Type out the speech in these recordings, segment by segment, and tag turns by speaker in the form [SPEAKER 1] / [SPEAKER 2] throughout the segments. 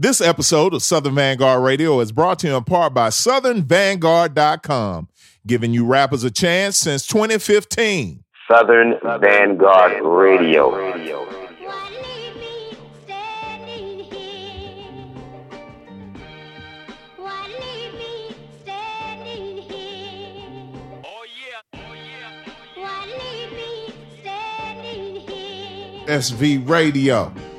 [SPEAKER 1] This episode of Southern Vanguard Radio is brought to you in part by SouthernVanguard.com, giving you rappers a chance since 2015.
[SPEAKER 2] Southern Vanguard Radio.
[SPEAKER 1] SV Radio.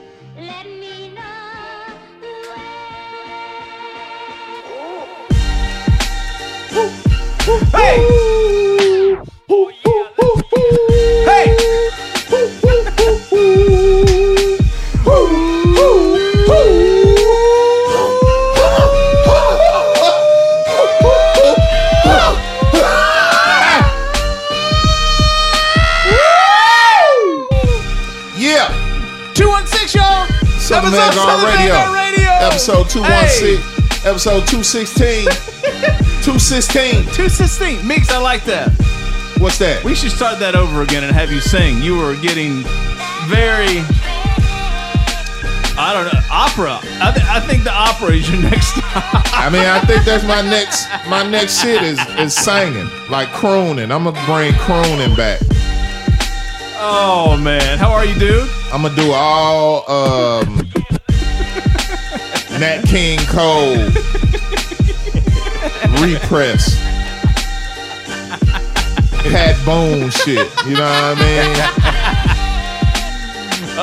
[SPEAKER 3] Hey! Hey!
[SPEAKER 1] Yeah,
[SPEAKER 3] 216, y'all!
[SPEAKER 1] Southern
[SPEAKER 3] Episode
[SPEAKER 1] Vanguard
[SPEAKER 3] Southern
[SPEAKER 1] Radio.
[SPEAKER 3] Vanguard Radio.
[SPEAKER 1] Episode 216, episode 216, 216.
[SPEAKER 3] 216. Mix, I like that.
[SPEAKER 1] What's that?
[SPEAKER 3] We should start that over again and have you sing. You were getting very. I don't know. Opera. I, th- I think the opera is your next.
[SPEAKER 1] I mean, I think that's my next my next shit is is singing, like crooning. I'm gonna bring crooning back.
[SPEAKER 3] Oh, man. How are you, dude?
[SPEAKER 1] I'm gonna do all um Nat King Cole repress. Pat Boone shit. You know what I mean?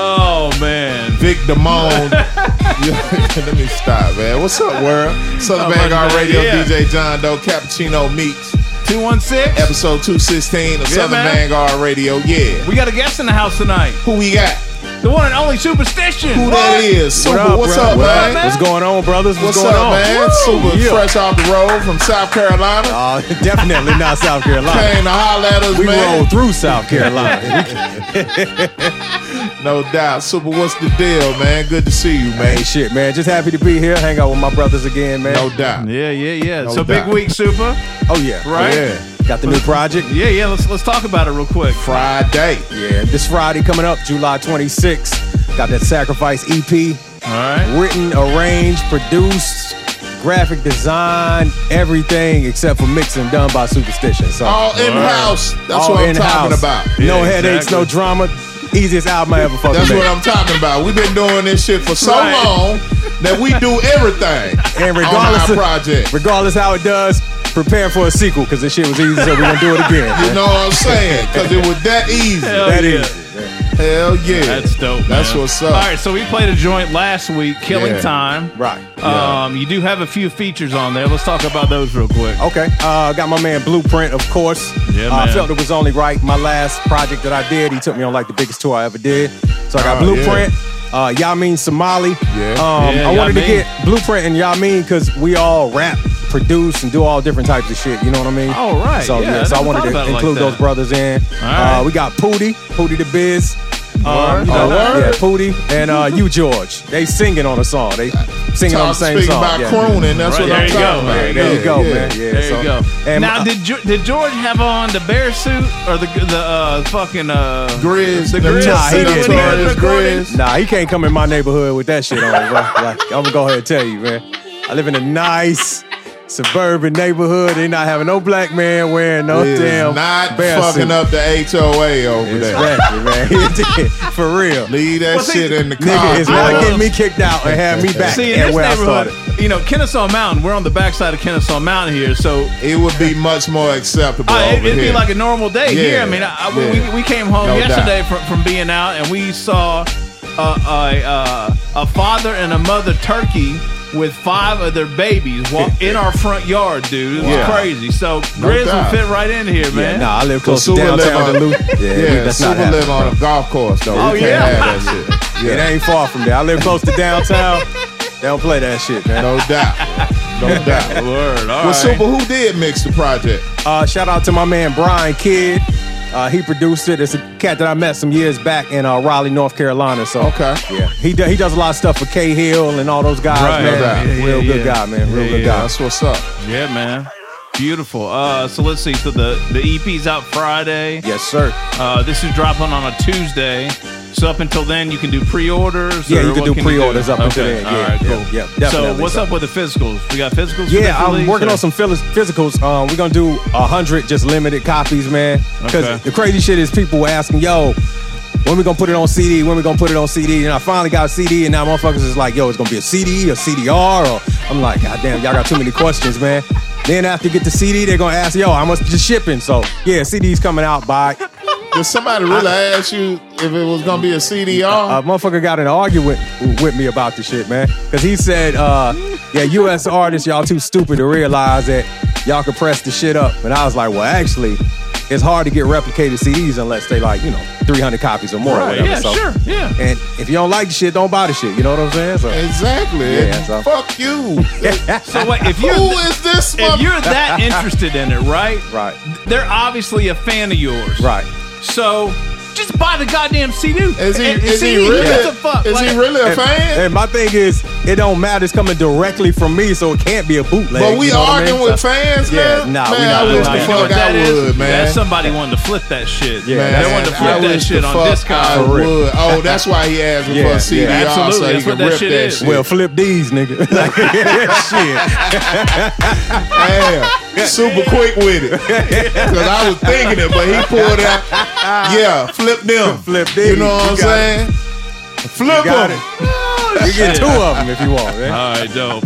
[SPEAKER 3] Oh, man.
[SPEAKER 1] Vic Damone. Let me stop, man. What's up, world? Southern
[SPEAKER 3] Oh,
[SPEAKER 1] Vanguard Radio,
[SPEAKER 3] yeah.
[SPEAKER 1] DJ John Doe, Cappuccino Meeks,
[SPEAKER 3] 216.
[SPEAKER 1] episode 216 of
[SPEAKER 3] Yeah,
[SPEAKER 1] Southern
[SPEAKER 3] man.
[SPEAKER 1] Vanguard Radio. Yeah.
[SPEAKER 3] We got a guest in the house tonight.
[SPEAKER 1] Who we got?
[SPEAKER 3] The one and only Superstition.
[SPEAKER 1] Who that is? Super.
[SPEAKER 4] up,
[SPEAKER 1] What's
[SPEAKER 4] brother?
[SPEAKER 1] up,
[SPEAKER 3] What
[SPEAKER 1] man?
[SPEAKER 3] man?
[SPEAKER 4] What's going on, brothers? What's,
[SPEAKER 1] What's
[SPEAKER 4] going
[SPEAKER 1] up,
[SPEAKER 4] on?
[SPEAKER 1] man? Super
[SPEAKER 4] Yeah.
[SPEAKER 1] fresh off the road from South Carolina.
[SPEAKER 4] Uh, definitely not South Carolina.
[SPEAKER 1] Came to holler at us,
[SPEAKER 4] We
[SPEAKER 1] man.
[SPEAKER 4] roll through South Carolina.
[SPEAKER 1] No doubt. Super, what's the deal, man? Good to see you, man.
[SPEAKER 4] hey, shit, man. Just happy to be here. Hang out with my brothers again, man.
[SPEAKER 1] No doubt.
[SPEAKER 3] Yeah, yeah, yeah.
[SPEAKER 1] No
[SPEAKER 3] so big week, Super.
[SPEAKER 4] Oh yeah,
[SPEAKER 3] Right?
[SPEAKER 1] Yeah.
[SPEAKER 4] Got the new project.
[SPEAKER 3] Yeah, yeah. Let's let's talk about it real quick.
[SPEAKER 1] Friday.
[SPEAKER 4] Yeah, this Friday coming up, July 26th. Got that Sacrifice EP,
[SPEAKER 3] All right.
[SPEAKER 4] written, arranged, produced, graphic design, everything except for mixing done by Superstition. So
[SPEAKER 1] All in house. That's
[SPEAKER 4] all
[SPEAKER 1] what I'm
[SPEAKER 4] in-house.
[SPEAKER 1] talking about.
[SPEAKER 4] No
[SPEAKER 3] Yeah,
[SPEAKER 4] headaches,
[SPEAKER 3] exactly.
[SPEAKER 4] no drama. Easiest album I ever fucking
[SPEAKER 1] That's
[SPEAKER 4] made.
[SPEAKER 1] what I'm talking about. We've been doing this shit for so
[SPEAKER 3] Right.
[SPEAKER 1] long that we do everything
[SPEAKER 4] And
[SPEAKER 1] on
[SPEAKER 4] regardless
[SPEAKER 1] our
[SPEAKER 4] of-
[SPEAKER 1] project.
[SPEAKER 4] Regardless how it does, prepare for a sequel because this shit was easy, so we're gonna do it again.
[SPEAKER 1] You know what I'm saying? Because it was that easy.
[SPEAKER 3] Hell
[SPEAKER 4] That
[SPEAKER 3] yeah.
[SPEAKER 4] easy.
[SPEAKER 1] Hell yeah.
[SPEAKER 3] That's dope.
[SPEAKER 1] That's what's up.
[SPEAKER 3] All right, so we played a joint last week, Killing
[SPEAKER 1] Yeah.
[SPEAKER 3] Time.
[SPEAKER 4] Right.
[SPEAKER 3] Um, you do have a few features on there. Let's talk about those real quick.
[SPEAKER 4] Okay. Uh, got my man Blueprint, of course.
[SPEAKER 3] Yeah,
[SPEAKER 4] uh, I
[SPEAKER 3] man.
[SPEAKER 4] felt it was only right. My last project that I did, he took me on like the biggest tour I ever did. So I got
[SPEAKER 1] Oh,
[SPEAKER 4] Blueprint. Uh, Yamin Semali.
[SPEAKER 1] Yeah.
[SPEAKER 4] Um,
[SPEAKER 3] Yeah,
[SPEAKER 4] I wanted to get Blueprint and Yamin because we all rap, produce, and do all different types of shit. You know what I mean?
[SPEAKER 3] All right.
[SPEAKER 4] So
[SPEAKER 3] Yeah, I
[SPEAKER 4] so I wanted to
[SPEAKER 3] about it like
[SPEAKER 4] include those brothers in.
[SPEAKER 3] right.
[SPEAKER 4] Uh, we got Pootie, Pootie the Biz.
[SPEAKER 3] Word.
[SPEAKER 4] Um, you know,
[SPEAKER 1] word.
[SPEAKER 4] yeah, Pootie and uh, you George. They singing on a song. They singing on the
[SPEAKER 1] Talk,
[SPEAKER 4] same
[SPEAKER 1] speaking
[SPEAKER 4] song.
[SPEAKER 1] about
[SPEAKER 4] yeah.
[SPEAKER 1] crooning, that's
[SPEAKER 3] Right,
[SPEAKER 1] what
[SPEAKER 3] there
[SPEAKER 1] I'm
[SPEAKER 3] you
[SPEAKER 1] talking
[SPEAKER 3] go,
[SPEAKER 1] about.
[SPEAKER 3] there you
[SPEAKER 4] There you go,
[SPEAKER 1] Yeah.
[SPEAKER 4] man. Yeah,
[SPEAKER 3] There
[SPEAKER 4] so-
[SPEAKER 3] you go.
[SPEAKER 4] And
[SPEAKER 3] now,
[SPEAKER 4] my-
[SPEAKER 3] did Ge- did George have on the bear suit or the the uh, fucking uh,
[SPEAKER 1] Grizz,
[SPEAKER 3] The Grizz
[SPEAKER 4] Nah, he didn't.
[SPEAKER 3] when he was
[SPEAKER 1] notorious
[SPEAKER 3] recording?
[SPEAKER 1] Grizz.
[SPEAKER 4] Nah, he can't come in my neighborhood with that shit on. Bro. Like, I'm gonna go ahead and tell you, man. I live in a nice suburban neighborhood. They not having no black man wearing no
[SPEAKER 1] Is
[SPEAKER 4] damn
[SPEAKER 1] not fucking
[SPEAKER 4] suit.
[SPEAKER 1] up the HOA over there.
[SPEAKER 4] Exactly, man. He For real.
[SPEAKER 1] Leave that
[SPEAKER 3] Well, see,
[SPEAKER 1] shit in the car.
[SPEAKER 4] Nigga is
[SPEAKER 3] I
[SPEAKER 4] not
[SPEAKER 3] love-
[SPEAKER 4] getting me kicked out and have me back
[SPEAKER 3] See, in this
[SPEAKER 4] where I
[SPEAKER 3] neighborhood,
[SPEAKER 4] started.
[SPEAKER 3] you know, Kennesaw Mountain. We're on the backside of Kennesaw Mountain here, so
[SPEAKER 1] it would be much more acceptable
[SPEAKER 3] Uh, it,
[SPEAKER 1] over
[SPEAKER 3] it'd
[SPEAKER 1] here.
[SPEAKER 3] be like a normal day
[SPEAKER 1] Yeah,
[SPEAKER 3] here. I mean, I, I-
[SPEAKER 1] yeah.
[SPEAKER 3] we, we came home
[SPEAKER 1] No
[SPEAKER 3] yesterday from, from being out, and we saw a, a, a, a father and a mother turkey with five of their babies walk in our front yard, dude. It was
[SPEAKER 1] Yeah.
[SPEAKER 3] crazy. So
[SPEAKER 1] No
[SPEAKER 3] Grizz would fit right in here, man.
[SPEAKER 4] Nah, I live close
[SPEAKER 1] So
[SPEAKER 4] to
[SPEAKER 1] Super live
[SPEAKER 4] downtown
[SPEAKER 1] on-
[SPEAKER 4] Duluth. Yeah,
[SPEAKER 1] yeah,
[SPEAKER 4] that's
[SPEAKER 1] Super
[SPEAKER 4] happening,
[SPEAKER 1] live on
[SPEAKER 4] bro.
[SPEAKER 1] a golf course though.
[SPEAKER 3] Oh,
[SPEAKER 1] we can't
[SPEAKER 3] yeah.
[SPEAKER 1] have that shit. Yeah.
[SPEAKER 4] It ain't far from there. I live close to downtown. They don't play that shit, man.
[SPEAKER 1] no doubt, no doubt.
[SPEAKER 3] Word. All
[SPEAKER 1] Well,
[SPEAKER 3] right.
[SPEAKER 1] Super, who did mix the project?
[SPEAKER 4] Uh, shout out to my man Brian Kidd. Uh, he produced it. It's a cat that I met some years back in uh, Raleigh, North Carolina. So
[SPEAKER 1] Okay.
[SPEAKER 4] yeah, he do, he does a lot of stuff for K Hill and all those guys.
[SPEAKER 3] Right.
[SPEAKER 4] Man,
[SPEAKER 1] No doubt.
[SPEAKER 3] Yeah,
[SPEAKER 4] real
[SPEAKER 3] yeah,
[SPEAKER 4] good guy, man. Real
[SPEAKER 3] Yeah,
[SPEAKER 4] good
[SPEAKER 3] yeah.
[SPEAKER 4] guy.
[SPEAKER 1] That's what's up.
[SPEAKER 3] Yeah, man. Beautiful. Uh, so let's see. So the the EP's out Friday.
[SPEAKER 4] Yes, sir.
[SPEAKER 3] Uh, this is dropping on a Tuesday. So up until then, you can do pre-orders.
[SPEAKER 4] Yeah,
[SPEAKER 3] or
[SPEAKER 4] you can do pre-orders up until
[SPEAKER 3] Okay,
[SPEAKER 4] then.
[SPEAKER 3] all
[SPEAKER 4] Yeah,
[SPEAKER 3] right, cool.
[SPEAKER 4] yeah,
[SPEAKER 3] So
[SPEAKER 4] definitely.
[SPEAKER 3] what's
[SPEAKER 4] So-
[SPEAKER 3] up with the physicals? We got physicals.
[SPEAKER 4] Yeah, I'm working
[SPEAKER 3] or-
[SPEAKER 4] on some physicals. Um, we're gonna do a hundred just limited copies, man. Because
[SPEAKER 3] Okay.
[SPEAKER 4] the crazy shit is people were asking, "Yo, when we gonna put it on CD? When we gonna put it on CD?" And I finally got a CD, and now motherfuckers is like, "Yo, it's gonna be a CD, a CDR?" Or I'm like, "God damn, y'all got too many questions, man." Then after you get the CD, they're gonna ask, "Yo, how much is shipping?" So yeah, CD's coming out by.
[SPEAKER 1] Did somebody really ask you if it was gonna be a CDR?
[SPEAKER 4] A motherfucker got an argument with me about the shit, man. Because he said, uh, yeah, US artists, y'all too stupid to realize that y'all could press the shit up. And I was like, well, actually, it's hard to get replicated CDs unless they like, you know, 300 copies or more or whatever.
[SPEAKER 3] yeah,
[SPEAKER 4] so,
[SPEAKER 3] sure, yeah.
[SPEAKER 4] And if you don't like the shit, don't buy the shit. You know what I'm saying? So,
[SPEAKER 1] exactly.
[SPEAKER 4] Yeah, so-
[SPEAKER 1] Fuck you.
[SPEAKER 3] So wait, if you're
[SPEAKER 1] Who is this?
[SPEAKER 3] if
[SPEAKER 1] mother-
[SPEAKER 3] you're that interested in it, right?
[SPEAKER 4] right,
[SPEAKER 3] They're obviously a fan of yours,
[SPEAKER 4] right.
[SPEAKER 3] So just buy the goddamn CD.
[SPEAKER 1] Is he?
[SPEAKER 3] And-
[SPEAKER 1] Is he really?
[SPEAKER 3] What the fuck?
[SPEAKER 1] Is
[SPEAKER 3] Like-
[SPEAKER 1] he really a
[SPEAKER 4] And,
[SPEAKER 1] fan?
[SPEAKER 4] and my thing is, it don't matter. It's coming directly from me, so it can't be a bootleg.
[SPEAKER 1] But we
[SPEAKER 4] you know what I
[SPEAKER 1] arguing
[SPEAKER 4] mean?
[SPEAKER 1] with
[SPEAKER 4] So-
[SPEAKER 1] fans,
[SPEAKER 4] Yeah,
[SPEAKER 1] man.
[SPEAKER 4] nah, we
[SPEAKER 1] man,
[SPEAKER 4] not
[SPEAKER 1] I
[SPEAKER 4] doing
[SPEAKER 1] wish
[SPEAKER 3] Nah,
[SPEAKER 1] the
[SPEAKER 3] you know
[SPEAKER 1] fuck I
[SPEAKER 3] that is?
[SPEAKER 1] would, man.
[SPEAKER 3] That's somebody wanting to flip that shit.
[SPEAKER 4] Yeah,
[SPEAKER 3] they
[SPEAKER 4] that's-
[SPEAKER 3] wanted to
[SPEAKER 1] I
[SPEAKER 3] flip that shit on
[SPEAKER 1] fuck I
[SPEAKER 3] discount.
[SPEAKER 1] would. Oh, that's why he asked me for a CD.
[SPEAKER 4] yeah,
[SPEAKER 3] absolutely.
[SPEAKER 1] so he
[SPEAKER 3] That's what
[SPEAKER 1] can
[SPEAKER 3] that
[SPEAKER 1] rip
[SPEAKER 3] shit
[SPEAKER 1] that
[SPEAKER 3] is.
[SPEAKER 1] shit.
[SPEAKER 4] Well, flip these, nigga. like, shit.
[SPEAKER 1] Damn, super quick with it. Because I was thinking it, but he pulled out. Yeah, flip them.
[SPEAKER 4] Flip
[SPEAKER 1] them.
[SPEAKER 4] You
[SPEAKER 1] know what I'm
[SPEAKER 4] You got
[SPEAKER 1] saying? Flip
[SPEAKER 4] got
[SPEAKER 1] them.
[SPEAKER 4] You get two of them if you want, man.
[SPEAKER 3] All right, dope.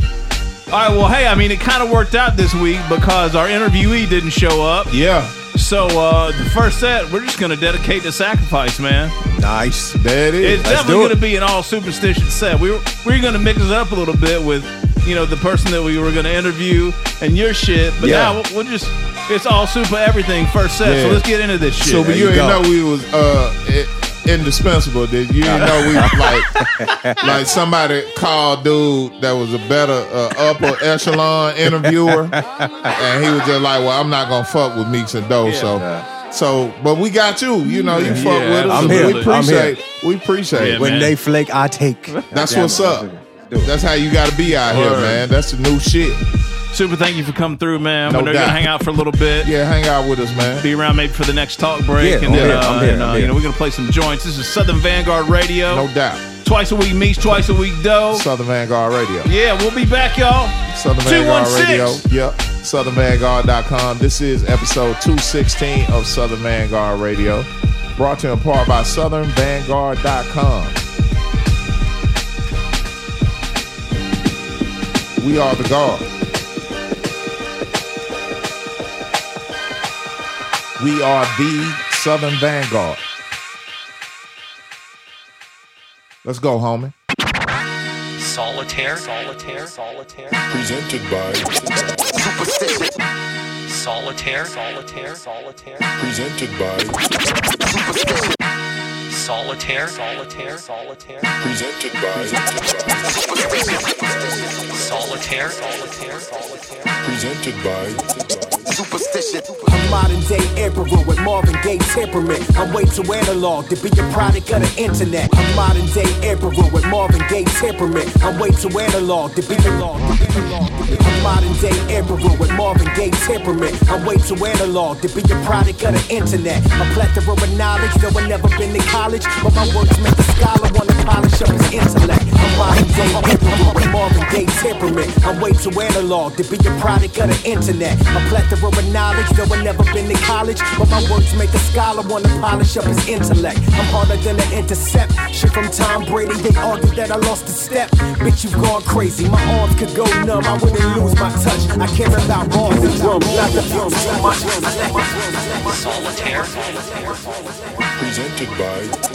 [SPEAKER 3] All right, well, hey, I mean, it kind of worked out this week because our interviewee didn't show up.
[SPEAKER 1] Yeah,
[SPEAKER 3] So uh, the first set, we're just going to dedicate to sacrifice, man.
[SPEAKER 4] Nice.
[SPEAKER 1] there it is.
[SPEAKER 3] It's
[SPEAKER 4] Let's
[SPEAKER 3] definitely
[SPEAKER 4] it.
[SPEAKER 3] to be an all superstition set. We were we are going to mix it up a little bit with you know the person that we were going to interview and your shit. But
[SPEAKER 1] Yeah.
[SPEAKER 3] now we'll, we'll just it's all super everything first set.
[SPEAKER 1] Yeah.
[SPEAKER 3] So let's get into this shit.
[SPEAKER 1] So, but
[SPEAKER 4] There
[SPEAKER 1] you
[SPEAKER 4] you
[SPEAKER 1] know we was uh i- indispensable. Did you? Didn't know we like like somebody called dude that was a better uh, upper echelon interviewer, and he was just like, "Well, I'm not gonna fuck with Meeks and Doe." so, so, but we got you. You know, you fuck with us.
[SPEAKER 4] I'm here.
[SPEAKER 1] We
[SPEAKER 4] I'm
[SPEAKER 1] appreciate. We appreciate.
[SPEAKER 3] Yeah,
[SPEAKER 1] it.
[SPEAKER 4] When
[SPEAKER 3] man.
[SPEAKER 4] they flake, I take.
[SPEAKER 1] That's
[SPEAKER 4] Damn
[SPEAKER 1] what's
[SPEAKER 4] it.
[SPEAKER 1] up. That's how you got to be out here, man. That's the new shit.
[SPEAKER 3] Super, thank you for coming through, man.
[SPEAKER 1] No
[SPEAKER 3] we're going to
[SPEAKER 1] doubt.
[SPEAKER 3] hang out for a little bit.
[SPEAKER 1] Yeah, hang out with us, man.
[SPEAKER 3] Be around maybe for the next talk break,
[SPEAKER 4] Yeah,
[SPEAKER 3] and then uh, and, uh, you know we're gonna play some joints. This is Southern Vanguard Radio.
[SPEAKER 1] No doubt.
[SPEAKER 3] Twice a week meets, twice a week dough.
[SPEAKER 1] Southern Vanguard Radio.
[SPEAKER 3] Yeah, we'll be back, y'all.
[SPEAKER 1] Southern Vanguard
[SPEAKER 3] 216.
[SPEAKER 1] Radio. Yep. SouthernVanguard.com. This is episode 216 of Southern Vanguard Radio. Brought to you in part by SouthernVanguard.com. We are the guard. We are the Southern Vanguard. Let's go, homie.
[SPEAKER 5] Solitaire, solitaire, solitaire,
[SPEAKER 6] presented by
[SPEAKER 5] solitaire, solitaire, solitaire,
[SPEAKER 6] presented by
[SPEAKER 5] solitaire, solitaire, solitaire,
[SPEAKER 6] presented by
[SPEAKER 5] solitaire, solitaire, solitaire.
[SPEAKER 6] presented by
[SPEAKER 7] I'm modern day emperor with Marvin Gaye temperament. I'm way too analog to be a product of the internet. I'm modern day emperor with Marvin Gaye temperament. I'm way too analog to be analog. I'm modern day emperor with Marvin Gaye temperament. I'm way too analog to be a product of the internet. A plethora of knowledge, though I never been to college, but my works make a scholar wanna polish up his intellect. I'm modern day emperor with Marvin Gaye temperament. I'm way too analog to be a product of the internet. A plethora of knowledge, though I never been to college, but my words make a scholar wanna polish up his intellect. I'm harder than an intercept. Shit from Tom Brady, they argue that I lost a step. Bitch, you've gone crazy. My arms could go numb, I wouldn't lose my touch. I care about bars and drums, not the view too much.
[SPEAKER 5] Solitaire, solitaire, solitaire.
[SPEAKER 6] presented by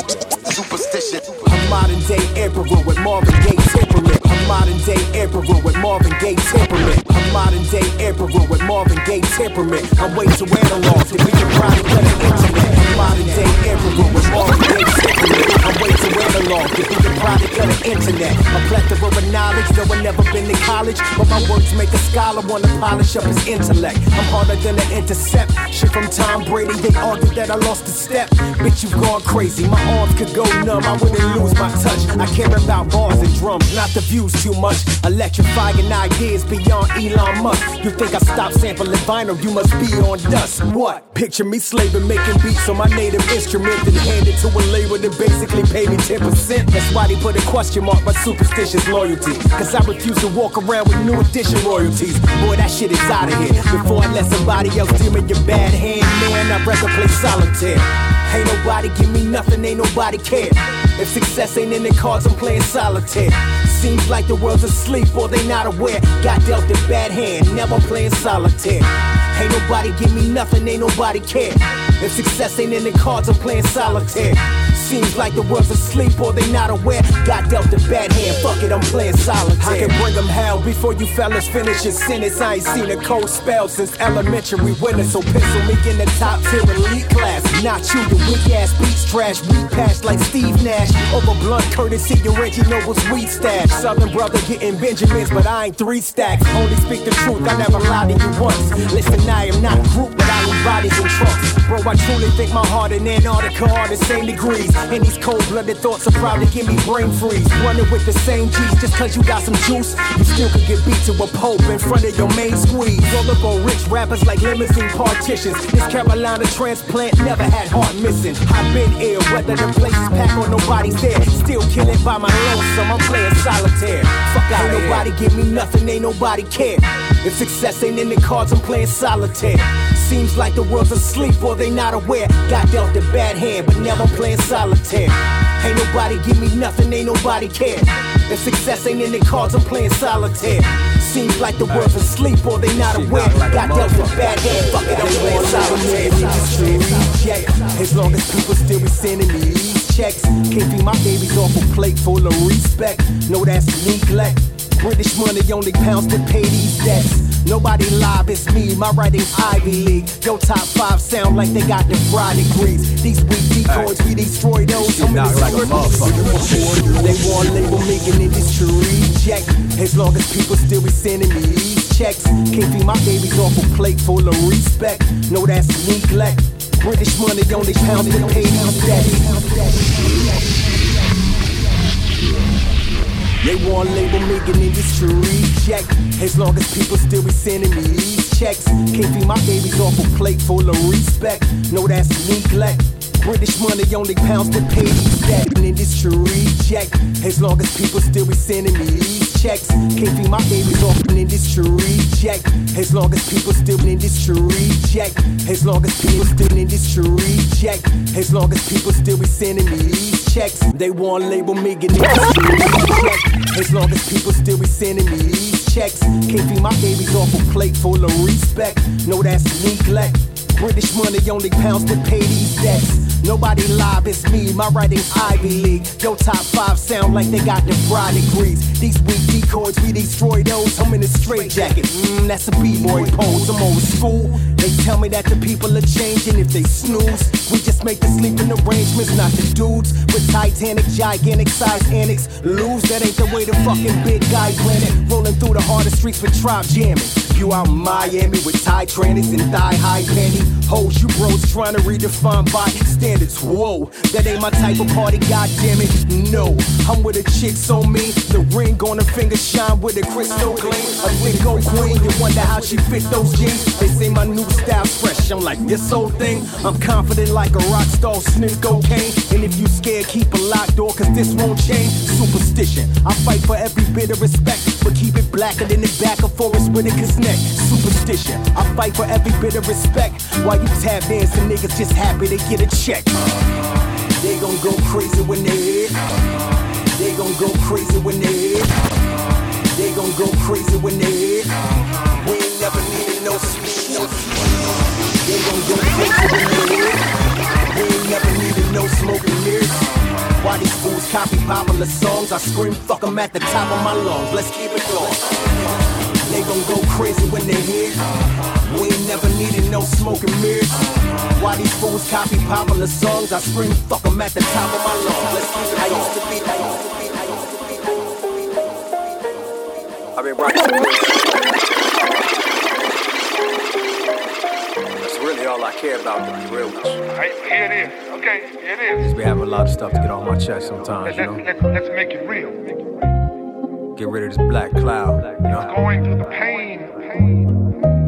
[SPEAKER 7] I'm modern day emperor with Marvin Gaye temperament. Modern day emperor with Marvin Gaye temperament. I'm modern day emperor with Marvin Gaye temperament. I'm way too analog to be a product of the internet. Modern day emperor with Marvin Gaye temperament. I'm way too analog to be the product of the internet. A plethora of knowledge, though I never been to college. But my words make a scholar wanna polish up his intellect. I'm harder than an intercept. Shit from Tom Brady, they argue that I lost a step. Bitch, you've gone crazy. My arms could go numb, I wouldn't lose my touch. I care about bars and drums, not the views too much. Electrifying ideas beyond Elon Musk. You think I stopped sampling vinyl? You must be on dust. What? Picture me slaving, making beats on my native instrument, then hand it to a label that basically pay me 10%. That's why they put a question mark by superstitious loyalty. Cause I refuse to walk around with new edition royalties. Boy, that shit is out of here. Before I let somebody else deal in your bad hand, man, I'd rather play solitaire. Ain't nobody give me nothing, ain't nobody care. If success ain't in the cards, I'm playing solitaire. Seems like the world's asleep or they not aware. Got dealt a bad hand, never playing solitaire. Ain't nobody give me nothing, ain't nobody care. If success ain't in the cards, I'm playing solitaire. Seems like the world's asleep or they not aware. Got dealt a bad hand, fuck it, I'm playing solitaire. I can bring them hell before you fellas finish your sentence. I ain't seen a cold spell since elementary winter, so pencil me in the top tier elite class. Not you, your weak ass beats trash. We patch like Steve Nash. Over blunt courtesy, your Reggie Noble's weed stash. Southern brother getting Benjamins, but I ain't three stacks. Only speak the truth, I never lied to you once. Listen, I am not group, but I bodies in trunks. Bro, I truly think my heart and Antarctica are the same degrees. And these cold blooded thoughts are probably give me brain freeze. Running with the same G's just cause you got some juice. You still could get beat to a pulp in front of your main squeeze. Roll up on rich rappers like limousine partitions. This Carolina transplant never had heart missing. I've been ill, whether the place is packed or nobody's there. Still killing by my lonesome, I'm playing solitaire. Fuck out, ain't nobody give me nothing, ain't nobody care. If success ain't in the cards, I'm playing solitaire. Seems like the world's asleep or they not aware. Got dealt a bad hand, but now I'm playing solitaire. Ain't nobody give me nothing, ain't nobody care. If success ain't in the cards, I'm playing solitaire. Seems like the world's asleep or they not aware. Got dealt a bad hand, fuck it, I'm playing solitaire. Check. As long as people still be sending me these checks, can't feed my babies off a plate full of respect. No, that's neglect. British money only pounds to pay these debts. Nobody live, it's me, my writing's Ivy League. Yo, top five sound like they got them fried degrees. These weak decoys, we destroy those. Many
[SPEAKER 4] knock like a motherfucker.
[SPEAKER 7] They want label making industry check. As long as people still be sending me these checks. Can't feed my babies off a plate full of respect. No, that's neglect. British money only pounds to pay these debts. They want label making industry check. As long as people still be sending me these checks. Can't feed my babies off a plate full of respect. No, that's neglect. British money only pounds to pay these debts. Industry check. As long as people still be sending me checks. Can't feed my babies off an industry check. As long as people still in industry check. As long as people still in industry check. As long as people still be sending me these checks. They want to label making industry check. As long as people still be sending me these checks. Can't feed my babies off a plate full of respect. No, that's neglect. British money only pounds to pay these debts. Nobody live, it's me, my writing's Ivy League. Yo, top five sound like they got them fried degrees. These weak decoys, we destroy those. I'm in a straight jacket. Mmm, that's a B-boy pose. I'm old school. They tell me that the people are changing if they snooze. We just make the sleeping arrangements, not the dudes. With Titanic, gigantic size annex. Lose, that ain't the way the fucking big guy planet. Rolling through the hardest streets with tribe jamming. You out in Miami with tie trannies and thigh high panty. Hoes, you bros trying to redefine body standards. It's whoa, that ain't my type of party, god damn it. No, I'm with a chick so mean. The ring on her finger shine with a crystal gleam. A big old queen, you wonder how she fit those jeans. They say my new style's fresh. I'm like, this old thing. I'm confident like a rock star, sniff cocaine. And if you scared, keep a locked door, cause this won't change. Superstition, I fight for every bit of respect. But keep it blacker than the back of Forest Whitaker's neck. Superstition, I fight for every bit of respect. While you tap dancing, niggas just happy to get a check. They gon' go crazy when they hit. They gon' go crazy when they hit. They gon' go crazy when they hit. We ain't never needed no smoke. They gon' go crazy when they hit. We ain't never needed no smoke and mirrors. Why these fools copy popular songs? I scream fuck 'em at the top of my lungs. Let's keep it going. They gon' go crazy when they hear. We ain't never needed no smoke and mirrors. Why these fools copy popular songs? I scream fuck 'em at the top of my lungs. Let's keep it I used to be, I used to be, I used to be.
[SPEAKER 4] I've been rocking. That's really all I care about, to be real with you.
[SPEAKER 8] Right, here it is. Okay, here it is.
[SPEAKER 4] Just be having a lot of stuff to get off my chest sometimes,
[SPEAKER 8] Let,
[SPEAKER 4] you know?
[SPEAKER 8] let, let's make it real.
[SPEAKER 4] Get rid of this black cloud, you know?
[SPEAKER 8] Going through the pain. pain.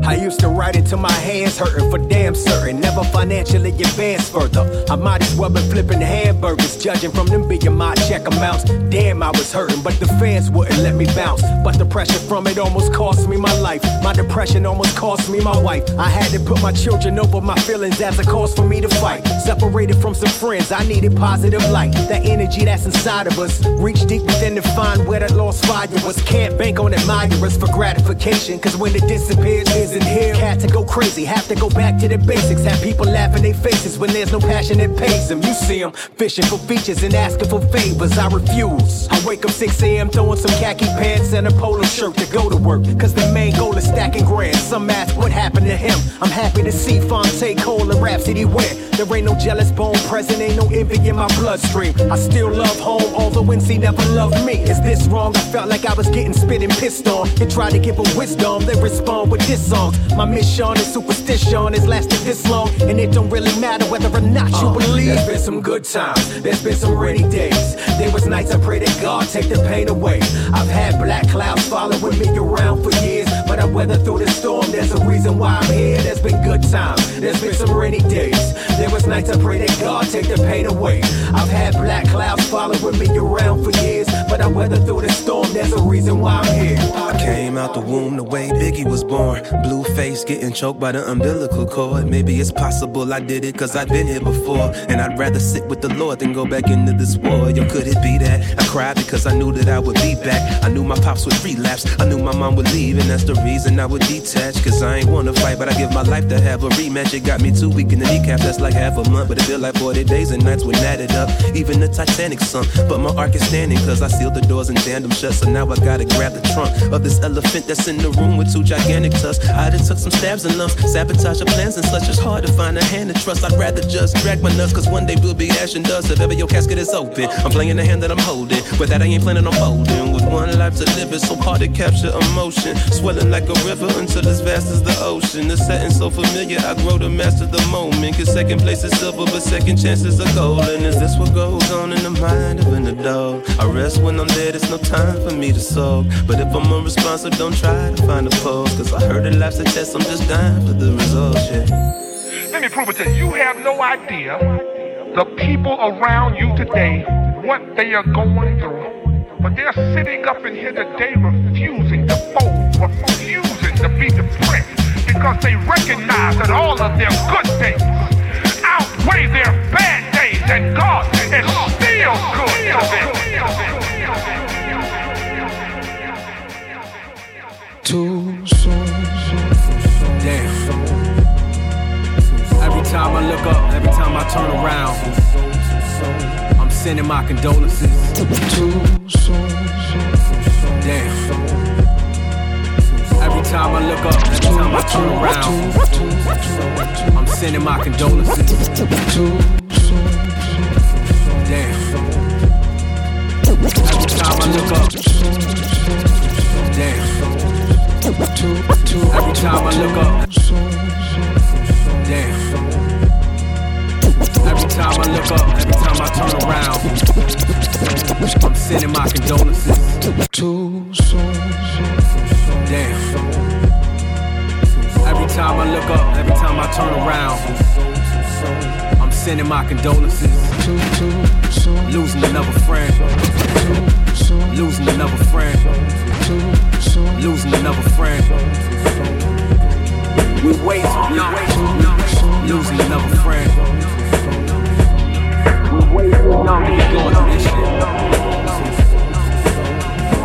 [SPEAKER 7] I used to write it till my hands hurting for damn certain. Never financially advanced further. I might as well been flipping hamburgers, judging from them being my check amounts. Damn, I was hurting, but the fans wouldn't let me bounce. But the pressure from it almost cost me my life. My depression almost cost me my wife. I had to put my children over my feelings as a cause for me to fight. Separated from some friends, I needed positive light. That energy that's inside of us. Reach deep within to find where that lost fire was. Can't bank on admirers for gratification, cause when it disappears, isn't here. Had to go crazy, have to go back to the basics. Have people laugh in their faces when there's no passion that pays them. You see them fishing for features and asking for favors. I refuse. I wake up 6 a.m. throwing some khaki pants and a polo shirt to go to work. Cause the main goal is stacking grand. Some ask what happened to him. I'm happy to see Phonte Cole and Rapsody win. There ain't no jealous bone present, ain't no envy in my bloodstream. I still love home, although NC never loved me. Is this wrong? I felt like I was getting spit and pissed on. They try to give a wisdom, they respond with this song. My mission and superstition has lasted this long, and it don't really matter whether or not you uh, believe. There's been some good times, there's been some rainy days. There was nights I prayed that God take the pain away. I've had black clouds following me around for years, but I weathered through the storm. There's a reason why I'm here. There's been good times, there's been some rainy days. There was nights I pray that God take the pain away. I've had black clouds following me around for years, but I weathered through the storm. There's a reason why I'm here.
[SPEAKER 9] I came out the womb the way Biggie was born. Blue face getting choked by the umbilical cord. Maybe it's possible I did it cause I've been here before. And I'd rather sit with the Lord than go back into this war. Yo, could it be that? I cried because I knew that I would be back. I knew my pops would relapse. I knew my mom would leave, and that's the reason I would detach. Cause I ain't wanna fight, but I give my life to have a rematch. It got me too weak in the kneecap, that's like half a month. But it feel like 40 days and nights when added up. Even the Titanic sunk. But my arc is standing cause I sealed the doors and jammed them shut. So now I gotta grab the trunk of this elephant that's in the room with two gigantic tusks. I done took some stabs and lumps, sabotage your plans and such. It's hard to find a hand to trust. I'd rather just drag my nuts, cause one day we'll be ash and dust. If ever your casket is open, I'm playing the hand that I'm holding. but that, I ain't planning on folding. With one life to live, it's so hard to capture emotion. Swelling like a river until as vast as the ocean. The setting so familiar, I grow to master the moment. Cause second place is silver, but second chances are golden. Is this what goes on in the mind of an adult? I rest when I'm dead, it's no time for me to sulk. But if I'm unresponsive, don't try to find a pose. Cause I heard it life's a test, I'm just dying for the results, yeah.
[SPEAKER 8] Let me prove it to you. You have no idea the people around you today, what they are going through. But they're sitting up in here today refusing to fold, refusing to be depressed because they recognize that all of their good days outweigh their bad days and God is still good to them.
[SPEAKER 9] Too soon.
[SPEAKER 7] Damn. Every time I look up, every time I turn around, I'm sending my condolences.
[SPEAKER 9] Too soon.
[SPEAKER 7] Damn. Every time I look up, every time I turn around, I'm sending my condolences. Damn. Every time I look up, damn. Every time I look up, damn. Every time I look up, every time I turn around, I'm sending my condolences.
[SPEAKER 9] Too soon.
[SPEAKER 7] Damn. Every time I look up, every time I turn around, I'm sending my condolences. Losing another friend, losing another friend, losing another friend. We wait too young, losing another friend. We wait too young to be going through this shit.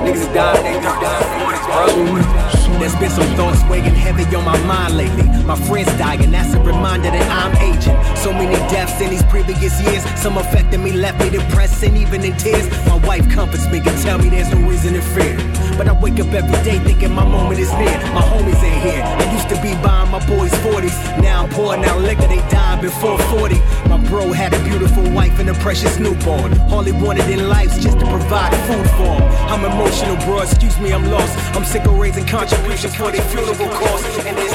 [SPEAKER 7] Niggas dying, niggas dying, bro. There's been some thoughts weighing heavy on my mind lately. My friends dying, that's a reminder that I'm aging. So many deaths in these previous years. Some affected me, left me depressed and even in tears. My wife comforts me and tell me there's no reason to fear. But I wake up every day thinking my moment is near. My homies ain't here. I used to be buying my boys 40s. Now I'm pouring out liquor, they died before 40. My bro had a beautiful wife and a precious newborn. All he wanted in life's just to provide food for him. I'm emotional, bro. Excuse me, I'm lost. I'm sick of raising for their funeral costs. And been a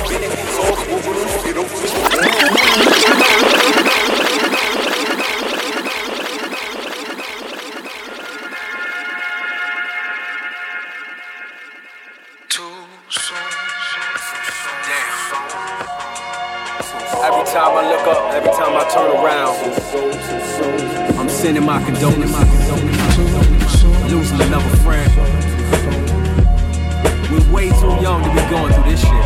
[SPEAKER 7] Every time I look up, every time I turn around, I'm sending my condolences. Losing another friend. Young to be going through this shit.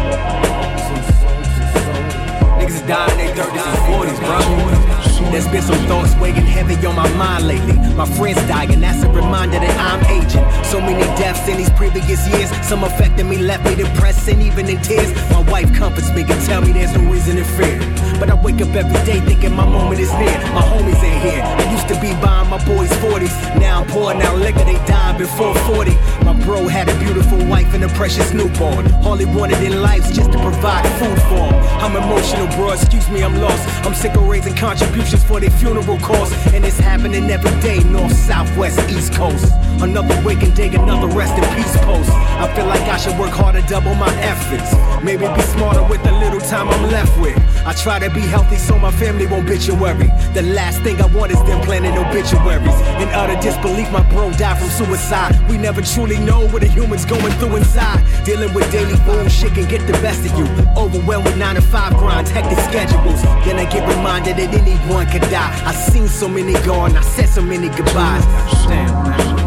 [SPEAKER 7] Niggas is dying in their 30s and 40s, bro. There's been some thoughts weighing heavy on my mind lately. My friends dying, that's a reminder that I'm aging. So many deaths in these previous years. Some affected me, left me depressed and even in tears. My wife comforts me and tell me there's no reason to fear. But I wake up every day thinking my moment is near. My homies ain't here. I used to be buying my boys 40s. Now I'm pouring out liquor, they died before 40. My bro had a beautiful wife and a precious newborn. All he wanted in life's just to provide food for him. I'm emotional, bro. Excuse me, I'm lost. I'm sick of raising contributions for their funeral costs. And it's happening every day, north, south, west, east coast. Another waking day, another rest in peace post. I feel like should work harder, double my efforts. Maybe be smarter with the little time I'm left with. I try to be healthy so my family won't bitch and worry. The last thing I want is them planning obituaries. In utter disbelief, my bro died from suicide. We never truly know what a human's going through inside. Dealing with daily bullshit can get the best of you. Overwhelmed with 9 to 5 grinds, hectic schedules. Then I get reminded that anyone could die. I seen so many gone, I said so many goodbyes. Damn,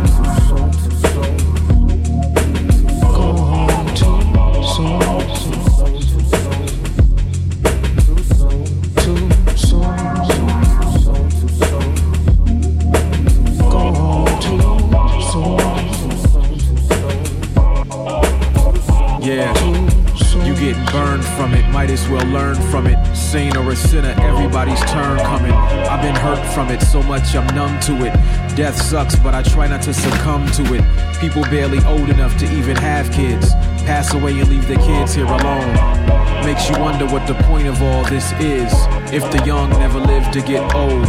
[SPEAKER 10] well learn from it. Saint or a sinner, everybody's turn coming. I've been hurt from it so much I'm numb to it. Death sucks, but I try not to succumb to it. People barely old enough to even have kids pass away and leave their kids here alone. Makes you wonder what the point of all this is. If the young never live to get old.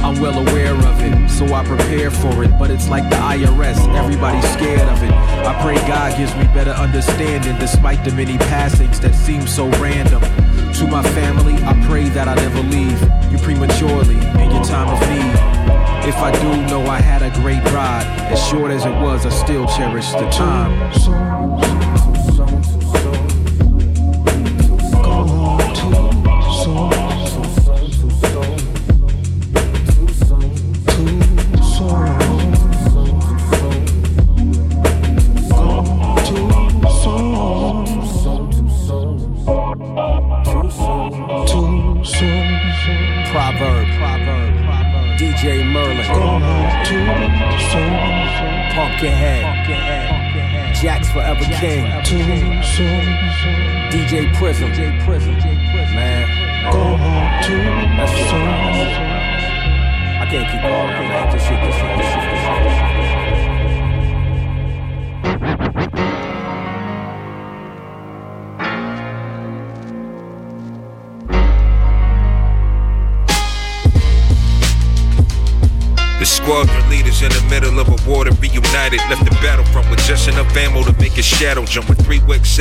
[SPEAKER 10] I'm well aware of it, so I prepare for it. But it's like the IRS, everybody's scared of it. I pray God gives me better understanding despite the many passings that seem so random. To my family, I pray that I never leave you prematurely in your time of need. If I do know I had a great ride, as short as it was, I still cherish the time.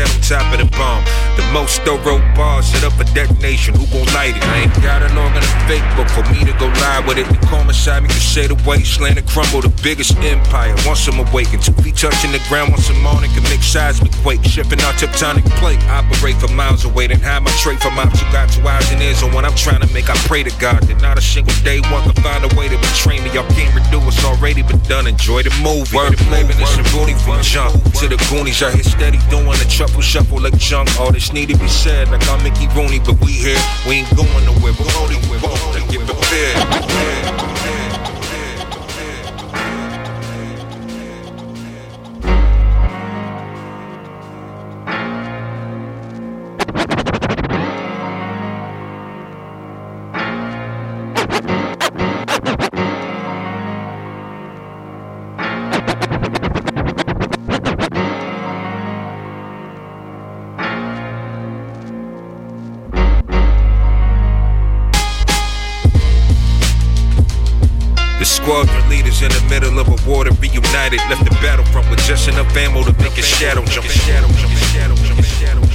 [SPEAKER 11] Set on top of the bomb. The most thorough set up a detonation. Who gon' light it? I ain't got it long enough fake, but for me to go live with it, the calm inside me can say the wasteland and crumble. The biggest empire. Once I'm awakened, two feet touching the ground. Once I'm on it, can make seismic quake. Shipping out tectonic plate. Operate for miles away, then hide my tray from ops who got two eyes and ears on what I'm trying to make. I pray to God that not a single day one can find a way to betray me. Y'all can't redo it's already been done. Enjoy the movie. Word living this and Rooney from jump to the Goonies. I hit steady doing the truffle shuffle like junk. All this need to be said like I'm Mickey Rooney, but we here. We ain't going nowhere. We're only we're only get prepared. Leaders in the middle of a war to be united. Left the battlefront with just enough ammo to make a shadow jump. Shadow jump. Shadow jump. Shadow.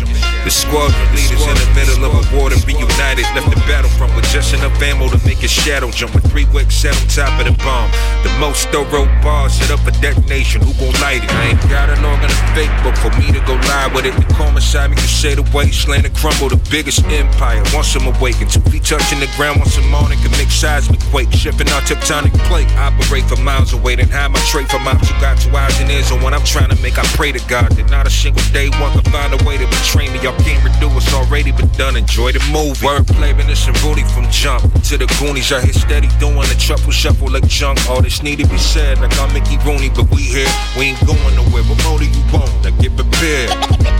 [SPEAKER 11] The squadron leaders in the middle of a war to reunited. Left the battlefront with just enough ammo to make a shadow jump. With three wicks set on top of the bomb. The most thorough bars set up a detonation. Who gon' light it? I ain't got an organ to fake, but for me to go live with it, the calm inside me can say the wasteland and crumble. The biggest empire. Once I'm awakened, two feet touching the ground. Once I'm on it, can make seismic quake. Shifting our tectonic plate. Operate for miles away, then hide my trait from ops who got two eyes and ears. And what I'm trying to make, I pray to God that not a single day one can find a way to betray me. Y'all can't redo what's already been done. Enjoy the movie. Wordplay, and Rudy from jump to the Goonies. I hit steady doing the truffle shuffle like junk. All this need to be said, like I'm Mickey Rooney, but we here. We ain't going nowhere. What more do you want? Now get prepared.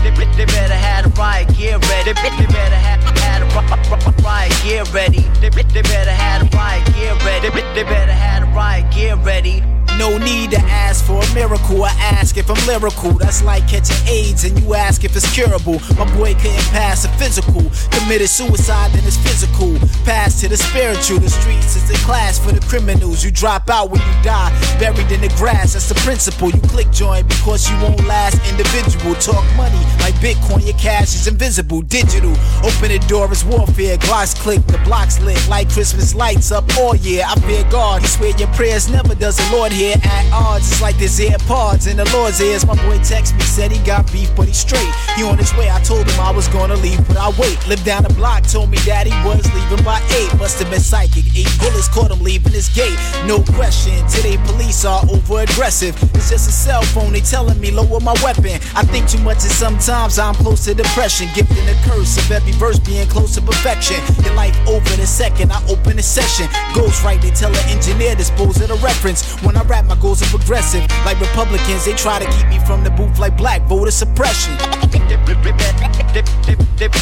[SPEAKER 12] They, better have a riot gear ready. They, better have, have ri- riot gear ready. They, better have a riot gear ready. They, better have a riot gear ready. No need to ask for a miracle. I ask if I'm lyrical. That's like catching AIDS and you ask if it's curable. My boy couldn't pass a physical. Committed suicide, then it's physical. Pass to the spiritual. The streets is the class for the criminals. You drop out when you die, buried in the grass. That's the principle. You click join because you won't last. Individual talk money like Bitcoin. Your cash is invisible, digital. Open the door is warfare. Glocks click, the blocks lit like Christmas lights up all year. I fear God. He swear your prayers never does the Lord hear at odds. It's like this AirPods in the Lord's ears. My boy text me, said he got beef, but he's straight. He on his way. I told him I was gonna leave, but I wait. Lived down the block, told me that he was leaving by eight. Must have been psychic. Eight bullets caught him leaving his gate. No question. Today police are over aggressive. It's just a cell phone. They telling me lower my weapon. I think too much and sometimes I'm close to depression. Gifting the curse of every verse being close to perfection. Your life over the second I open a session. Ghost right, they tell an engineer dispose of the reference. When I rap, my goals are progressive. Like Republicans, they try to keep me from the booth like black voter suppression.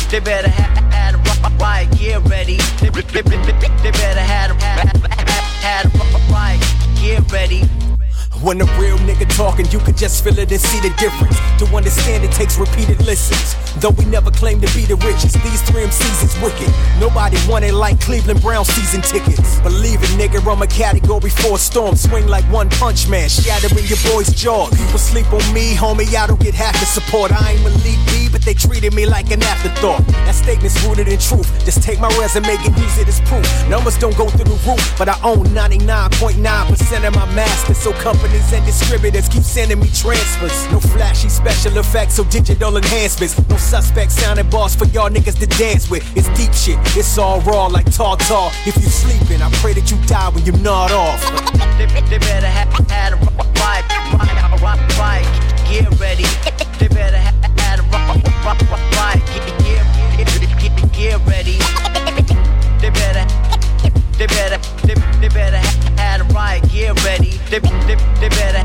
[SPEAKER 12] They better have a riot gear ready. They better have a riot gear ready.
[SPEAKER 7] When a real nigga talking, you could just feel it and see the difference. To understand, it takes repeated listens. Though we never claim to be the richest, these three MCs is wicked. Nobody won it like Cleveland Brown season tickets. Believe it, nigga, I'm a category four storm. Swing like one punch man, shattering your boy's jaw. People sleep on me, homie, I don't get half the support. I ain't Malik B, but they treated me like an afterthought. That statement's rooted in truth. Just take my resume and use it as proof. Numbers don't go through the roof, but I own 99.9% of my masters. So companies and distributors keep sending me transfers. No flashy special effects, so digital enhancements. No suspect sounding boss for y'all niggas to dance with. It's deep shit, it's all raw like tartar. If you sleeping, I pray that you die when you nod off.
[SPEAKER 12] They, they better have had a riot, riot, riot, gear ready. They better have had a riot, riot, gear, gear, gear ready. They better, they better, they, they better have had a. They, they, they better,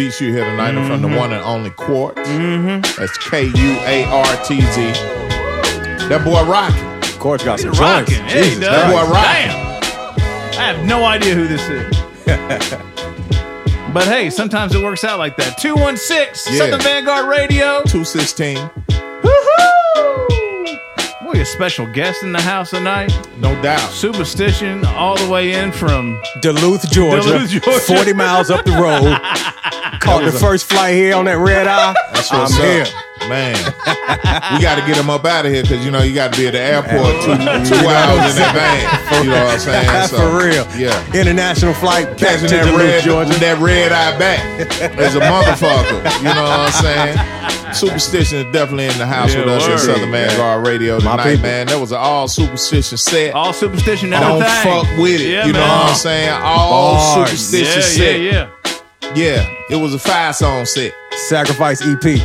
[SPEAKER 1] beats you here tonight are from the one and only Kuartz. Mm-hmm. That's K U A R T Z. That boy rocking.
[SPEAKER 4] Kuartz got some
[SPEAKER 13] Rocking.
[SPEAKER 4] joints.
[SPEAKER 13] Hey,
[SPEAKER 4] Jesus
[SPEAKER 13] Doug.
[SPEAKER 1] that boy
[SPEAKER 13] Damn. I have no idea who this is. but hey, sometimes it works out like that. 216
[SPEAKER 1] Yeah.
[SPEAKER 13] Southern Vanguard Radio.
[SPEAKER 1] 216.
[SPEAKER 13] Boy, a special guest in the house tonight.
[SPEAKER 1] No doubt.
[SPEAKER 13] Superstition all the way in from
[SPEAKER 4] Duluth, Georgia,
[SPEAKER 13] Duluth, Georgia.
[SPEAKER 4] 40 miles up the road. Caught the first flight here on that red eye.
[SPEAKER 1] That's what
[SPEAKER 4] I'm
[SPEAKER 1] what's
[SPEAKER 4] here.
[SPEAKER 1] Man, we got to get him up out of here because you know you got to be at the airport two, two hours in advance. You know what I'm saying? So,
[SPEAKER 4] For real.
[SPEAKER 1] Yeah.
[SPEAKER 4] International flight back
[SPEAKER 1] Catching
[SPEAKER 4] to
[SPEAKER 1] that red,
[SPEAKER 4] Georgia.
[SPEAKER 1] that red eye back as a motherfucker. You know what I'm saying? Superstition is definitely in the house
[SPEAKER 13] Yeah,
[SPEAKER 1] with us
[SPEAKER 13] word.
[SPEAKER 1] at Southern Vanguard Radio
[SPEAKER 4] My
[SPEAKER 1] tonight,
[SPEAKER 4] people.
[SPEAKER 1] man. That was an all superstition set.
[SPEAKER 13] all superstition
[SPEAKER 1] Don't fuck with it.
[SPEAKER 13] Yeah,
[SPEAKER 1] you know what I'm saying? All
[SPEAKER 4] Bars.
[SPEAKER 1] superstition
[SPEAKER 13] Yeah,
[SPEAKER 1] set.
[SPEAKER 13] yeah, yeah.
[SPEAKER 1] Yeah, it was a five song set.
[SPEAKER 4] Sacrifice EP.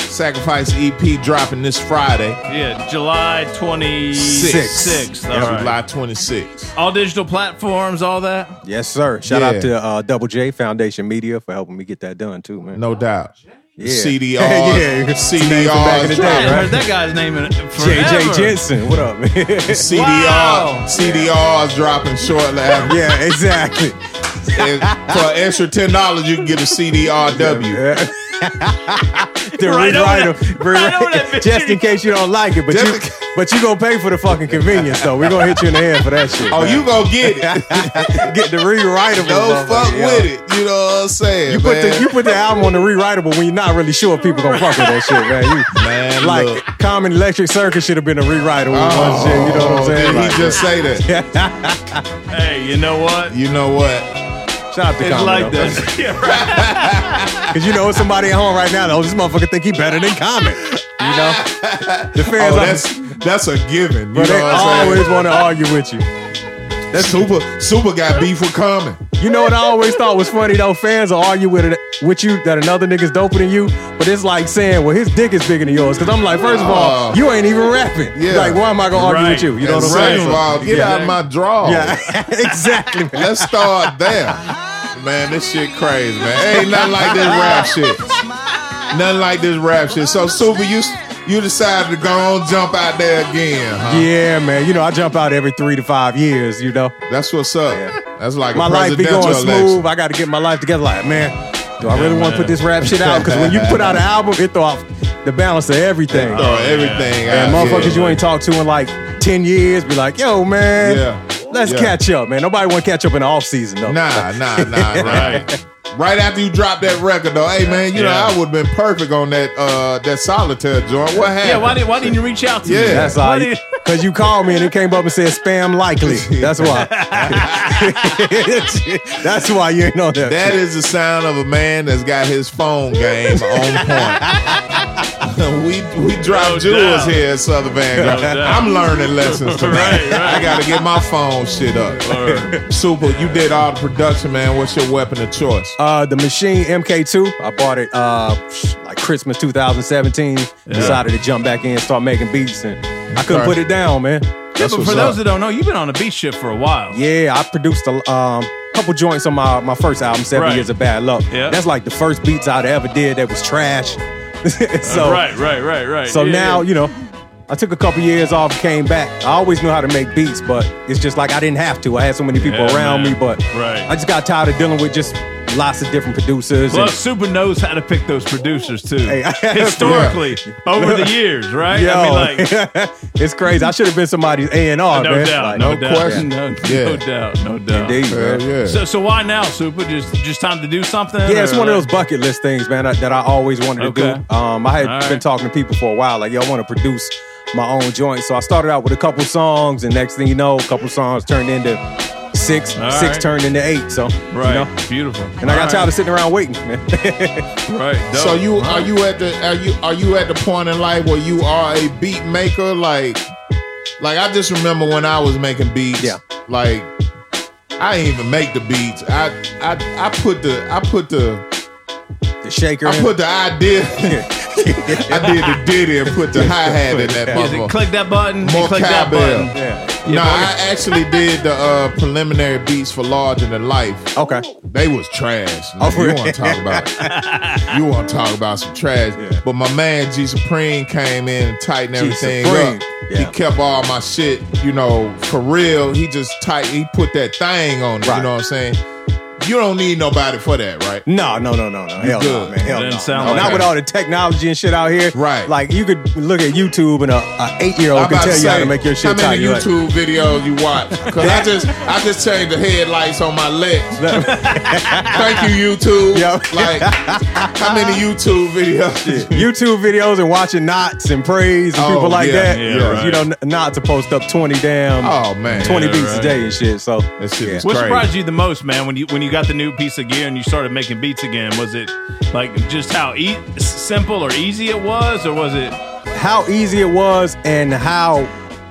[SPEAKER 1] Sacrifice EP dropping this Friday.
[SPEAKER 13] Yeah, July 26th.
[SPEAKER 1] Six.
[SPEAKER 13] All
[SPEAKER 1] Yeah,
[SPEAKER 13] right.
[SPEAKER 1] July 26th.
[SPEAKER 13] All digital platforms, all that.
[SPEAKER 4] Yes, sir. Shout
[SPEAKER 1] Yeah.
[SPEAKER 4] out to uh, Double J Foundation Media for helping me get that done too, man.
[SPEAKER 1] No doubt.
[SPEAKER 4] Yeah.
[SPEAKER 1] CDR.
[SPEAKER 4] yeah,
[SPEAKER 1] CDR.
[SPEAKER 4] from back in the day,
[SPEAKER 13] hadn't
[SPEAKER 4] right?
[SPEAKER 13] heard that guy's name in forever.
[SPEAKER 4] JJ Jensen, what up, man?
[SPEAKER 1] CDR.
[SPEAKER 13] Wow.
[SPEAKER 1] CDR's dropping shortly after.
[SPEAKER 4] yeah, exactly.
[SPEAKER 1] And for an extra ten dollars, you can get a CDRW.
[SPEAKER 4] to
[SPEAKER 13] Right over
[SPEAKER 4] rewrite
[SPEAKER 13] that-
[SPEAKER 4] them,
[SPEAKER 13] right over that bitch.
[SPEAKER 4] just in case you don't like it. But you,
[SPEAKER 1] Just
[SPEAKER 4] but you gonna pay for the fucking convenience though. We're gonna hit you in the head for that shit.
[SPEAKER 1] Oh,
[SPEAKER 4] man.
[SPEAKER 1] you gonna get it?
[SPEAKER 4] get the rewritable.
[SPEAKER 1] Don't fuck
[SPEAKER 4] motherfucker, yo.
[SPEAKER 1] with it. You know what I'm saying?
[SPEAKER 4] You put
[SPEAKER 1] man.
[SPEAKER 4] the you put the album on the rewritable when you're not really sure if people gonna fuck with that shit, man. You,
[SPEAKER 1] Man,
[SPEAKER 4] like
[SPEAKER 1] look.
[SPEAKER 4] Common Electric Circus should have been a rewritable one oh, shit. You know what I'm
[SPEAKER 1] Oh,
[SPEAKER 4] saying?
[SPEAKER 1] Did
[SPEAKER 4] Like,
[SPEAKER 1] he just say that?
[SPEAKER 13] Hey, you know what?
[SPEAKER 1] You know what?
[SPEAKER 4] Shout out to
[SPEAKER 13] It's
[SPEAKER 4] Common.
[SPEAKER 13] like that. Yeah, right.
[SPEAKER 4] Because you know somebody at home right now, though, this motherfucker think he better than Common. You know? The fans
[SPEAKER 1] Oh,
[SPEAKER 4] are-
[SPEAKER 1] that's that's a given. You
[SPEAKER 4] but
[SPEAKER 1] know
[SPEAKER 4] they
[SPEAKER 1] what I'm
[SPEAKER 4] always want to argue with you.
[SPEAKER 1] That's super. Super got beef with Common.
[SPEAKER 4] You know what I always thought was funny though? Fans will argue with it with you that another nigga's doper than you, but it's like saying, well, his dick is bigger than yours. Cause I'm like, first of all,
[SPEAKER 1] Oh.
[SPEAKER 4] you ain't even rapping.
[SPEAKER 1] Yeah.
[SPEAKER 4] Like, why am I gonna argue
[SPEAKER 13] Right.
[SPEAKER 4] with you? You know
[SPEAKER 1] And
[SPEAKER 4] what I'm saying?
[SPEAKER 1] second of all, get
[SPEAKER 4] yeah.
[SPEAKER 1] out of my draw.
[SPEAKER 4] Yeah, exactly. Man.
[SPEAKER 1] Let's start there. Man, this shit crazy, man. Ain't nothing like this rap shit. Nothing like this rap shit. So, Super, you you decided to go on jump out there again, huh?
[SPEAKER 4] Yeah, man. You know, I jump out every three to five years. You know,
[SPEAKER 1] That's what's up. That's like
[SPEAKER 4] my life be going
[SPEAKER 1] election.
[SPEAKER 4] smooth. I got to get my life together. Like, man, do I really want to put this rap shit out? Because when you put out an album, it throw off the balance of everything.
[SPEAKER 1] Throw everything
[SPEAKER 4] And
[SPEAKER 1] out.
[SPEAKER 4] motherfuckers
[SPEAKER 1] yeah.
[SPEAKER 4] you ain't talked to in like 10 years be like, yo, man,
[SPEAKER 1] Yeah.
[SPEAKER 4] let's
[SPEAKER 1] Yeah.
[SPEAKER 4] catch up, man. Nobody want to catch up in the off season, though.
[SPEAKER 1] Nah, nah, nah, right. Right after you dropped that record, though, hey man, you know I would have been perfect on that uh that solitaire joint. What happened?
[SPEAKER 13] Yeah, why, did, why didn't you reach out to me?
[SPEAKER 1] Yeah.
[SPEAKER 4] That's
[SPEAKER 13] Why
[SPEAKER 4] all.
[SPEAKER 13] did-
[SPEAKER 4] Because you called me and it came up and said spam likely. That's why. That's why you ain't know that.
[SPEAKER 1] That is the sound of a man that's got his phone game on point. we we drop
[SPEAKER 13] No
[SPEAKER 1] jewels
[SPEAKER 13] doubt.
[SPEAKER 1] here at Southern Vanguard.
[SPEAKER 13] doubt.
[SPEAKER 1] I'm learning lessons tonight.
[SPEAKER 13] Right, right.
[SPEAKER 1] I got to get my phone shit up. Super, you did all the production, man. What's your weapon of choice?
[SPEAKER 4] Uh, the Maschine MK2. I bought it uh like Christmas 2017. Decided to jump back in start making beats, and I couldn't put it down, man.
[SPEAKER 13] Yeah,
[SPEAKER 1] That's
[SPEAKER 13] but
[SPEAKER 1] what's
[SPEAKER 13] for those
[SPEAKER 1] up.
[SPEAKER 13] that don't know, you've been on a beat ship for a while.
[SPEAKER 4] Yeah, I produced a um, couple joints on my, my first album, Seven
[SPEAKER 13] Right.
[SPEAKER 4] Years of Bad Luck.
[SPEAKER 13] Yeah.
[SPEAKER 4] That's like the first beats I'd ever did that was trash. so
[SPEAKER 13] right, right, right, right.
[SPEAKER 4] so
[SPEAKER 13] Yeah,
[SPEAKER 4] now,
[SPEAKER 13] yeah.
[SPEAKER 4] you know, I took a couple years off, came back. I always knew how to make beats, but it's just like I didn't have to. I had so many people
[SPEAKER 13] Yeah,
[SPEAKER 4] around
[SPEAKER 13] man.
[SPEAKER 4] me, but
[SPEAKER 13] Right.
[SPEAKER 4] I just got tired of dealing with just lots of different producers.
[SPEAKER 13] Plus,
[SPEAKER 4] and,
[SPEAKER 13] Super knows how to pick those producers too.
[SPEAKER 4] Hey, I-
[SPEAKER 13] Historically, over the years, right?
[SPEAKER 4] Yo,
[SPEAKER 13] I mean, like,
[SPEAKER 4] it's crazy. I should have been somebody's A and R,
[SPEAKER 13] no
[SPEAKER 4] man.
[SPEAKER 13] doubt,
[SPEAKER 4] Like,
[SPEAKER 13] no,
[SPEAKER 1] no
[SPEAKER 13] doubt,
[SPEAKER 1] question.
[SPEAKER 13] no, no
[SPEAKER 1] Yeah.
[SPEAKER 13] doubt, no doubt.
[SPEAKER 4] Indeed,
[SPEAKER 1] Hell
[SPEAKER 4] man.
[SPEAKER 1] yeah.
[SPEAKER 13] So, so why now, Super? Just, just time to do something?
[SPEAKER 4] Yeah, it's
[SPEAKER 13] or
[SPEAKER 4] one of those bucket list things, man, that, that I always wanted
[SPEAKER 13] Okay.
[SPEAKER 4] to do. Um, I had
[SPEAKER 13] All
[SPEAKER 4] been
[SPEAKER 13] right.
[SPEAKER 4] talking to people for a while, like, yo, I want to produce my own joint. So I started out with a couple songs, and next thing you know, a couple songs turned into six,
[SPEAKER 13] All
[SPEAKER 4] six
[SPEAKER 13] right.
[SPEAKER 4] turned into eight. So,
[SPEAKER 13] Right,
[SPEAKER 4] you know,
[SPEAKER 13] beautiful.
[SPEAKER 4] and I got tired of sitting around waiting, man.
[SPEAKER 13] Right. dope.
[SPEAKER 1] So you
[SPEAKER 13] All
[SPEAKER 1] are you at the are you are you at the point in life where you are a beat maker? Like like I just remember when I was making beats.
[SPEAKER 4] Yeah.
[SPEAKER 1] Like I didn't even make the beats. I I I put the I put the
[SPEAKER 4] the shaker.
[SPEAKER 1] I
[SPEAKER 4] in.
[SPEAKER 1] put the idea. I did the ditty and put the hi hat in that
[SPEAKER 13] Yeah, then
[SPEAKER 1] motherfucker.
[SPEAKER 13] click that button.
[SPEAKER 1] More
[SPEAKER 13] and click that
[SPEAKER 1] cowbell.
[SPEAKER 13] button.
[SPEAKER 4] yeah.
[SPEAKER 1] No, I actually did the uh, preliminary beats for Large Larger Than Life.
[SPEAKER 4] Okay.
[SPEAKER 1] They was trash.
[SPEAKER 4] Oh,
[SPEAKER 1] you
[SPEAKER 4] really?
[SPEAKER 1] want to talk about? you want to talk about some trash?
[SPEAKER 4] Yeah.
[SPEAKER 1] But my man G Supreme came in and tightened everything up.
[SPEAKER 4] yeah.
[SPEAKER 1] He kept all my shit, you know, for real. He just tight. He put that thing on it.
[SPEAKER 4] Right.
[SPEAKER 1] You know what I'm saying? You don't need nobody for that, right?
[SPEAKER 4] No, no, no, no, no. Hell no, man. Hell
[SPEAKER 13] Doesn't
[SPEAKER 4] no.
[SPEAKER 13] sound
[SPEAKER 4] No,
[SPEAKER 13] like
[SPEAKER 4] Not
[SPEAKER 1] it.
[SPEAKER 4] with all the technology and shit out here.
[SPEAKER 1] Right.
[SPEAKER 4] Like you could look at YouTube and a, a eight year old can tell
[SPEAKER 1] to
[SPEAKER 4] you how to make your shit
[SPEAKER 1] How many
[SPEAKER 4] You're like,
[SPEAKER 1] YouTube videos you watch? Because I just I just changed the headlights on my legs. Thank you, YouTube.
[SPEAKER 4] Yep.
[SPEAKER 1] Like how many YouTube videos?
[SPEAKER 4] YouTube videos and watching knots and praise and
[SPEAKER 1] Oh,
[SPEAKER 4] people like
[SPEAKER 1] yeah,
[SPEAKER 4] that.
[SPEAKER 13] yeah,
[SPEAKER 4] Because,
[SPEAKER 13] right.
[SPEAKER 4] You know, N- knots to post up twenty damn,
[SPEAKER 1] Oh man,
[SPEAKER 4] 20
[SPEAKER 13] Yeah,
[SPEAKER 4] beats
[SPEAKER 13] right.
[SPEAKER 4] a day and shit. So
[SPEAKER 1] that shit
[SPEAKER 4] Yeah.
[SPEAKER 1] is
[SPEAKER 13] What surprised you the most, man, when you when you got the new piece of gear and you started making beats again? Was it like just how e- simple or easy it was, or was it?
[SPEAKER 4] how easy it was and how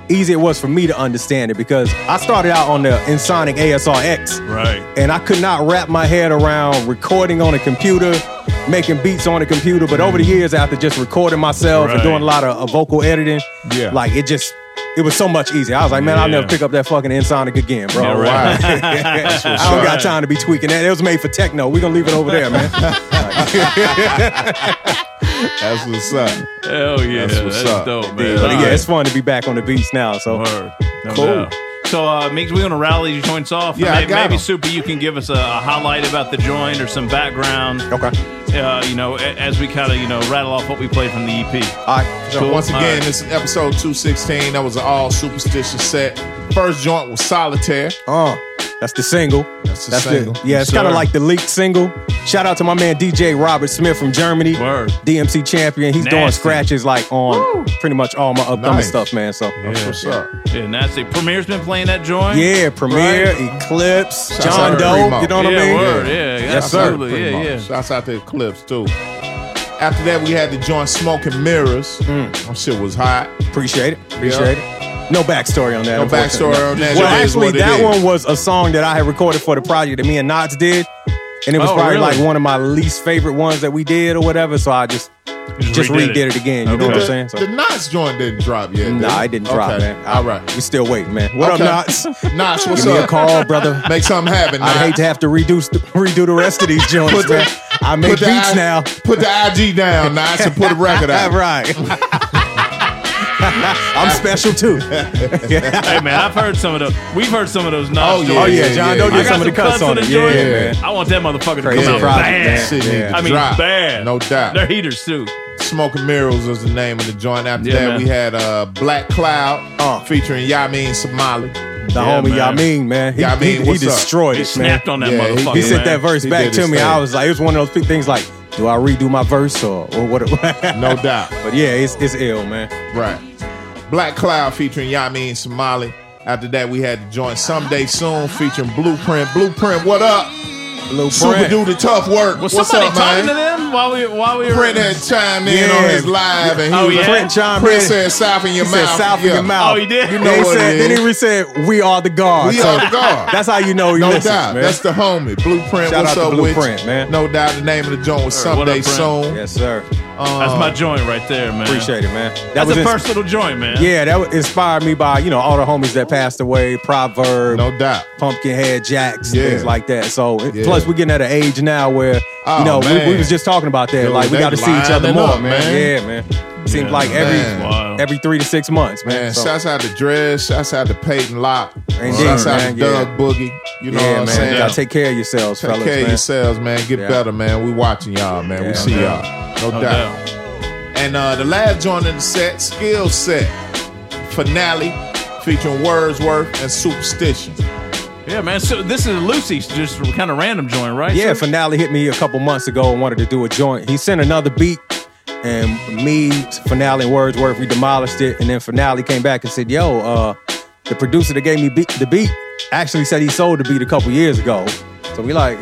[SPEAKER 4] easy it was for me to understand it because I started out on the Ensoniq ASRX.
[SPEAKER 13] Right.
[SPEAKER 4] And I could not wrap my head around recording on a computer, making beats on a computer. But over the years, after just recording myself and doing a lot of uh, vocal editing,
[SPEAKER 1] Yeah.
[SPEAKER 4] like it just, it was so much easier. I was like, man, I'll never pick up that fucking Ensoniq again, bro.
[SPEAKER 13] Yeah, right.
[SPEAKER 1] That's
[SPEAKER 4] I don't got time to be tweaking that. It was made for techno. We're gonna leave it over there, man.
[SPEAKER 1] That's what's up.
[SPEAKER 13] Hell yeah,
[SPEAKER 1] That's
[SPEAKER 13] that's,
[SPEAKER 1] what's up.
[SPEAKER 13] dope, man.
[SPEAKER 4] but yeah, it's fun to be back on the beats now. So
[SPEAKER 13] Word. No
[SPEAKER 1] Cool.
[SPEAKER 13] doubt. So, uh, Meeks, we want to rally your joints off.
[SPEAKER 1] Yeah,
[SPEAKER 13] maybe,
[SPEAKER 1] got
[SPEAKER 13] maybe
[SPEAKER 1] 'em.
[SPEAKER 13] Super, you can give us a, a highlight about the joint or some background.
[SPEAKER 4] okay,
[SPEAKER 13] Uh, you know, as we kind of you know rattle off what we played from the EP.
[SPEAKER 4] all right.
[SPEAKER 1] So
[SPEAKER 13] Cool.
[SPEAKER 1] once again,
[SPEAKER 13] right.
[SPEAKER 1] this is episode 216. That was an all superstition set. First joint was Solitaire.
[SPEAKER 4] Uh, that's the single.
[SPEAKER 1] That's the single.
[SPEAKER 4] yeah, it's kind of like the leaked single. Shout out to my man DJ Robert Smith from Germany.
[SPEAKER 13] Word.
[SPEAKER 4] DMC champion. He's doing scratches like on pretty much all my upcoming
[SPEAKER 1] Nice.
[SPEAKER 4] stuff, man. So
[SPEAKER 1] That's what's up.
[SPEAKER 13] Yeah, nasty. Premier's been playing that joint.
[SPEAKER 4] yeah, Premier,
[SPEAKER 13] Right.
[SPEAKER 4] Eclipse,
[SPEAKER 1] Shouts
[SPEAKER 4] John Doe. You know what
[SPEAKER 13] yeah,
[SPEAKER 4] I mean?
[SPEAKER 13] word. Yeah,
[SPEAKER 4] Yes, sir.
[SPEAKER 13] absolutely.
[SPEAKER 1] Pretty
[SPEAKER 13] Yeah, yeah.
[SPEAKER 1] Shouts out to Eclipse too. After that, we had the joint Smoking Mirrors.
[SPEAKER 4] Mm.
[SPEAKER 1] That shit was hot.
[SPEAKER 4] Appreciate it. Appreciate it. No backstory on that.
[SPEAKER 1] No backstory on that.
[SPEAKER 4] Well,
[SPEAKER 1] It is
[SPEAKER 4] actually,
[SPEAKER 1] what it
[SPEAKER 4] that
[SPEAKER 1] is.
[SPEAKER 4] one was a song that I had recorded for the project that me and Knots did. And it was
[SPEAKER 13] Oh,
[SPEAKER 4] probably
[SPEAKER 13] really?
[SPEAKER 4] like one of my least favorite ones that we did or whatever. So I just just
[SPEAKER 13] redid
[SPEAKER 4] redid,
[SPEAKER 13] it.
[SPEAKER 4] it. again. You
[SPEAKER 13] Okay.
[SPEAKER 4] know what I'm saying? So,
[SPEAKER 1] the Knots joint didn't drop yet. did
[SPEAKER 4] nah, it didn't drop,
[SPEAKER 1] Okay.
[SPEAKER 4] man.
[SPEAKER 1] All right.
[SPEAKER 4] We still waiting, man. What
[SPEAKER 1] Okay.
[SPEAKER 4] up, Knots?
[SPEAKER 1] Knots, what's up?
[SPEAKER 4] Give me a
[SPEAKER 1] up?
[SPEAKER 4] call, brother.
[SPEAKER 1] Make something happen.
[SPEAKER 4] I'd hate to have to redo redo the rest of these joints,
[SPEAKER 1] Put the-
[SPEAKER 4] man. I make beats
[SPEAKER 1] I-
[SPEAKER 4] now.
[SPEAKER 1] Put the IG down, Knots, and put a record out.
[SPEAKER 4] right. I'm special too.
[SPEAKER 13] hey man, I've heard some of those. We've heard some of those.
[SPEAKER 1] Oh,
[SPEAKER 13] Knots
[SPEAKER 1] yeah,
[SPEAKER 13] joints.
[SPEAKER 4] Oh yeah,
[SPEAKER 1] yeah,
[SPEAKER 4] John
[SPEAKER 1] yeah.
[SPEAKER 4] Doe
[SPEAKER 13] I
[SPEAKER 4] did some of the cuts on
[SPEAKER 13] the
[SPEAKER 4] it.
[SPEAKER 13] joint.
[SPEAKER 4] Yeah,
[SPEAKER 13] I want that motherfucker to
[SPEAKER 4] Crazy
[SPEAKER 13] come out
[SPEAKER 4] project,
[SPEAKER 13] bad.
[SPEAKER 4] man.
[SPEAKER 1] Shit need
[SPEAKER 4] Yeah.
[SPEAKER 1] to
[SPEAKER 13] I mean,
[SPEAKER 1] drop.
[SPEAKER 13] bad.
[SPEAKER 1] No doubt.
[SPEAKER 13] They're heaters too.
[SPEAKER 1] Smoking Mirrors was the name of the joint. After
[SPEAKER 13] Yeah,
[SPEAKER 1] that,
[SPEAKER 13] man.
[SPEAKER 1] we had uh, Black Cloud
[SPEAKER 4] Uh.
[SPEAKER 1] featuring Yamin Semali.
[SPEAKER 4] The
[SPEAKER 13] Yeah,
[SPEAKER 4] homie
[SPEAKER 13] man.
[SPEAKER 4] Yamin, man. He,
[SPEAKER 1] Yamin,
[SPEAKER 4] he, he
[SPEAKER 1] what's up?
[SPEAKER 4] destroyed
[SPEAKER 13] He
[SPEAKER 4] it, man.
[SPEAKER 13] snapped on that
[SPEAKER 1] Yeah,
[SPEAKER 13] motherfucker.
[SPEAKER 4] He
[SPEAKER 1] Yeah,
[SPEAKER 4] sent that verse
[SPEAKER 1] He
[SPEAKER 4] back to me.
[SPEAKER 1] thing.
[SPEAKER 4] I was like, it was one of those things like, do I redo my verse or, or what?
[SPEAKER 1] No doubt.
[SPEAKER 4] But yeah, it's it's ill, man.
[SPEAKER 1] Right. Black Cloud featuring Yamin Semali. After that, we had the joint Someday Soon featuring Blueprint. Blueprint, what up? Super do the tough work.
[SPEAKER 13] Was
[SPEAKER 1] What's
[SPEAKER 13] somebody
[SPEAKER 1] up,
[SPEAKER 13] talking
[SPEAKER 1] man?
[SPEAKER 13] to them while we while we were?
[SPEAKER 1] Print had chimed in
[SPEAKER 4] Yeah.
[SPEAKER 1] on his live, and he
[SPEAKER 13] Oh,
[SPEAKER 1] was
[SPEAKER 13] yeah?
[SPEAKER 4] Print chimed
[SPEAKER 1] Print
[SPEAKER 4] in.
[SPEAKER 1] said "South in your
[SPEAKER 4] He
[SPEAKER 1] mouth."
[SPEAKER 4] said south
[SPEAKER 1] Yeah.
[SPEAKER 4] of your mouth.
[SPEAKER 13] Oh, he did?
[SPEAKER 1] You
[SPEAKER 4] Then
[SPEAKER 1] know
[SPEAKER 4] he
[SPEAKER 1] what
[SPEAKER 4] said,
[SPEAKER 1] it
[SPEAKER 4] then he said, "We are the guard."
[SPEAKER 1] We
[SPEAKER 4] So
[SPEAKER 1] are the guard.
[SPEAKER 4] That's how you know he
[SPEAKER 1] No
[SPEAKER 4] listens,
[SPEAKER 1] doubt.
[SPEAKER 4] man.
[SPEAKER 1] That's the homie. Blueprint.
[SPEAKER 4] Shout
[SPEAKER 1] What's
[SPEAKER 4] out to
[SPEAKER 1] up with
[SPEAKER 4] Blueprint,
[SPEAKER 1] you?
[SPEAKER 4] man.
[SPEAKER 1] No doubt the name of the joint was
[SPEAKER 13] Sir, what
[SPEAKER 1] Someday
[SPEAKER 13] up,
[SPEAKER 1] Soon.
[SPEAKER 4] yes, sir.
[SPEAKER 13] That's my um, joint right there, man.
[SPEAKER 4] Appreciate it, man. That
[SPEAKER 13] That's
[SPEAKER 4] was
[SPEAKER 13] a
[SPEAKER 4] ins-
[SPEAKER 13] first little joint, man.
[SPEAKER 4] Yeah, that was inspired me by you know all the homies that passed away, Proverb,
[SPEAKER 1] No doubt.
[SPEAKER 4] Pumpkinhead Jacks,
[SPEAKER 1] Yeah.
[SPEAKER 4] things like that. So
[SPEAKER 1] Yeah.
[SPEAKER 4] plus we're getting at an age now where
[SPEAKER 1] Oh,
[SPEAKER 4] you know we, we was just talking about that.
[SPEAKER 1] Dude,
[SPEAKER 4] like we got to see each other more,
[SPEAKER 1] up,
[SPEAKER 4] man.
[SPEAKER 1] man.
[SPEAKER 4] Yeah, man. Seems
[SPEAKER 13] Yeah,
[SPEAKER 4] like every
[SPEAKER 1] man.
[SPEAKER 13] Wow.
[SPEAKER 4] every three to six months, man.
[SPEAKER 1] Man,
[SPEAKER 4] So,
[SPEAKER 1] shouts out to Dress, shouts out to Peyton Locke,
[SPEAKER 4] Indeed,
[SPEAKER 1] shouts out
[SPEAKER 4] man,
[SPEAKER 1] to Doug
[SPEAKER 4] yeah.
[SPEAKER 1] Boogie. You know
[SPEAKER 4] yeah,
[SPEAKER 1] what I'm
[SPEAKER 4] man.
[SPEAKER 1] saying?
[SPEAKER 4] Gotta take care of yourselves,
[SPEAKER 1] Take
[SPEAKER 4] fellas,
[SPEAKER 1] care of yourselves, man. Get
[SPEAKER 4] Yeah.
[SPEAKER 1] better, man. We watching y'all, man.
[SPEAKER 4] Yeah,
[SPEAKER 1] we see
[SPEAKER 4] no
[SPEAKER 1] y'all. No,
[SPEAKER 13] No
[SPEAKER 1] doubt.
[SPEAKER 13] doubt.
[SPEAKER 1] And uh, the last joint in the set, skill set finale, featuring Wordsworth and Superstition.
[SPEAKER 13] Yeah, man. So this is Lucy's just kind of random joint, right?
[SPEAKER 4] Yeah,
[SPEAKER 13] sir?
[SPEAKER 4] Finale hit me a couple months ago and wanted to do a joint. He sent another beat, and me, Finale, and Wordsworth, we demolished it. And then Finale came back and said, "Yo, uh, the producer that gave me beat, the beat actually said he sold the beat a couple years ago." So we like,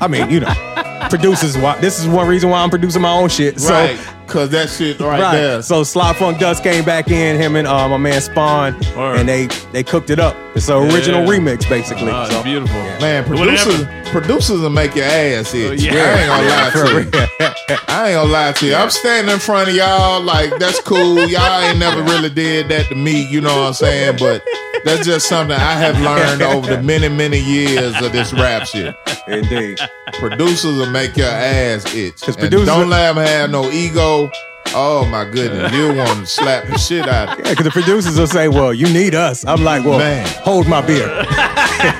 [SPEAKER 4] I mean, you know, producers. Why, this is one reason why I'm producing my own shit. So,
[SPEAKER 1] right. Cause that shit right,
[SPEAKER 4] Right.
[SPEAKER 1] there.
[SPEAKER 4] So Slot Funk Dust came back in, him and uh, my man Spawn,
[SPEAKER 13] Word.
[SPEAKER 4] and they they cooked it up. It's an original
[SPEAKER 13] Yeah.
[SPEAKER 4] remix, basically.
[SPEAKER 13] Oh, it's
[SPEAKER 4] so,
[SPEAKER 13] beautiful.
[SPEAKER 1] Man,
[SPEAKER 13] Whatever.
[SPEAKER 1] producers, producers will make your ass itch.
[SPEAKER 13] yeah.
[SPEAKER 1] I ain't gonna lie to you. I ain't gonna lie to you. I'm standing in front of y'all like that's cool. Y'all ain't never really did that to me, you know what I'm saying? But that's just something I have learned over the many, many years of this rap shit.
[SPEAKER 4] Indeed.
[SPEAKER 1] Producers will make your ass itch.
[SPEAKER 4] 'Cause
[SPEAKER 1] And
[SPEAKER 4] producers-
[SPEAKER 1] don't let them have no ego. Oh my goodness, you want to slap the shit out of
[SPEAKER 4] Yeah, because the producers will say, "Well, you need us." I'm like, "Well,
[SPEAKER 1] Man.
[SPEAKER 4] hold my beer.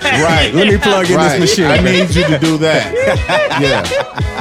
[SPEAKER 1] Right.
[SPEAKER 4] Let me plug in
[SPEAKER 1] right.
[SPEAKER 4] this machine."
[SPEAKER 1] I
[SPEAKER 4] man.
[SPEAKER 1] need you to do that. yeah.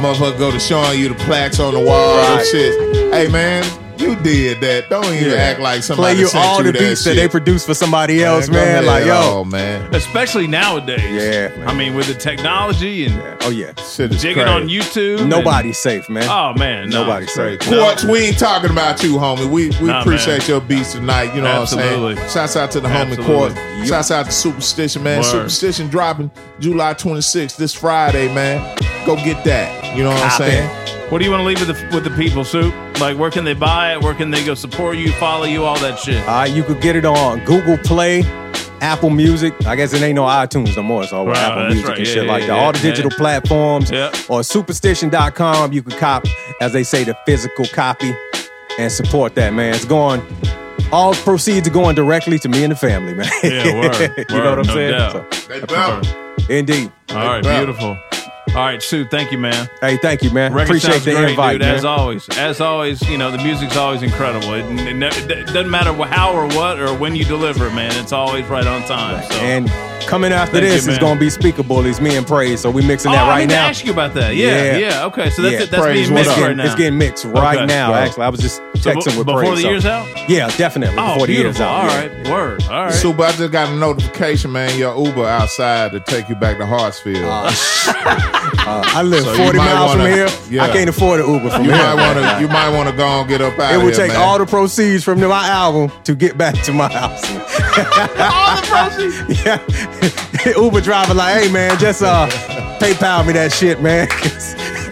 [SPEAKER 1] Motherfucker go to showing you the plaques on the wall and
[SPEAKER 4] Right.
[SPEAKER 1] shit. Hey man, you did that. Don't even
[SPEAKER 4] Yeah.
[SPEAKER 1] act like somebody
[SPEAKER 4] Play you
[SPEAKER 1] sent
[SPEAKER 4] all
[SPEAKER 1] you
[SPEAKER 4] the
[SPEAKER 1] that
[SPEAKER 4] beats that
[SPEAKER 1] shit.
[SPEAKER 4] they produce for somebody else,
[SPEAKER 1] go
[SPEAKER 4] man. Like, yo,
[SPEAKER 1] oh man,
[SPEAKER 13] Especially nowadays.
[SPEAKER 4] Yeah, man.
[SPEAKER 13] I mean, with the technology and
[SPEAKER 4] oh yeah,
[SPEAKER 1] shit is
[SPEAKER 13] jigging
[SPEAKER 1] crazy.
[SPEAKER 13] on YouTube. and-
[SPEAKER 4] nobody's safe, man.
[SPEAKER 13] oh man, no.
[SPEAKER 4] Nobody's safe.
[SPEAKER 1] Kuartz, we ain't talking about you, homie. We we
[SPEAKER 13] Nah,
[SPEAKER 1] appreciate
[SPEAKER 13] man.
[SPEAKER 1] your beats tonight. You know
[SPEAKER 13] Absolutely.
[SPEAKER 1] what I'm saying? Shouts out to the homie
[SPEAKER 13] Absolutely.
[SPEAKER 1] Kuartz. Shouts out to Superstition, man.
[SPEAKER 13] Word.
[SPEAKER 1] Superstition dropping July 26th this Friday, man. Go get that. You know what I'm
[SPEAKER 4] Copy.
[SPEAKER 1] saying?
[SPEAKER 13] What do you want to leave with the with the people, Soup? Like, where can they buy it? Where can they go support you, follow you, all that shit?
[SPEAKER 4] Uh, you could get it on Google Play, Apple Music. I guess it ain't no iTunes no more, so
[SPEAKER 13] Right,
[SPEAKER 4] Apple Music
[SPEAKER 13] right.
[SPEAKER 4] and
[SPEAKER 13] Yeah,
[SPEAKER 4] shit
[SPEAKER 13] yeah,
[SPEAKER 4] like that.
[SPEAKER 13] yeah,
[SPEAKER 4] All the digital
[SPEAKER 13] yeah.
[SPEAKER 4] platforms
[SPEAKER 13] Yeah.
[SPEAKER 4] or superstition.com. You could cop, as they say, the physical copy and support that, man. It's going, all proceeds are going directly to me and the family, man.
[SPEAKER 13] Yeah, word,
[SPEAKER 4] you know what I'm
[SPEAKER 13] no
[SPEAKER 4] saying?
[SPEAKER 13] doubt.
[SPEAKER 1] They bout.
[SPEAKER 4] Indeed.
[SPEAKER 13] All right, beautiful. All right, Sue, thank you, man.
[SPEAKER 4] Hey, thank you, man.
[SPEAKER 13] Record
[SPEAKER 4] Appreciate the
[SPEAKER 13] great,
[SPEAKER 4] invite,
[SPEAKER 13] dude.
[SPEAKER 4] man.
[SPEAKER 13] As always, as always, you know the music's always incredible. It, it, ne- it doesn't matter how or what or when you deliver it, man. It's always right on time. So.
[SPEAKER 4] And coming after
[SPEAKER 13] Thank you,
[SPEAKER 4] this is going to be Speakable. It's me and Praise. So we mixing
[SPEAKER 13] oh,
[SPEAKER 4] that
[SPEAKER 13] I
[SPEAKER 4] right
[SPEAKER 13] need
[SPEAKER 4] now.
[SPEAKER 13] to ask you about that. Yeah, yeah. okay, so that's
[SPEAKER 4] Yeah,
[SPEAKER 13] it. That's
[SPEAKER 4] Praise,
[SPEAKER 13] being mixed right
[SPEAKER 4] It's
[SPEAKER 13] now.
[SPEAKER 4] getting- It's getting mixed right
[SPEAKER 13] Okay.
[SPEAKER 4] now.
[SPEAKER 13] Wow.
[SPEAKER 4] Actually, I was just
[SPEAKER 13] So
[SPEAKER 4] texting
[SPEAKER 13] be-
[SPEAKER 4] with
[SPEAKER 13] before
[SPEAKER 4] Praise.
[SPEAKER 13] the
[SPEAKER 4] so-
[SPEAKER 13] year's out?
[SPEAKER 4] Yeah, definitely.
[SPEAKER 13] Oh,
[SPEAKER 4] before the year's
[SPEAKER 13] beautiful.
[SPEAKER 4] out.
[SPEAKER 13] All
[SPEAKER 4] yeah.
[SPEAKER 13] word. All right.
[SPEAKER 1] Super, I just got a notification, man. Your Uber outside to take you back to Hartsfield.
[SPEAKER 4] Oh, Uh, I live
[SPEAKER 1] So
[SPEAKER 4] 40 miles
[SPEAKER 1] wanna-
[SPEAKER 4] from here.
[SPEAKER 1] yeah.
[SPEAKER 4] I can't afford an Uber from
[SPEAKER 1] you
[SPEAKER 4] here.
[SPEAKER 1] might want to. You might want to go and get up out.
[SPEAKER 4] it would
[SPEAKER 1] here,
[SPEAKER 4] take
[SPEAKER 1] man.
[SPEAKER 4] all the proceeds from my album to get back to my house.
[SPEAKER 13] all the proceeds.
[SPEAKER 4] yeah. Uber driver like, hey man, just uh PayPal me that shit, man.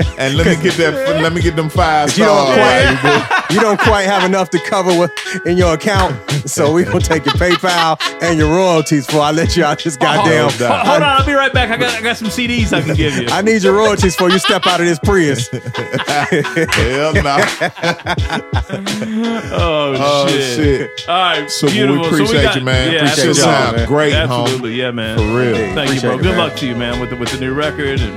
[SPEAKER 1] And let me get that. Let me get them five stars.
[SPEAKER 4] you don't quite you don't quite have enough to cover what in your account. So we gonna take your PayPal and your royalties before I let you out this oh, goddamn.
[SPEAKER 13] Hold, hold on, I'll be right back. I got I got some CDs I can give you.
[SPEAKER 4] I need your royalties before you step out of this Prius.
[SPEAKER 1] Hell no.
[SPEAKER 13] Oh,
[SPEAKER 1] Oh,
[SPEAKER 13] shit.
[SPEAKER 1] shit.
[SPEAKER 13] All right,
[SPEAKER 1] So we
[SPEAKER 13] beautiful.
[SPEAKER 1] appreciate
[SPEAKER 13] we got,
[SPEAKER 1] you, man.
[SPEAKER 13] Yeah,
[SPEAKER 1] Appreciate
[SPEAKER 13] absolutely.
[SPEAKER 1] y'all, great, homie.
[SPEAKER 13] Absolutely, yeah, man.
[SPEAKER 1] For real.
[SPEAKER 13] Thank you, bro.
[SPEAKER 4] it,
[SPEAKER 13] Good
[SPEAKER 4] man.
[SPEAKER 13] luck to you, man, with the with the new record and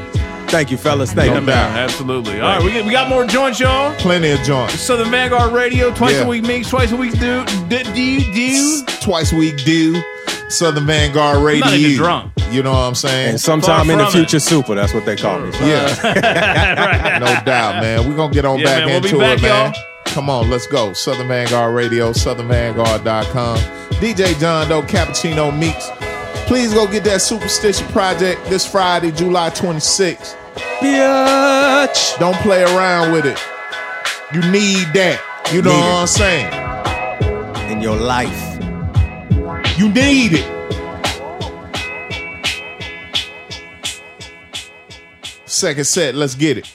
[SPEAKER 4] Thank you, fellas. Thank
[SPEAKER 13] yeah,
[SPEAKER 4] you.
[SPEAKER 13] man. Absolutely. All right, we got, we got more joints, y'all.
[SPEAKER 1] Plenty of joints.
[SPEAKER 13] Southern Vanguard Radio, twice
[SPEAKER 1] Yeah.
[SPEAKER 13] a week mix, twice a week do do do. do.
[SPEAKER 1] Twice a week do. Southern Vanguard Radio.
[SPEAKER 13] not even drunk.
[SPEAKER 1] You know what I'm saying?
[SPEAKER 4] And sometime in the
[SPEAKER 13] from
[SPEAKER 4] future, super. That's what they call me.
[SPEAKER 1] Yeah. no doubt, man. We're going to get on
[SPEAKER 13] Yeah,
[SPEAKER 1] back
[SPEAKER 13] man, we'll be
[SPEAKER 1] into
[SPEAKER 13] back,
[SPEAKER 1] it, man.
[SPEAKER 13] y'all.
[SPEAKER 1] Come on, let's go. Southern Vanguard Radio, southernvanguard.com. DJ John Doe, Cappuccino Meeks. Please go get that Superstition Project this Friday, July 26th.
[SPEAKER 4] Bitch.
[SPEAKER 1] Don't play around with it. You need that. You know
[SPEAKER 4] Need
[SPEAKER 1] what
[SPEAKER 4] it.
[SPEAKER 1] I'm saying?
[SPEAKER 4] In your life.
[SPEAKER 1] You need it. Second set, let's get it.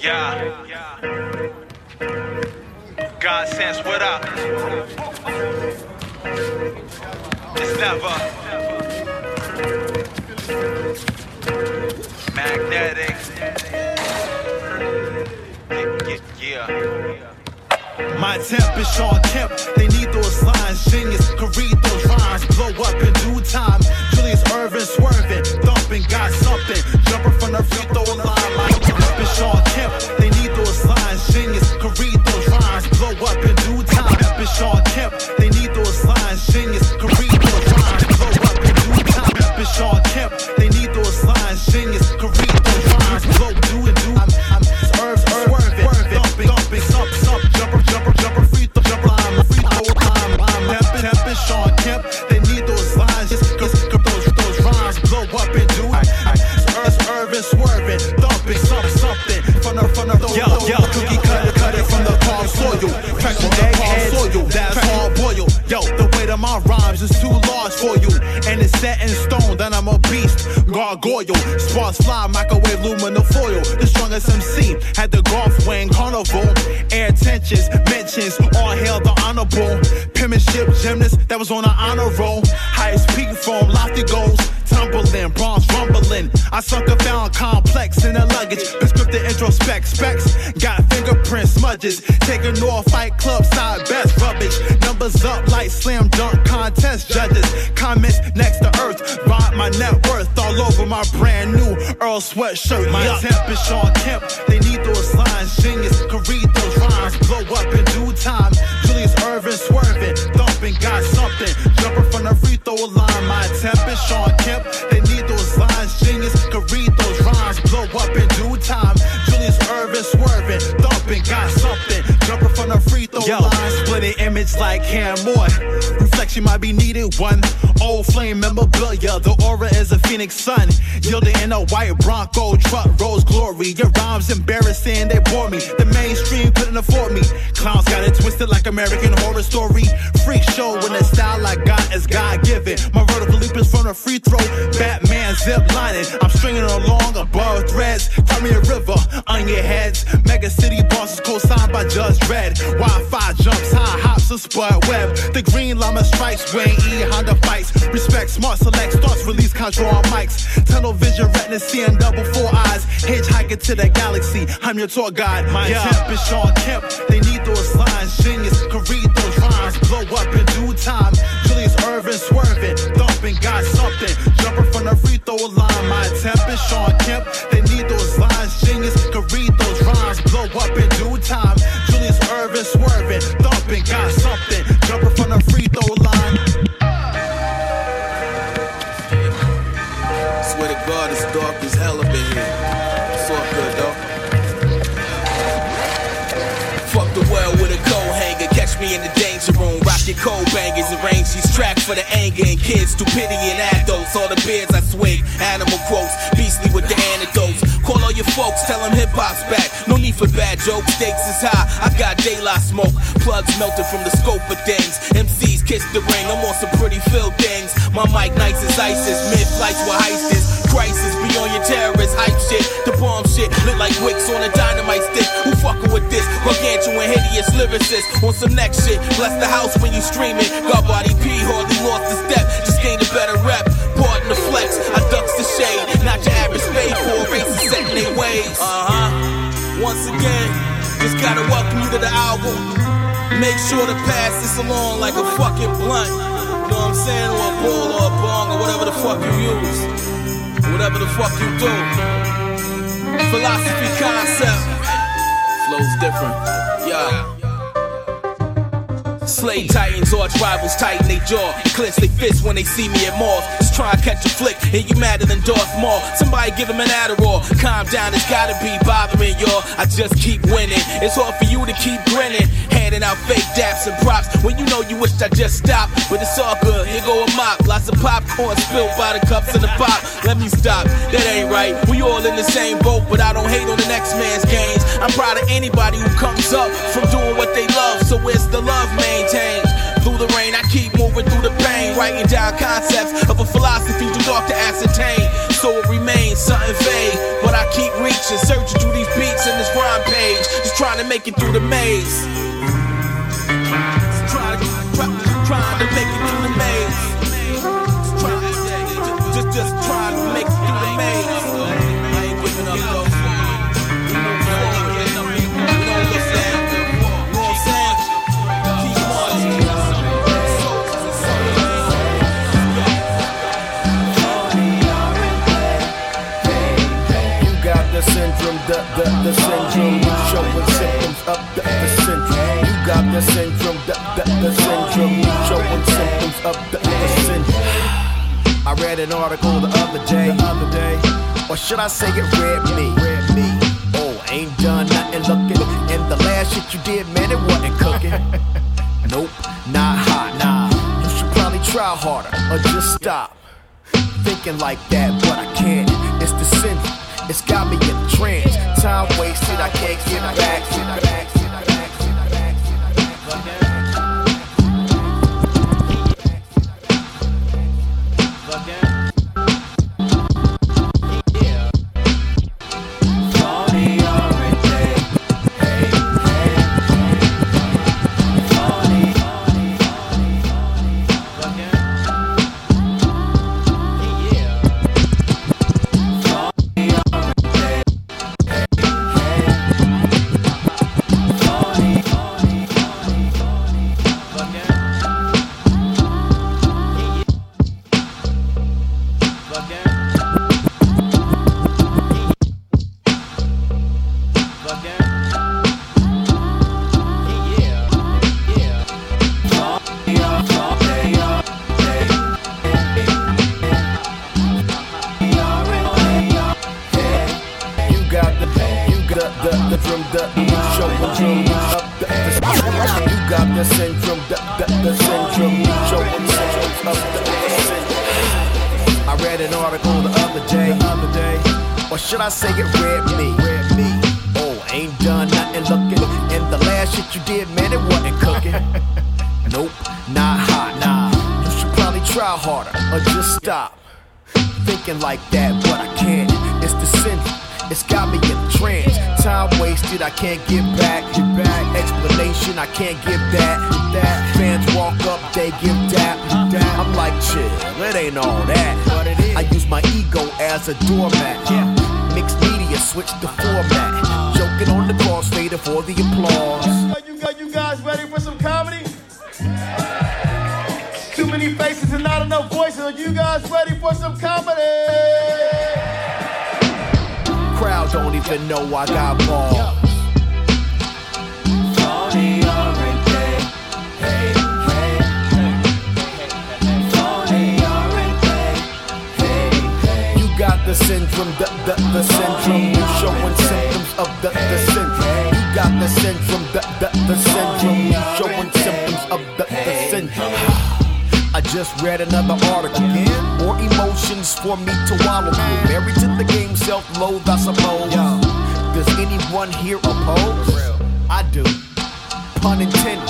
[SPEAKER 14] Yeah. God sense, what up? It's never
[SPEAKER 15] My temp is Shawn Kemp. They need those lines. Genius can read those rhymes. Blow up in due time. Julius Erving swerving, thumping, got something. Jumping from the free throw line. Gargoyle, sparks fly, microwave aluminum foil. The strongest MC had the golf wing carnival. Air tensions, mentions, all hail the honorable. Penmanship gymnast that was on an honor roll. Highest peak from lofty goals. Tumbling, bronze rumbling. I sunk a found complex in the luggage. Prescriptive introspect specs. Got fingerprint smudges. Taking off fight club side best rubbish. Numbers up like slam dunk contest judges. Comments next to earth. Ride my net worth all over my brand new Earl sweatshirt. My temp is Shawn Kemp. They need those lines. Genius can read those rhymes. Blow up in due time. Julius Erving swerving. Thumping, got something. Jumping Like Cam. Reflection might be needed. One old flame memorabilia. The aura is a phoenix sun. Yielding in a white Bronco truck. Rose glory. Your rhymes embarrassing. They bore me. The mainstream couldn't afford me. Clowns got it twisted like American Horror Story. Freak show when the style I got is God given. My vertical leap is from a free throw. Batman zip lining. I'm stringing along above threads. Tell me a river on your heads. Mega city bosses co-signed by Judge Dredd. Wi-Fi jumps a web. The green llama stripes, Wayne E Honda fights. Respect smart select starts release control on mics. Tunnel vision retina seeing double four eyes. Hitchhiking to the galaxy. I'm your tour guide. My temp is Shawn Kemp. They need those lines. Genius can read those rhymes. Blow up in due time. Julius Erving swerving, thumping, got something. Jumping from the free throw line. My temp is Shawn Kemp.
[SPEAKER 16] For the anger and kids. Stupidity and adults. All the beers I swig. Animal quotes. Beastly with the antidotes. Call all your folks. Tell them hip hop's back. No need for bad jokes. Stakes is high. I got daylight smoke. Plugs melted from the scope of things. MCs kiss the ring. I'm on some pretty fill things. My mic nice as ISIS. Mid flights with heisters. Crisis beyond your terrorist hype shit. The bomb shit lit like wicks on a dynamite Gargantuan hideous lyricist on some next shit. Bless the house when you streaming. God body P hardly lost a step. Just gained a better rep. Pardon the flex. I ducks the shade. Not your average spade for races setting their ways. Uh huh. Once again, just gotta welcome you to the album. Make sure to pass this along like a fucking blunt. You know what I'm saying? Or a ball or a bong or whatever the fuck you use. Whatever the fuck you do. Philosophy concept. Flows different. Yeah. Slay titans, arch rivals tighten they jaw. Clench they fists when they see me at malls. Just try and catch a flick, and you madder than Darth Maul. Somebody give him an Adderall. Calm down, it's gotta be bothering y'all. I just keep winning. It's hard for you to keep grinning. Handing out fake daps and props when you know you wished I just stopped. But it's all good, here go a mop. Lots of popcorn spilled by the cups in the pop. Let me stop, that ain't right. We all in the same boat, but I don't hate on the next man's gains. I'm proud of anybody who comes up from doing what they love. So where's the love maintained? Through the rain, I keep moving through the pain, writing down concepts of a philosophy too dark to ascertain. So it remains something vague, but I keep reaching, searching through these beats in this rhyme page, just trying to make it through the maze. Just trying to, try, make it through the maze. Just, trying, just, just trying the,
[SPEAKER 7] the, the syndrome. You showing symptoms of the, the syndrome. You got the syndrome, the, the, the syndrome. You showing symptoms of the, the syndrome. I read an article the other day, or should I say it read me? Read me. Oh, ain't done nothing looking, and the last shit you did, man, it wasn't cooking. nope, not hot. Nah, you should probably try harder or just stop thinking like that, but I can't. It's the syndrome. It's got me in a trance. Time wasted, I can't get back. Get back. I read an article the other day, the other day, or should I say it read me? Read me. Oh, ain't done nothing looking, and the last shit you did, man, it wasn't cooking. nope, not hot. Nah, you should probably try harder or just stop. Thinking thinking like that, but I can't. It's the syndrome. It's got me in trance. Time wasted, I can't get back. Get back. Explanation, I can't give that. That fans walk up, they give that. I'm like, chill, it ain't all that. I use my ego as a doormat. Mixed media, switch the format. Joking on the cross, waiting for the applause.
[SPEAKER 17] You got you guys ready for some comedy? Too many faces and not enough voices. Are you guys ready for some comedy?
[SPEAKER 7] Even know I got balls. You got the syndrome, the, the, the syndrome. You showing symptoms of the, the syndrome. You got the syndrome, the, the, the syndrome. You showing symptoms of the, the syndrome. Just read another article. More emotions for me to wallow through. Married to the game, self-loathe, I suppose. Does anyone here oppose? I do. Pun intended.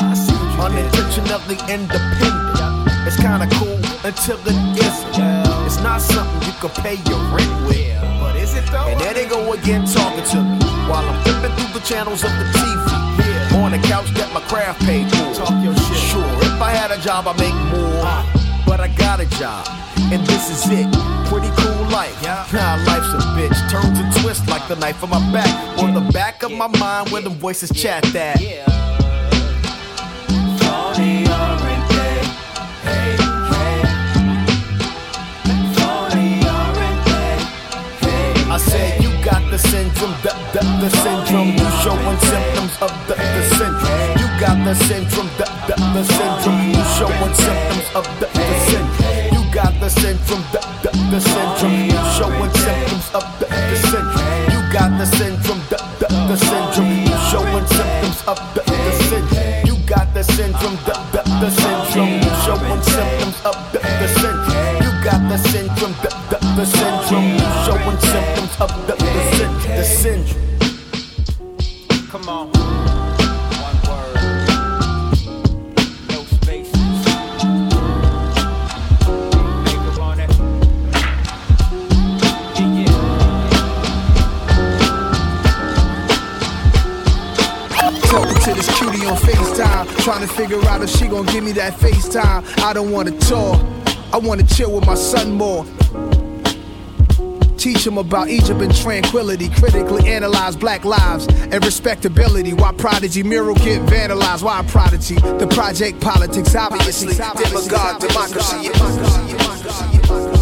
[SPEAKER 7] Unintentionally independent. It's kinda cool until it isn't. It's not something you can pay your rent with. But is it though? And there they go again talking to me while I'm flipping through the channels of the TV. On the couch that my craft paid for. Talk your shit. Sure, if I had a job, I make more. Ah. But I got a job, and this is it. Pretty cool life. Nah, life's a bitch. Turns and twists like the knife on my back. On the back of my mind where the voices chat that. I the syndrome, the, the, the syndrome. You showing symptoms of the, the syndrome. You got the syndrome, the, the, the syndrome. You showing symptoms of the, the syndrome. You got the syndrome, the, the, the syndrome. You showing symptoms of the, the syndrome. You got the syndrome, the, the, the syndrome. You showing symptoms of the, the syndrome. You got the syndrome, the, the, the syndrome. You showing symptoms of the, the syndrome. You got the syndrome, the, the, the syndrome. You showing symptoms of the, syndrome.
[SPEAKER 17] Come on. One word. No spaces. Makeup on it.
[SPEAKER 18] Talking to this cutie on FaceTime, trying to figure out if she gon' give me that FaceTime. I don't wanna talk, I wanna chill with my son more. Teach him about Egypt and tranquility. Critically analyze black lives and respectability. Why prodigy mural get vandalized? Why prodigy? The project politics, obviously. Demagogue democracy. Talking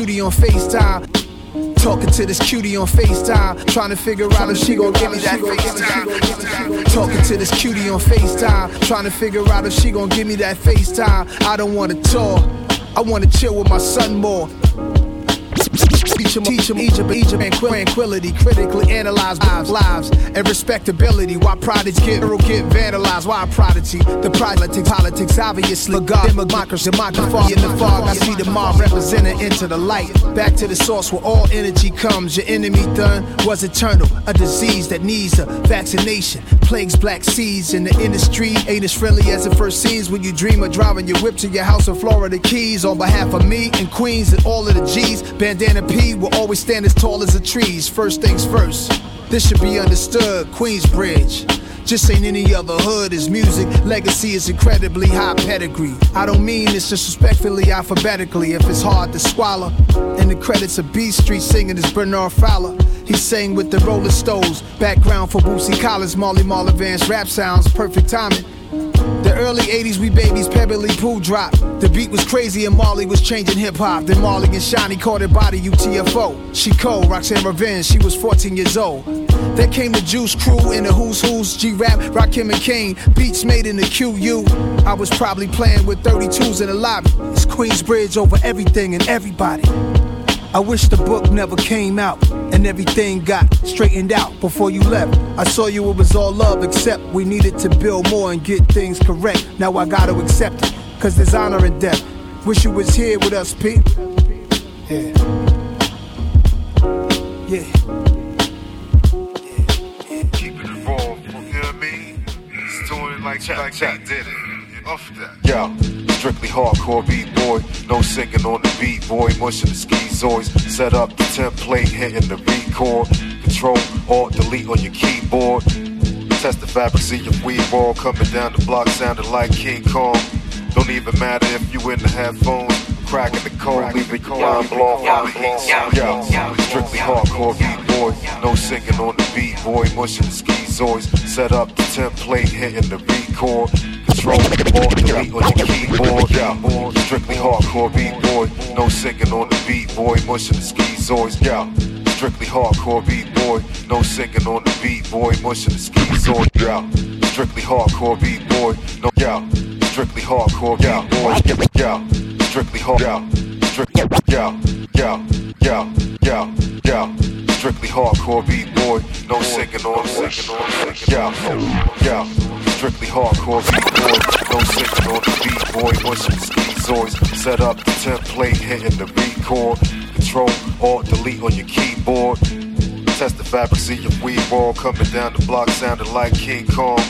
[SPEAKER 18] cutie on FaceTime. Talking to this cutie on FaceTime, trying to figure out if she gon' give me that FaceTime. Talking to this cutie on FaceTime, trying to figure out if she gon' give me that FaceTime. I don't wanna talk, I wanna chill with my son more. Teach him, teach him Egypt, Egypt, and tranquility. Critically analyze lives, lives, and respectability. Why prodigy get, get vandalized? Why prodigy? The politics, politics, obviously. God, democracy, democracy. In the fog, I see the mob represented into the light. Back to the source where all energy comes. Your enemy done was eternal. A disease that needs a vaccination. Plagues black seeds in the industry. Ain't as friendly as it first seems when you dream of driving your whip to your house in Florida Keys. On behalf of me and Queens and all of the G's, Bandana P will always stand as tall as the trees. First things first, this should be understood. Queensbridge. Just ain't any other hood. His music legacy is incredibly high pedigree. I don't mean this disrespectfully, alphabetically. If it's hard to swallow, in the credits of B Street singing is Bernard Fowler. He sang with the Rolling Stones. Background for Bootsy Collins, Molly Marl Vance rap sounds, perfect timing. The early 80s, we babies, Pebbly Pooh dropped. The beat was crazy and Marley was changing hip hop. Then Marley and Shiny caught her body, UTFO. She cold, Roxanne Revenge, she was 14 years old. Then came the Juice Crew and the Who's Who's, G Rap, Rakim and Kane. Beats made in the QU. I was probably playing with 32s in the lobby. It's Queensbridge over everything and everybody. I wish the book never came out and everything got straightened out before you left. I saw you, it was all love, except we needed to build more and get things correct. Now I gotta accept it, cause there's honor in death. Wish you was here with us, Pete. Yeah. Yeah.
[SPEAKER 19] Keep it involved, you know what I mean? It's doing it like, like they did it. Off that.
[SPEAKER 20] Yo, strictly hardcore beat boy. No singing on the beat boy. Mushing the schizoids. Set up the template, hitting the record. Control, alt, delete on your keyboard. Test the fabric, see your weed ball. Coming down the block, sounding like King Kong. Don't even matter if you in the headphones. Cracking the code, leaving your mind blown from the. Yo, strictly hardcore beat boy. No singing on the beat boy. Mushing the schizoids. Set up the template, hitting the record. Core, control, alt, delete on your keyboard. Yo, strictly hardcore beat boy. No singing on the beat boy. Mushing the schizoids. Yo, strictly hardcore beat boy. No singing on the beat boy. Mushing the schizoids. Yo, strictly hardcore beat boy. No, yo, strictly hardcore beat boy. Yo, strictly hard. Yo, strictly yo, yo, yo, yo, yo. Strictly hardcore beat boy. No singing on, singing on, singing. Yo, yo. Strictly hardcore beat boy. No singing on the beat boy. Once you schizoids, set up the template, hitting the record. Control, alt, delete on your keyboard. Test the fabrics of your weed ball. Coming down the block, sounding like King Kong.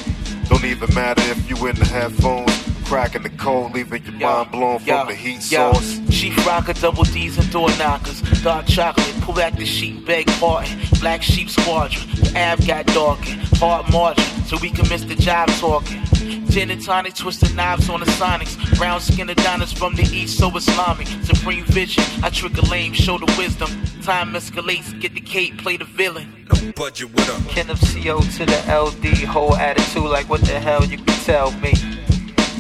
[SPEAKER 20] Don't even matter if you in the headphones. Cracking the code, leaving your mind blown from the heat
[SPEAKER 21] yo.
[SPEAKER 20] source.
[SPEAKER 21] Chief rocker, double D's and door knockers. Dark chocolate, pull back the sheet, beg pardon. Black sheep squadron, the ab got darkened. Hard margin, so we can miss the job talking. Gin and tonic, twisted knives on the sonics. Brown skin Adonis from the east, so Islamic. Supreme vision, I trick a lame, show the wisdom. Time escalates, get the cape, play the villain.
[SPEAKER 11] No budget with a
[SPEAKER 21] Kin of CO to the LD, whole attitude like what the hell you can tell me.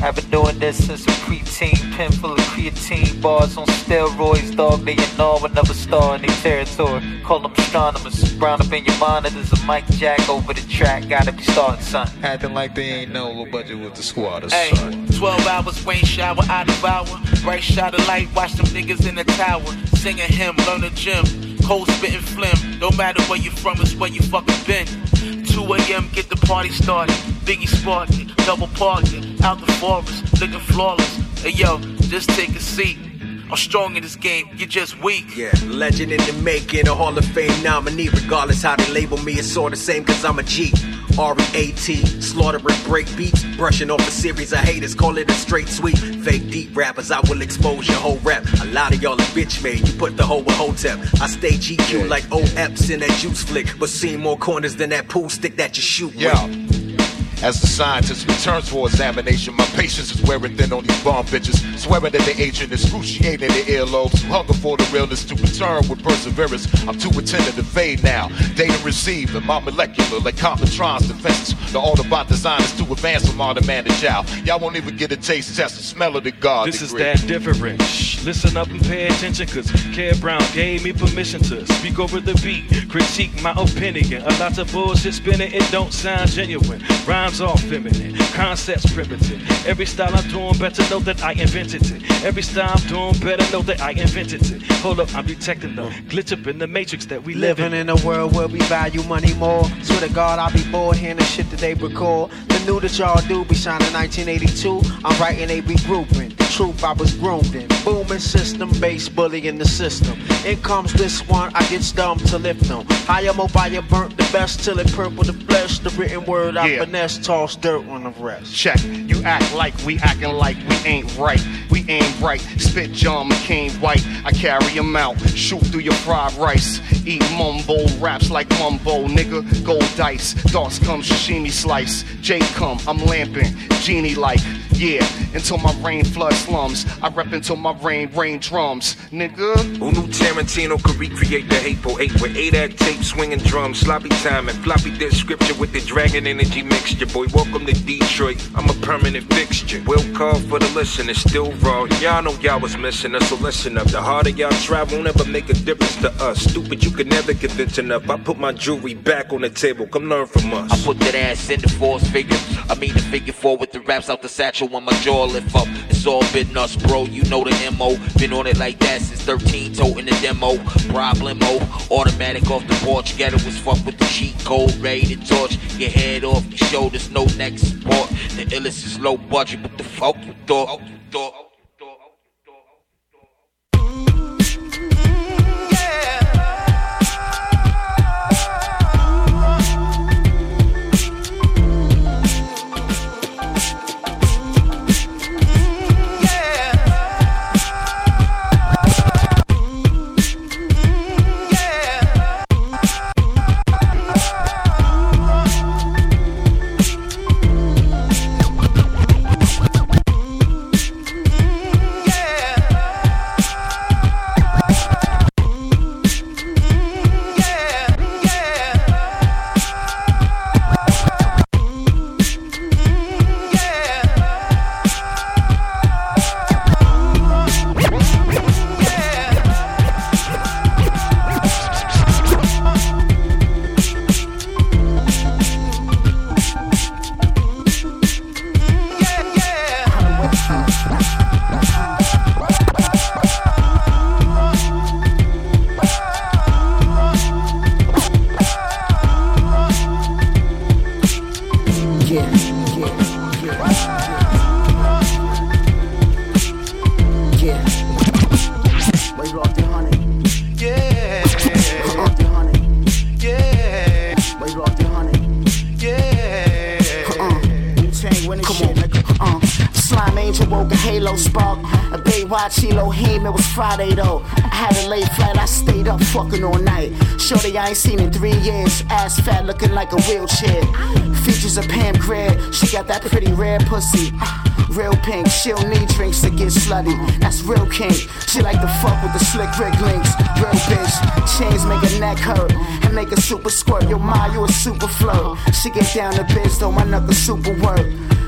[SPEAKER 21] I've been doing this since a preteen, pen full of creatine, bars on steroids, dog they and all, another star in their territory. Call them astronomers, brown up in your monitors, a Mike Jack over the track, gotta be starting son.
[SPEAKER 22] Acting like they ain't no low budget with the squatters,
[SPEAKER 21] Hey,
[SPEAKER 22] son.
[SPEAKER 21] 12 hours, rain shower, I devour. Bright shot of light, watch them niggas in the tower. Sing a hymn, learn a gym. Cold spitting phlegm. No matter where you from, it's where you fucking been. 2 a.m., get the party started. Biggie sparking, double parking. Out the forest, looking flawless. Hey yo, just take a seat. I'm strong in this game, you're just weak.
[SPEAKER 7] Yeah, legend in the making, a Hall of Fame nominee. Regardless how they label me, it's all the same cause I'm a G. R-E-A-T, slaughtering break beats, brushing off a series of haters, call it a straight sweep. Fake deep rappers, I will expose your whole rap. A lot of y'all are bitch made, you put the whole with Hotep. I stay GQ like OEPs in that juice flick, but see more corners than that pool stick that you shoot with.
[SPEAKER 23] As the scientist returns for examination, my patience is wearing thin on these bomb bitches. Swearing that the agent is excruciating their earlobes. Hunger for the realness to return with perseverance. I'm too attentive to fade now. Data received in my molecular, like Computron's defenses. The Autobot design is too advanced for modern man to chow. Y'all won't even get a taste test the smell of the God.
[SPEAKER 24] This is that different. Shh, listen up and pay attention, cause Care Brown gave me permission to speak over the beat, critique my opinion. A lot of bullshit spinning, it don't sound genuine. All feminine, concepts primitive. Every style I'm doing, better know that I invented it. Every style I'm doing, better know that I invented it. Hold up, I'm detecting the glitch up in the matrix that we live in.
[SPEAKER 25] Living in a world where we value money more. Swear to God, I'll be bored hearing the shit that they record. The new that y'all do be shining 1982. I'm writing a regrouping. Truth I was groomed in. Booming system, base bully in the system. In comes this one, I get stumped to lift them. Higher oh, mobile burnt the best till it purple the flesh. The written word I
[SPEAKER 23] Yeah.
[SPEAKER 25] finesse, toss dirt on the rest.
[SPEAKER 23] Check. You act like we acting like we ain't right.
[SPEAKER 26] We ain't right. spit John McCain white. I carry 'em out, shoot through your fried rice. Eat mumbo, raps like mumbo, nigga. Gold dice, thoughts come sashimi slice. Jake come, I'm lamping, genie like. Yeah, until my rain flood slums. I rep until my rain rain drums, nigga.
[SPEAKER 11] Who knew Tarantino could recreate the hateful eight with eight act tape, swinging drums, sloppy time, and floppy dead scripture with the dragon energy mixture? Boy, welcome to Detroit. I'm a permanent fixture. Will call for the listener, still raw. Y'all know y'all was missing us, so listen up. The harder y'all try won't ever make a difference to us. Stupid, you can never convince enough. I put my jewelry back on the table. Come learn from us.
[SPEAKER 27] I put that ass in the force figure. I mean the figure four with the raps out the satchel when my jaw lift up. It's all been us, bro. You know the MO. Been on it like that since 13, toting the demo. Problemo. Automatic off the porch. Get it was fuck with the cheat code. Ready to torch. Your head off your shoulders. No neck support. The illest is low budget. What the fuck you thought? You thought?
[SPEAKER 28] I ain't seen in three years. Ass fat looking like a wheelchair. Features of Pam Grier, she got that pretty rare pussy. Real pink, she don't need drinks to get slutty. That's real kink. She like to fuck with the slick Rick links. Real bitch, chains make her neck hurt and make her super squirt. Yo, ma, you a super flirt. She get down to biz though, my knuckles super work.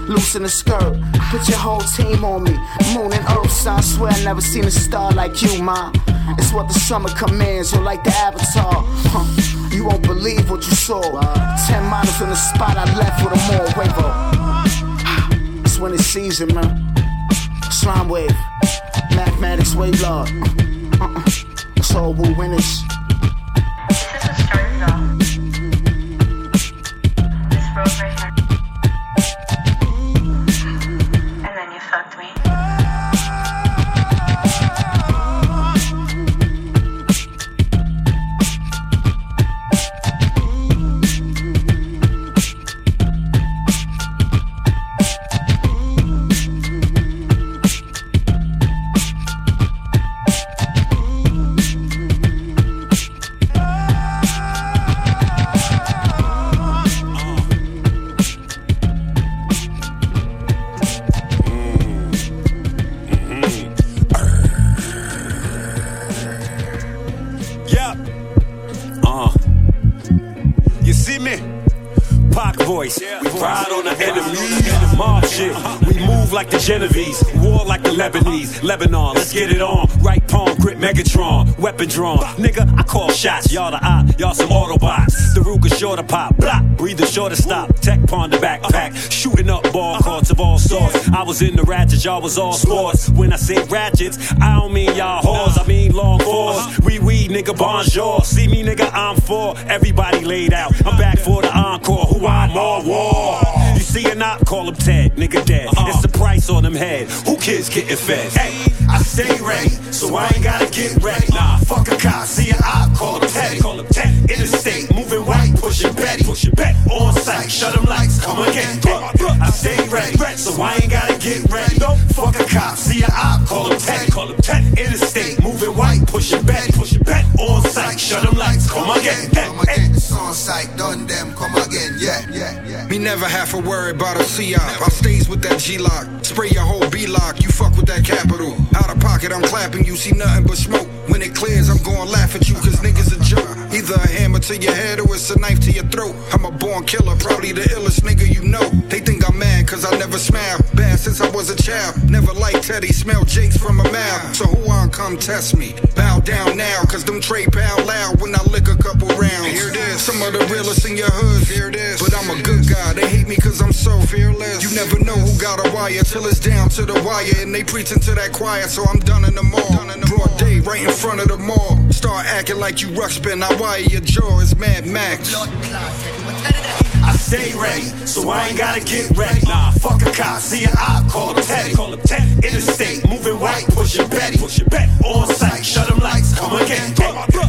[SPEAKER 28] Loosen the skirt, put your whole team on me. Moon and earth, so I swear I never seen a star like you, ma. It's what the summer commands, you're like the avatar. Huh. You won't believe what you saw. Ten models on the spot, I left with a more wave It's when it's season, man. Slime wave, mathematics wave lord. Uh-uh. It's all winners.
[SPEAKER 29] The Genovese. War like the Lebanese. Lebanon, let's get it on. Right palm, grip Megatron. Weapon drawn. Nigga, I call shots. Y'all the op. Y'all some Autobots. The Ruger shorter pop. Block. Breather shorter stop. Tech pawn the backpack. Shooting up ball carts of all sorts. I was in the ratchets. Y'all was all sports. When I say ratchets, I don't mean y'all whores. I mean long fours. Uh-huh. We we nigga bonjour. See me nigga, I'm for. Everybody laid out. I'm back for the encore. Who I'm all war. See a knock, call him Ted. Nigga dead. Uh-huh. It's the price on them head. Who kids getting fed? Hey, I stay ready, so I ain't gotta get ready. Nah, fuck a cop. See a op, call him Teddy. Call him Ted. In the state, moving white, pushing Betty. Pushing back, on site, Shut them lights, come again. I stay ready, so I ain't gotta get ready. Fuck a cop. See a op, call him Teddy. Call him Teddy. interstate, moving white, pushing back, pushing back, on sight, shut them lights, come again.
[SPEAKER 30] Come eh, eh. again, it's on sight, done them, come again, yeah, yeah, yeah.
[SPEAKER 31] Me never have to worry about a C-op. I stays with that G-lock. Spray your whole B-lock. You fuck with that capital. Out of pocket, I'm clapping. You see nothing but smoke. When it clears, I'm gonna laugh at you, cause niggas a joke. Either a hammer to your head or it's a knife to your throat. I'm a born killer, probably the illest nigga you know. They think I'm mad cause I never smile. Bad since I was a child. Never liked Teddy, smell Jakes from a mouth. So who on come test me? Bow down now, cause them trade pound loud when I lick a couple rounds. Here it is. Some of the realest in your hood. Here it is. But I'm a good guy. They hate me cause I'm so fearless. You never know who got a wire till it's down to the wire. And they preaching to that choir, so I'm done in the mall. Broad day right in front of the mall. Start acting like you rush spin. I wire your jaw. It's Mad Max.
[SPEAKER 29] I stay ready, so I ain't gotta get ready. Nah, fuck a cop, see a op, call him Teddy. Call him Teddy. Interstate, moving white, pushing Betty. Pushing Betty. On sight, shut them lights, come again.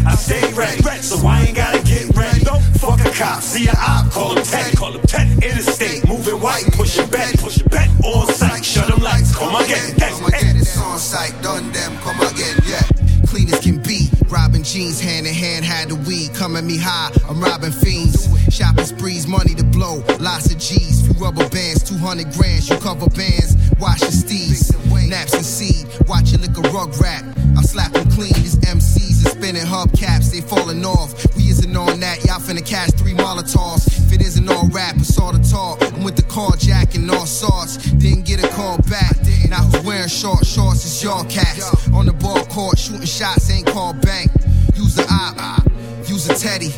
[SPEAKER 29] I stay ready, so I ain't gotta get ready. Fuck a cop, see a op, call him Teddy. Call him Teddy. Interstate, moving white, pushing Betty. Pushing Betty. On sight, shut them lights, come again.
[SPEAKER 30] Come again, it's on sight, done them, come again, yeah. Clean as can be, robbing jeans hand in hand, had the weed. Come at me high, I'm robbing fiends. Shopping sprees, money to blow, lots of G's. Few rubber bands, 200 grand, you cover bands. Wash your steeds, naps and seed. Watch your liquor rug rap. I slap them clean, these MCs is spinning hubcaps, they falling off. We isn't on that, y'all finna catch three Molotovs. If it isn't all rap, it's all the talk. I'm with the carjacking, all sorts. Didn't get a call back. I was wearing short shorts? It's y'all cats. On the ball court, shooting shots, ain't called bank. Use a op, use a teddy,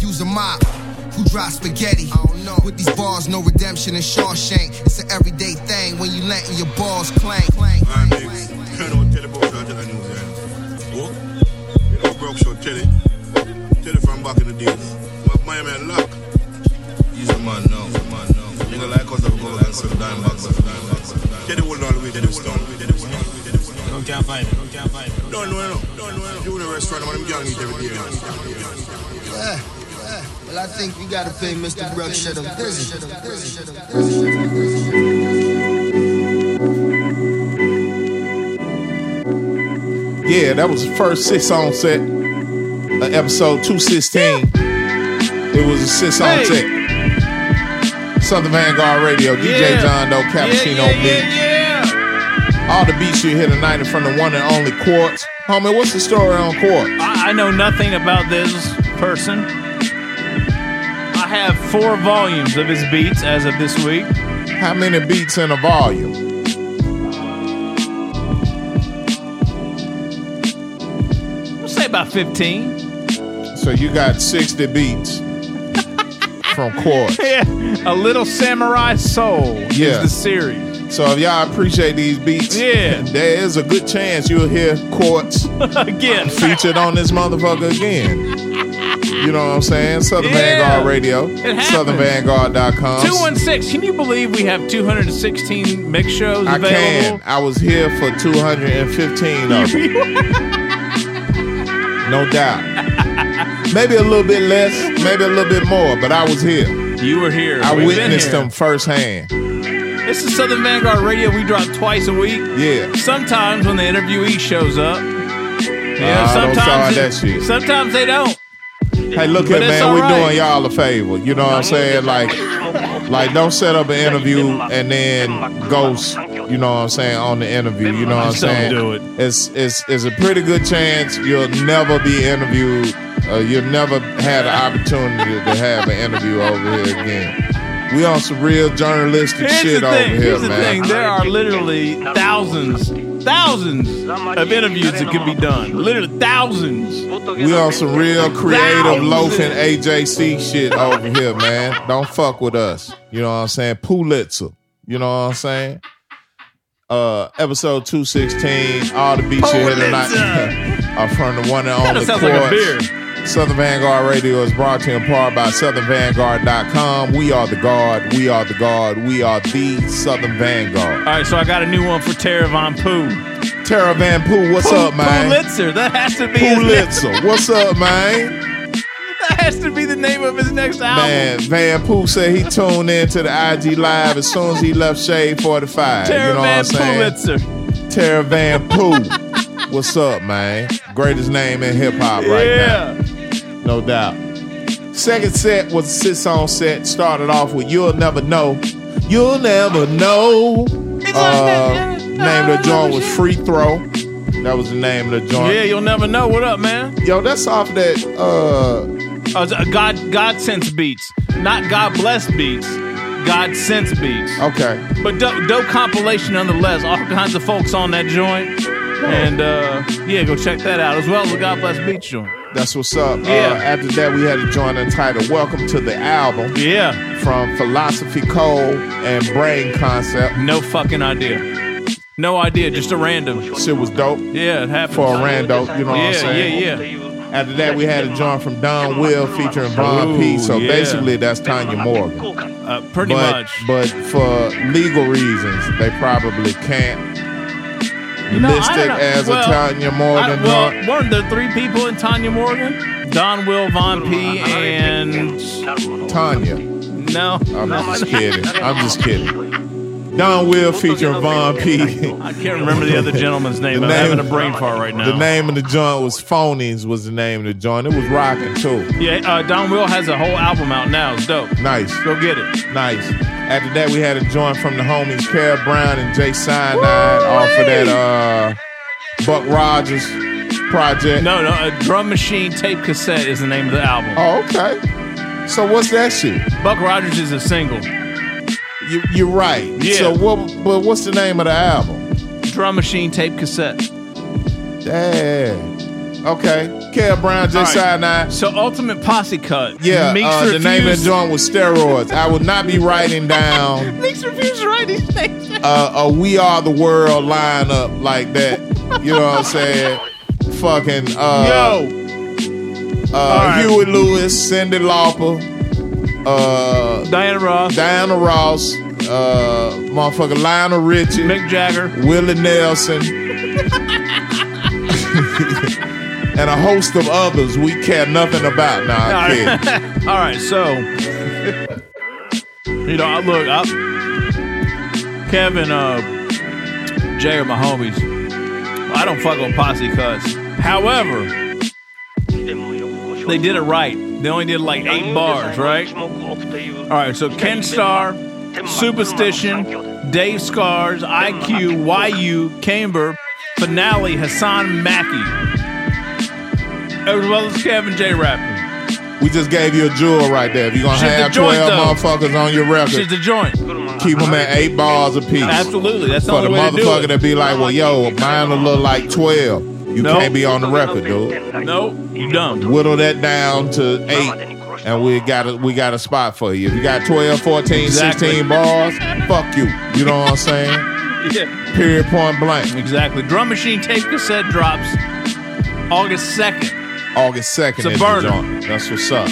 [SPEAKER 30] use a mop. Who drops spaghetti? I don't know. With these bars, no redemption in Shawshank. It's an everyday thing when you letting your balls clank.
[SPEAKER 32] I'm big. You know, tell about that in New Zealand. Oh, you know, broke short telly. Telly from back in the days. My, my man Lock. He's a man now. He's a man now. Nigga like us have go against some dime bags. Teddy will not wait to the stone.
[SPEAKER 33] Don't can't find it. Don't can't find it.
[SPEAKER 32] No, no, no. No, no, no. You in a restaurant, man, them gang eat every day.
[SPEAKER 30] Yeah, yeah. Well, I think we gotta pay Mr. Bruckshot a visit.
[SPEAKER 1] Yeah, that was the first six song set of episode 216. It was a six song
[SPEAKER 3] Hey.
[SPEAKER 1] set. Southern Vanguard Radio, DJ
[SPEAKER 3] Yeah.
[SPEAKER 1] John Doe, Cappuccino
[SPEAKER 3] yeah, yeah,
[SPEAKER 1] Beats.
[SPEAKER 3] yeah,
[SPEAKER 1] All the beats you hear tonight in front of one and only Kuartz. Homie, what's the story on Kuartz?
[SPEAKER 3] I, I know nothing about this person. I have four volumes of his beats as of this week.
[SPEAKER 1] How many beats in a volume?
[SPEAKER 3] We'll say about 15.
[SPEAKER 1] So you got 60 beats from Kuartz.
[SPEAKER 3] Yeah, a little samurai soul
[SPEAKER 1] Yeah.
[SPEAKER 3] is the series.
[SPEAKER 1] So if y'all appreciate these beats,
[SPEAKER 3] Yeah.
[SPEAKER 1] there is a good chance you'll hear Kuartz
[SPEAKER 3] again
[SPEAKER 1] featured on this motherfucker again. You know what I'm saying? Southern
[SPEAKER 3] Yeah.
[SPEAKER 1] Vanguard Radio, southernvanguard.com.
[SPEAKER 3] 216. Can you believe we have 216 mix shows
[SPEAKER 1] I
[SPEAKER 3] available?
[SPEAKER 1] can. I was here for 215 of them. No doubt. Maybe a little bit less, maybe a little bit more, but I was here.
[SPEAKER 3] You were here.
[SPEAKER 1] I
[SPEAKER 3] We've
[SPEAKER 1] witnessed
[SPEAKER 3] here.
[SPEAKER 1] them firsthand.
[SPEAKER 3] This is Southern Vanguard Radio. We drop twice a week.
[SPEAKER 1] Yeah.
[SPEAKER 3] Sometimes when the interviewee shows up. Yeah,
[SPEAKER 1] Ah, don't
[SPEAKER 3] sometimes it-
[SPEAKER 1] that shit.
[SPEAKER 3] sometimes they don't.
[SPEAKER 1] Hey, look here, man. We're
[SPEAKER 3] right.
[SPEAKER 1] doing y'all a favor. You know what I'm saying? Like, like don't set up an interview and then ghost. You know what I'm saying on the interview. You know what I'm saying?
[SPEAKER 3] do it.
[SPEAKER 1] It's it's it's a pretty good chance you'll never be interviewed. Uh, you'll never have an opportunity to have an interview over here again. We on some real journalistic
[SPEAKER 3] Here's
[SPEAKER 1] shit over here,
[SPEAKER 3] Here's the thing. There are literally thousands, thousands of interviews that could be done. Literally thousands.
[SPEAKER 1] We on some real creative loafing AJC shit over here, man. Don't fuck with us. You know what I'm saying? Pulitzer. You know what I'm saying? Uh, episode 216, all the beats you hear tonight are from the one and only
[SPEAKER 3] sounds like a beer.
[SPEAKER 1] Southern Vanguard Radio is brought to you in part by SouthernVanguard.com. We are the guard. We are the guard. We are the Southern Vanguard.
[SPEAKER 3] All right, so I got a new one for Tara Von Pooh.
[SPEAKER 1] Tara Van Pooh, what's
[SPEAKER 3] Pooh-
[SPEAKER 1] up, man?
[SPEAKER 3] Pulitzer. That has to be
[SPEAKER 1] Pulitzer, what's up, man?
[SPEAKER 3] That has to be the name of his next album.
[SPEAKER 1] Man, Van Pooh said he tuned in to the IG Live as soon as he left Shade 45.
[SPEAKER 3] Tara
[SPEAKER 1] you know
[SPEAKER 3] Van
[SPEAKER 1] what I'm saying?
[SPEAKER 3] Pulitzer.
[SPEAKER 1] Tara Van Pooh. What's up, man? Greatest name in hip hop right
[SPEAKER 3] Yeah.
[SPEAKER 1] now. No doubt. Second set was a six song set. Started off with You'll Never Know. You'll Never Know. Uh, name of the joint was Free Throw. That was the name of the joint.
[SPEAKER 3] Yeah, you'll never know. What up, man?
[SPEAKER 1] Yo, that's off that uh
[SPEAKER 3] Uh, God God sense beats, not God bless beats. God sense beats.
[SPEAKER 1] Okay.
[SPEAKER 3] But dope, dope compilation nonetheless. All kinds of folks on that joint. And uh, yeah, go check that out as well as the God bless beats joint.
[SPEAKER 1] That's what's up.
[SPEAKER 3] Yeah.
[SPEAKER 1] Uh, after that, we had a joint entitled "Welcome to the Album."
[SPEAKER 3] Yeah.
[SPEAKER 1] From Philosophy Cole and Brain Concept.
[SPEAKER 3] No fucking idea. No idea. Just a random.
[SPEAKER 1] Shit was dope.
[SPEAKER 3] Yeah, it happened
[SPEAKER 1] For a rando, you know what I'm saying?
[SPEAKER 3] Yeah, yeah,
[SPEAKER 1] After that, we had a joint from Don Will featuring Von
[SPEAKER 3] Pea.
[SPEAKER 1] So
[SPEAKER 3] yeah.
[SPEAKER 1] basically, that's Tanya Morgan.
[SPEAKER 3] Uh, pretty
[SPEAKER 1] but,
[SPEAKER 3] much.
[SPEAKER 1] But for legal reasons, they probably can't
[SPEAKER 3] You know,
[SPEAKER 1] list
[SPEAKER 3] I don't
[SPEAKER 1] as
[SPEAKER 3] Well,
[SPEAKER 1] a Tanya Morgan
[SPEAKER 3] I, well,
[SPEAKER 1] joint.
[SPEAKER 3] weren't there three people in Tanya Morgan? Don Will, Von Pea, and
[SPEAKER 1] Tanya.
[SPEAKER 3] no,
[SPEAKER 1] I'm just kidding. I'm just kidding. Don Will featuring Von Pea.
[SPEAKER 3] I can't remember the other gentleman's name. I'm
[SPEAKER 1] name-
[SPEAKER 3] having a brain fart right now.
[SPEAKER 1] The name of the joint was Phonies. Was the name of the joint? It was rocking too.
[SPEAKER 3] Yeah, uh, Don Will has a whole album out now. It's dope.
[SPEAKER 1] Nice.
[SPEAKER 3] Go get it.
[SPEAKER 1] Nice. After that, we had a joint from the homies Cara Brown and Jay Cyanide off of that uh, Buck Rogers project.
[SPEAKER 3] No, no, a drum machine tape cassette is the name of the album.
[SPEAKER 1] Oh, okay. So what's that shit?
[SPEAKER 3] Buck Rogers is a single.
[SPEAKER 1] You, you're right.
[SPEAKER 3] Yeah.
[SPEAKER 1] So what? But what's the name of the album?
[SPEAKER 3] Drum machine tape cassette.
[SPEAKER 1] Damn. Okay. Cara Brown,
[SPEAKER 3] All right.
[SPEAKER 1] Cyanide.
[SPEAKER 3] So Ultimate Posse Cut.
[SPEAKER 1] Yeah,
[SPEAKER 3] Meeks
[SPEAKER 1] uh, the name of the joint was steroids. I would not be writing down
[SPEAKER 3] Meeks refused to write these things.
[SPEAKER 1] uh, a "We Are the World" lineup like that. You know what I'm saying? Fucking uh,
[SPEAKER 3] Yo,
[SPEAKER 1] uh,
[SPEAKER 3] right.
[SPEAKER 1] Huey Lewis, Cyndi Lauper, uh,
[SPEAKER 3] Diana Ross,
[SPEAKER 1] Diana Ross, uh, motherfucker Lionel Richie,
[SPEAKER 3] Mick Jagger.
[SPEAKER 1] Willie Nelson, and a host of others we care nothing about. Nah,
[SPEAKER 3] All
[SPEAKER 1] I'm
[SPEAKER 3] right.
[SPEAKER 1] kidding.
[SPEAKER 3] All right, so you know, I look, I, Kevin, uh, Jay are my homies. I don't fuck with posse cuts. However, they did it right. They only did like eight bars, right? All right, so Kenn Starr, Supastition, Dave Scars, IQ, YU, Camber, Finale, Hassaan Mackey, as well as Kevin J. rapping.
[SPEAKER 1] We just gave you a jewel right there. If you're gonna
[SPEAKER 3] Shit,
[SPEAKER 1] have
[SPEAKER 3] joint,
[SPEAKER 1] 12
[SPEAKER 3] though.
[SPEAKER 1] motherfuckers on your record,
[SPEAKER 3] Shit's the joint.
[SPEAKER 1] keep them at eight bars apiece.
[SPEAKER 3] Absolutely, that's the
[SPEAKER 1] For the
[SPEAKER 3] only way to do
[SPEAKER 1] motherfucker
[SPEAKER 3] it.
[SPEAKER 1] that be like, well, yo, mine will look like 12. You
[SPEAKER 3] Nope.
[SPEAKER 1] can't be on the record, dude.
[SPEAKER 3] Nope, you dumb.
[SPEAKER 1] Whittle that down to eight. And we got a we got a spot for you. If you got 12, 14,
[SPEAKER 3] Exactly.
[SPEAKER 1] 16 bars, fuck you. You know what I'm saying?
[SPEAKER 3] Yeah,
[SPEAKER 1] Period point blank.
[SPEAKER 3] exactly. Drum Machine tape cassette drops August 2nd.
[SPEAKER 1] August 2nd
[SPEAKER 3] It's a burner.
[SPEAKER 1] joint. That's what's up.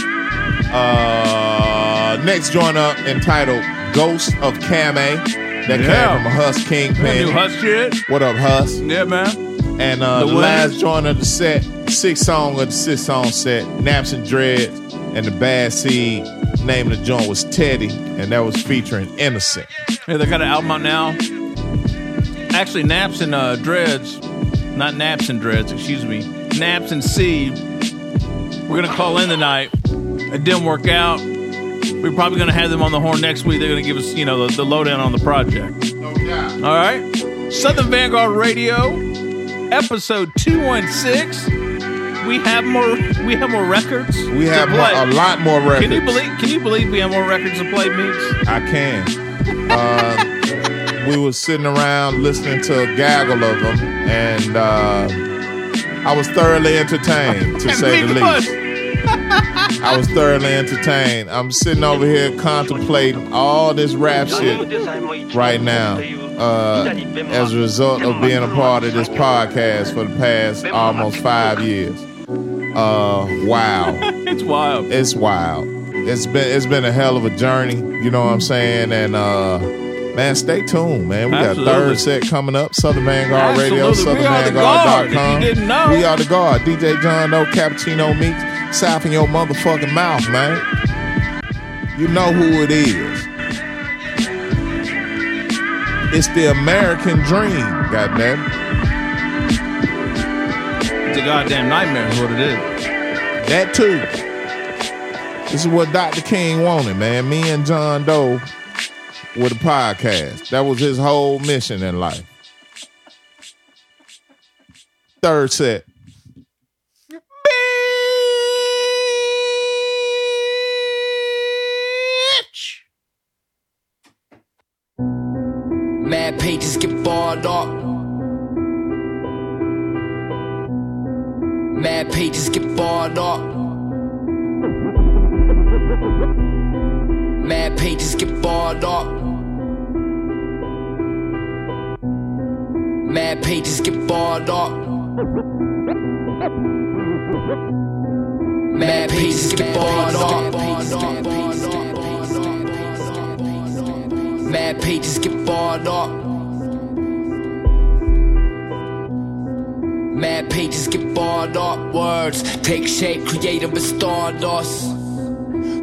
[SPEAKER 1] Uh, next joint up entitled Ghost of Kame. That
[SPEAKER 3] Yeah.
[SPEAKER 1] came from a Hus Kingpin.
[SPEAKER 3] New Hus shit.
[SPEAKER 1] What up, Huss?
[SPEAKER 3] Yeah, man.
[SPEAKER 1] And uh,
[SPEAKER 3] The
[SPEAKER 1] the, last joint of the set, six song of the six song set, Naps and Dreads, and the Bad Seed. Name of the joint was Teddy, and that was featuring Innocent.
[SPEAKER 3] Yeah, they got an album out now. Actually, Naps and uh, Dreads, not Naps and Dreads, excuse me. Naps and Seed. We're gonna call in tonight. It didn't work out. We're probably gonna have them on the horn next week. They're gonna give us, you know, the, the lowdown on the project. All right. Southern Vanguard Radio, episode two one six. We have more. We have more records.
[SPEAKER 1] We
[SPEAKER 3] to
[SPEAKER 1] have more,
[SPEAKER 3] play.
[SPEAKER 1] a lot more records.
[SPEAKER 3] Can you believe? Can you believe we have more records to play, Meeks?
[SPEAKER 1] I can. Uh, we were sitting around listening to a gaggle of them, and uh, I was thoroughly entertained, to say the least. I was thoroughly entertained. I'm sitting over here contemplating all this rap shit right now uh, as a result of being a part of this podcast for the past almost five years. Uh, wow.
[SPEAKER 3] it's wild.
[SPEAKER 1] It's wild. It's been it's been a hell of a journey. You know what I'm saying? And uh, man, stay tuned, man. We got
[SPEAKER 3] Absolutely.
[SPEAKER 1] third set coming up. Southern Vanguard Radio,
[SPEAKER 3] Absolutely. We are the guard, if you
[SPEAKER 1] SouthernVanguard.com.
[SPEAKER 3] didn't.
[SPEAKER 1] We are the guard. DJ John Doe, Cappuccino Meeks, south in your motherfucking mouth, man. You know who it is. It's the American dream, goddamn.
[SPEAKER 3] It's a goddamn nightmare, is what it is.
[SPEAKER 1] That too. This is what Dr. King wanted, man. Me and John Doe with a podcast. That was his whole mission in life. Third set.
[SPEAKER 34] Mad pages get barred up. Mad pages get barred up. Mad pages get barred up. Mad pages get barred up. Mad pages get barred up. Mad pages get barred up. Mad pages get barred up. Words take shape, create them as stardust.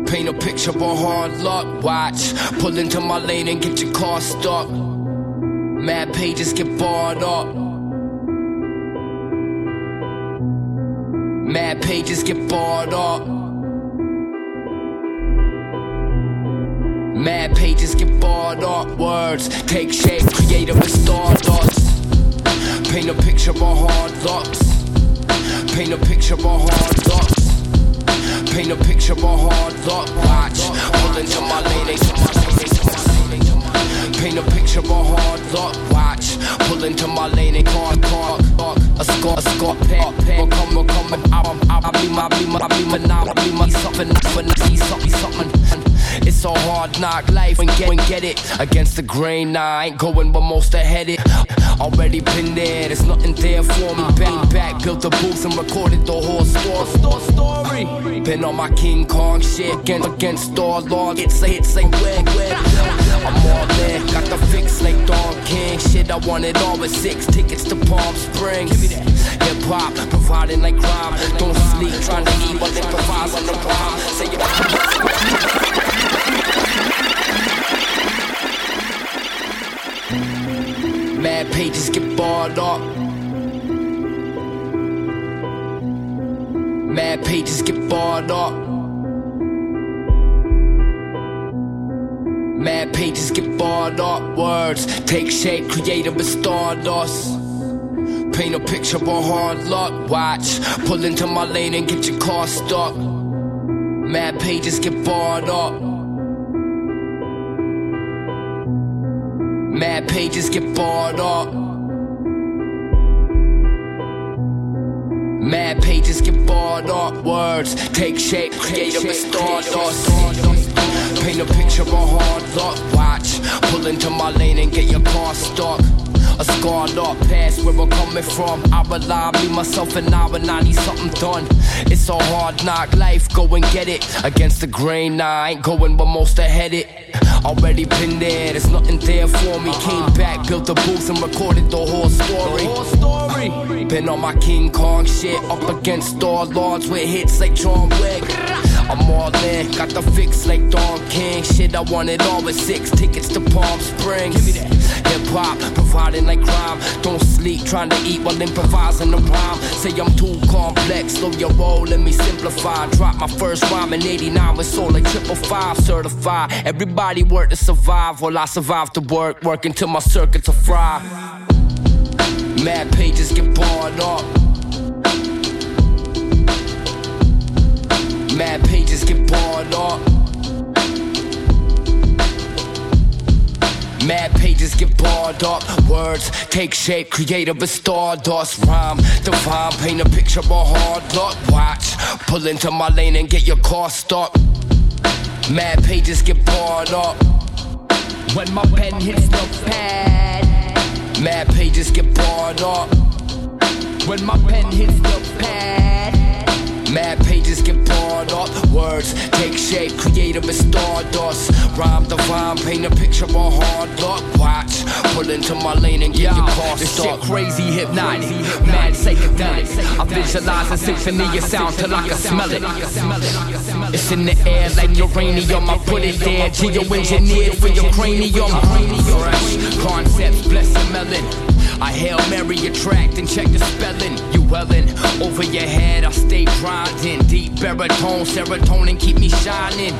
[SPEAKER 34] Paint a picture of hard luck. Watch, pull into my lane and get your car stuck. Mad pages get barred up. Mad pages get barred up. Mad pages get barred up. Words take shape, create them as stardust. Paint a picture of hard lucks. Paint a picture of hard lucks. Paint a picture of hard luck. Watch, pull into my lane. Paint a picture of hard luck. Watch, pull into my lane and car, car, car. A score, a score, pack, pack. Come, come. I'm, I'm, I'm, be my, be my, be my, now, be my something, something, something, something. It's a hard knock life and get, and get it against the grain. Nah, I ain't going but most ahead it. Already been there, there's nothing there for me. Bang back, built the booth and recorded the whole story. story. Been on my King Kong shit against, against all laws. It's a hit, say wig, wig. I'm all in, got the fix like Don King. Shit, I want it all with six tickets to Palm Springs. Hip hop, providing like crime. Don't sleep, trying to eat while improvise on the rhyme. Say you. Mad pages get barred up. Mad pages get barred up. Mad pages get barred up. Words take shape, create them as stardust. Paint a picture of hard luck. Watch, pull into my lane and get your car stuck. Mad pages get barred up. Mad pages get barred up. Mad pages get barred up. Words take shape, create them as stardust. Paint a picture of hard luck. Watch, pull into my lane and get your car stuck. A scarred up past where I'm coming from. I rely on me, myself, and I when I need something done. It's a hard knock life, go and get it. Against the grain, nah, I ain't going but most ahead it. Already been there, there's nothing there for me. Came back, built the booth, and recorded the whole story. Been on my King Kong shit, up against all lords with hits like John Wick. I'm all in, got the fix like Don King. Shit, I want it all with six tickets to Palm Springs. Give me that. Hip hop, providing like crime. Don't sleep, trying to eat while improvising the rhyme. Say I'm too complex, slow your roll, let me simplify. Drop my first rhyme in 89 with soul like triple five certified. Everybody work to survive, while I survive to work, working till my circuits are fry. Mad pages get barred up. Mad pages get barred up. Uh. Mad pages get barred up. Uh. Words take shape, creative as stardust. Rhyme, divine, paint a picture of hard luck. Watch, pull into my lane and get your car stuck. Mad pages get barred up. Uh. When my pen hits the pad. Mad pages get barred up. When my pen hits the pad. Mad pages get barred up. Words take shape, creative as stardust. Rhyme the divine, paint a picture of hard luck. Watch, pull into my lane and get your car
[SPEAKER 35] This
[SPEAKER 34] stuck.
[SPEAKER 35] shit crazy, hypnotic, mad psychedelic. I visualize a symphony of sound till I can smell it. It's in the air like uranium. I put it there, geoengineered for your cranium. Fresh concepts, bless the melon. I hail Mary attract and check the spelling. You
[SPEAKER 34] Welling over your head, I stay grinding. Deep baritone, serotonin keep me shining.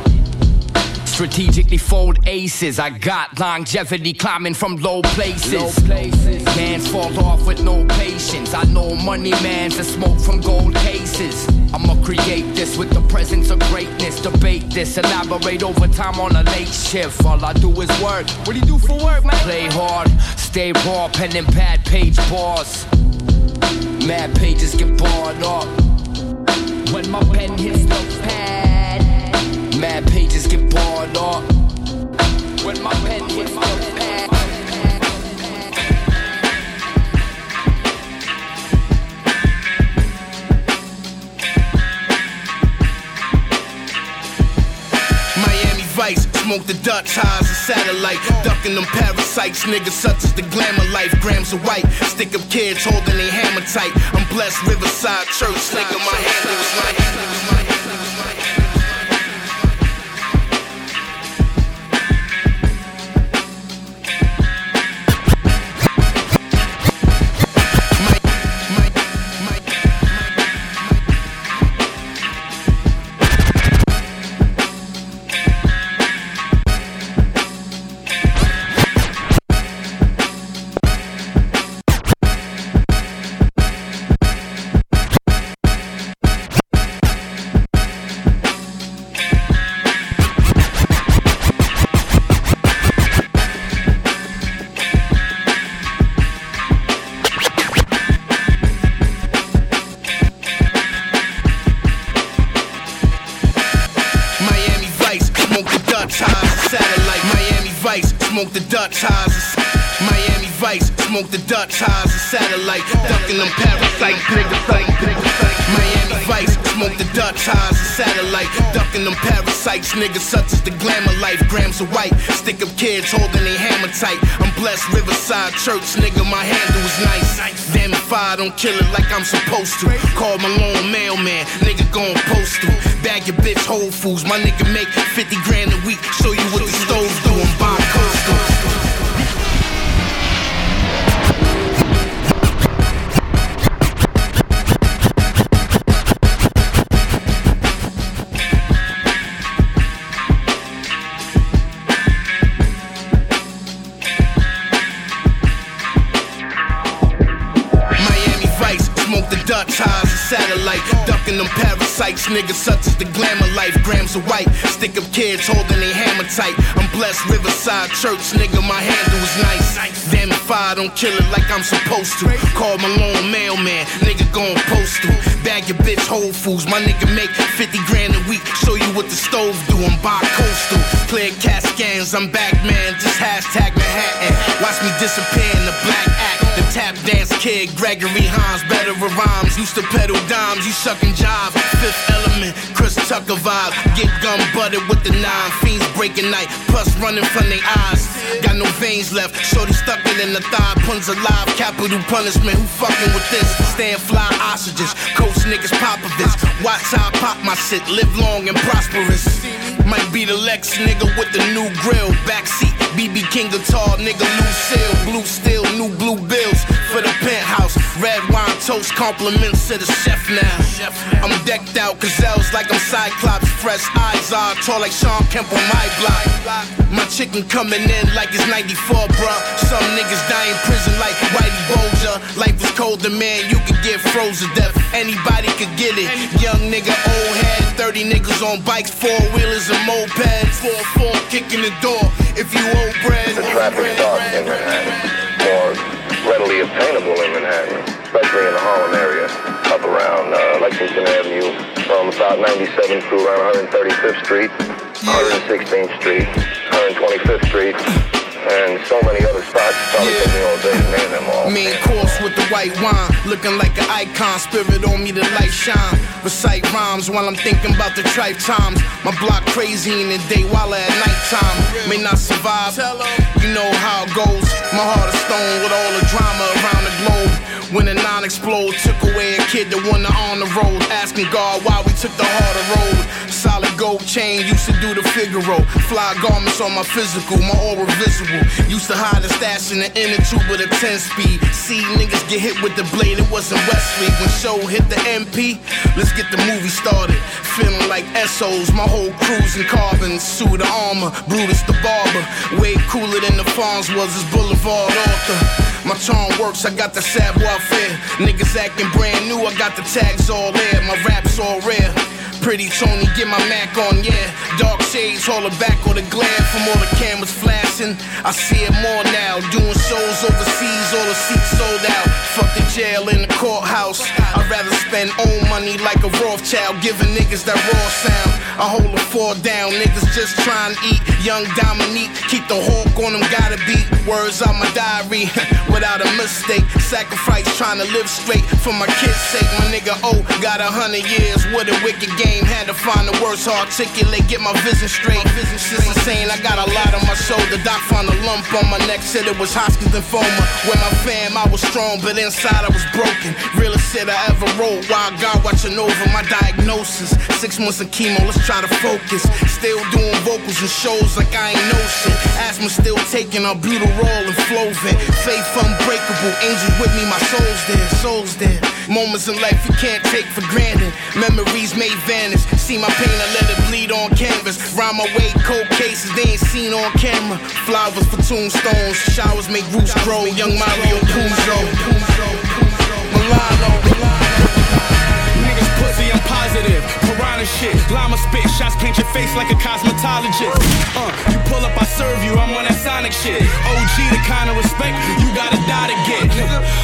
[SPEAKER 34] Strategically fold aces. I got longevity climbing from low places. Low places. Mans fall off with no patience. I know money man's a smoke from gold cases. I'ma create this with the presence of greatness. Debate this, elaborate over time on a late shift. All I do is work. What do you do for work, man? Play hard, stay raw, pen and pad, page bars. Mad pages get barred up. When my pen hits the pad, mad pages get barred up. When my pen hits the pad.
[SPEAKER 16] Miami Vice, smoke the Dutch high as a satellite. Ducking them parasites, niggas such as the glamour life. Grams of white, stick up kids holding their hammer tight. I'm blessed, Riverside Church, my my my niggas such as the glamour life. Grams of white, stick up kids holding their hammer tight. I'm blessed, Riverside Church, nigga, my handle is nice. Damn if I don't kill it like I'm supposed to. Call my lone mailman, nigga gon' postal. Bag your bitch Whole Foods, my nigga make 50 grand a week. Show you what the stove do, parasites, niggas such as the glamour life. Grams of white, stick up kids holding their hammer tight. I'm blessed, Riverside Church, nigga, my handle is nice. Damn if I don't kill it like I'm supposed to. Call my lone mailman, nigga gon' postal. Bag your bitch Whole Foods, my nigga make 50 grand a week. Show you what the stove do, I'm bi-coastal. Clear cat scans, I'm back, man. Just hashtag Manhattan. Watch me disappear in the black tap dance kid, Gregory Hines, better rhymes. Used to pedal dimes, you sucking jive. Fifth element, Chris Tucker vibe. Get gum butted with the nine fiends breaking night. Plus running from their eyes. Got no veins left. Shorty stuck it in the thigh. Puns alive, capital punishment. Who fucking with this? Stand fly ostriches. Coach niggas Popovich. Watch how I pop my shit. Live long and prosperous. Might be the Lex nigga with the new grill. Backseat, BB King guitar, nigga Lucille. Blue steel, new blue bills for the penthouse. Red wine toast, compliments to the chef now. I'm decked out, gazelles like I'm Cyclops. Fresh eyes are tall like Shawn Kemp on my block. My chicken coming in like it's 94, bruh. Some niggas die in prison like Whitey Bulger. Life was colder, man, you could get frozen death. Anybody could get it. Young nigga, old head. 30 niggas on bikes, four wheelers and mopeds. 4-4 kicking the door if you owe bread.
[SPEAKER 36] The traffic stops in Manhattan, more readily obtainable in Manhattan, especially in the Harlem area, up around uh, Lexington Avenue, from about 97th through around 135th Street, 116th Street, 125th Street, and so many other spots. Probably take me all day to name them all.
[SPEAKER 16] Main course with the white wine, looking like an icon. Spirit on me, the light shine. Recite rhymes while I'm thinking about the trife times. My block crazy in the day while at nighttime. May not survive, you know how it goes. My heart is stone with all the drama around the globe. When a non explode took away a kid that wanna on the road. Asking God why we took the harder road. Solid gold chain, used to do the Figaro. Fly garments on my physical, my aura visible. Used to hide the stash in the inner tube with a 10 speed. See niggas get hit with the blade, it wasn't Westfleet. When show hit the MP, let's get the movie started. Feeling like SOs, my whole crew's in carbon. Suit of armor, Brutus the barber. Way cooler than the Fonz was his Boulevard author. My charm works, I got the savoir faire. Niggas acting brand new, I got the tags all there. My rap's all rare. Pretty Tony, get my Mac on, yeah. Dark shades, hold it back or the glare from all the cameras flashing. I see it more now. Doing shows overseas, all the seats sold out. Fuck the jail in the courthouse. I'd rather spend own money like a Rothschild, giving niggas that raw sound. I hold a four down, niggas just trying to eat. Young Dominique, keep the hawk on them, gotta beat. Words out my diary, without a mistake. Sacrifice trying to live straight for my kids' sake. My nigga O got a hundred years, what a wicked game. Had to find the words to articulate, get my vision straight. Vision shit's insane, I got a lot on my shoulder. Doc found a lump on my neck, said it was Hodgkin's lymphoma. With my fam, I was strong, but inside I was broken. Realest shit I ever wrote, while God watching over my diagnosis. Six months of chemo, let's try to focus. Still doing vocals and shows like I ain't no shit. Asthma still taking a butyl and Flovent. Faith unbreakable, angels with me, my soul's there, soul's there. Moments in life you can't take for granted. Memories may vanish. See my pain, I let it bleed on canvas. Rhyme my way, cold cases they ain't seen on camera. Flowers for tombstones, showers make roots grow. Young Mario Puzo. Milano.
[SPEAKER 37] I'm. Piranha shit, llama spit, shots paint your face like a cosmetologist. Uh, you pull up, I serve you, I'm on that Sonic shit. OG, the kind of respect you gotta die to get.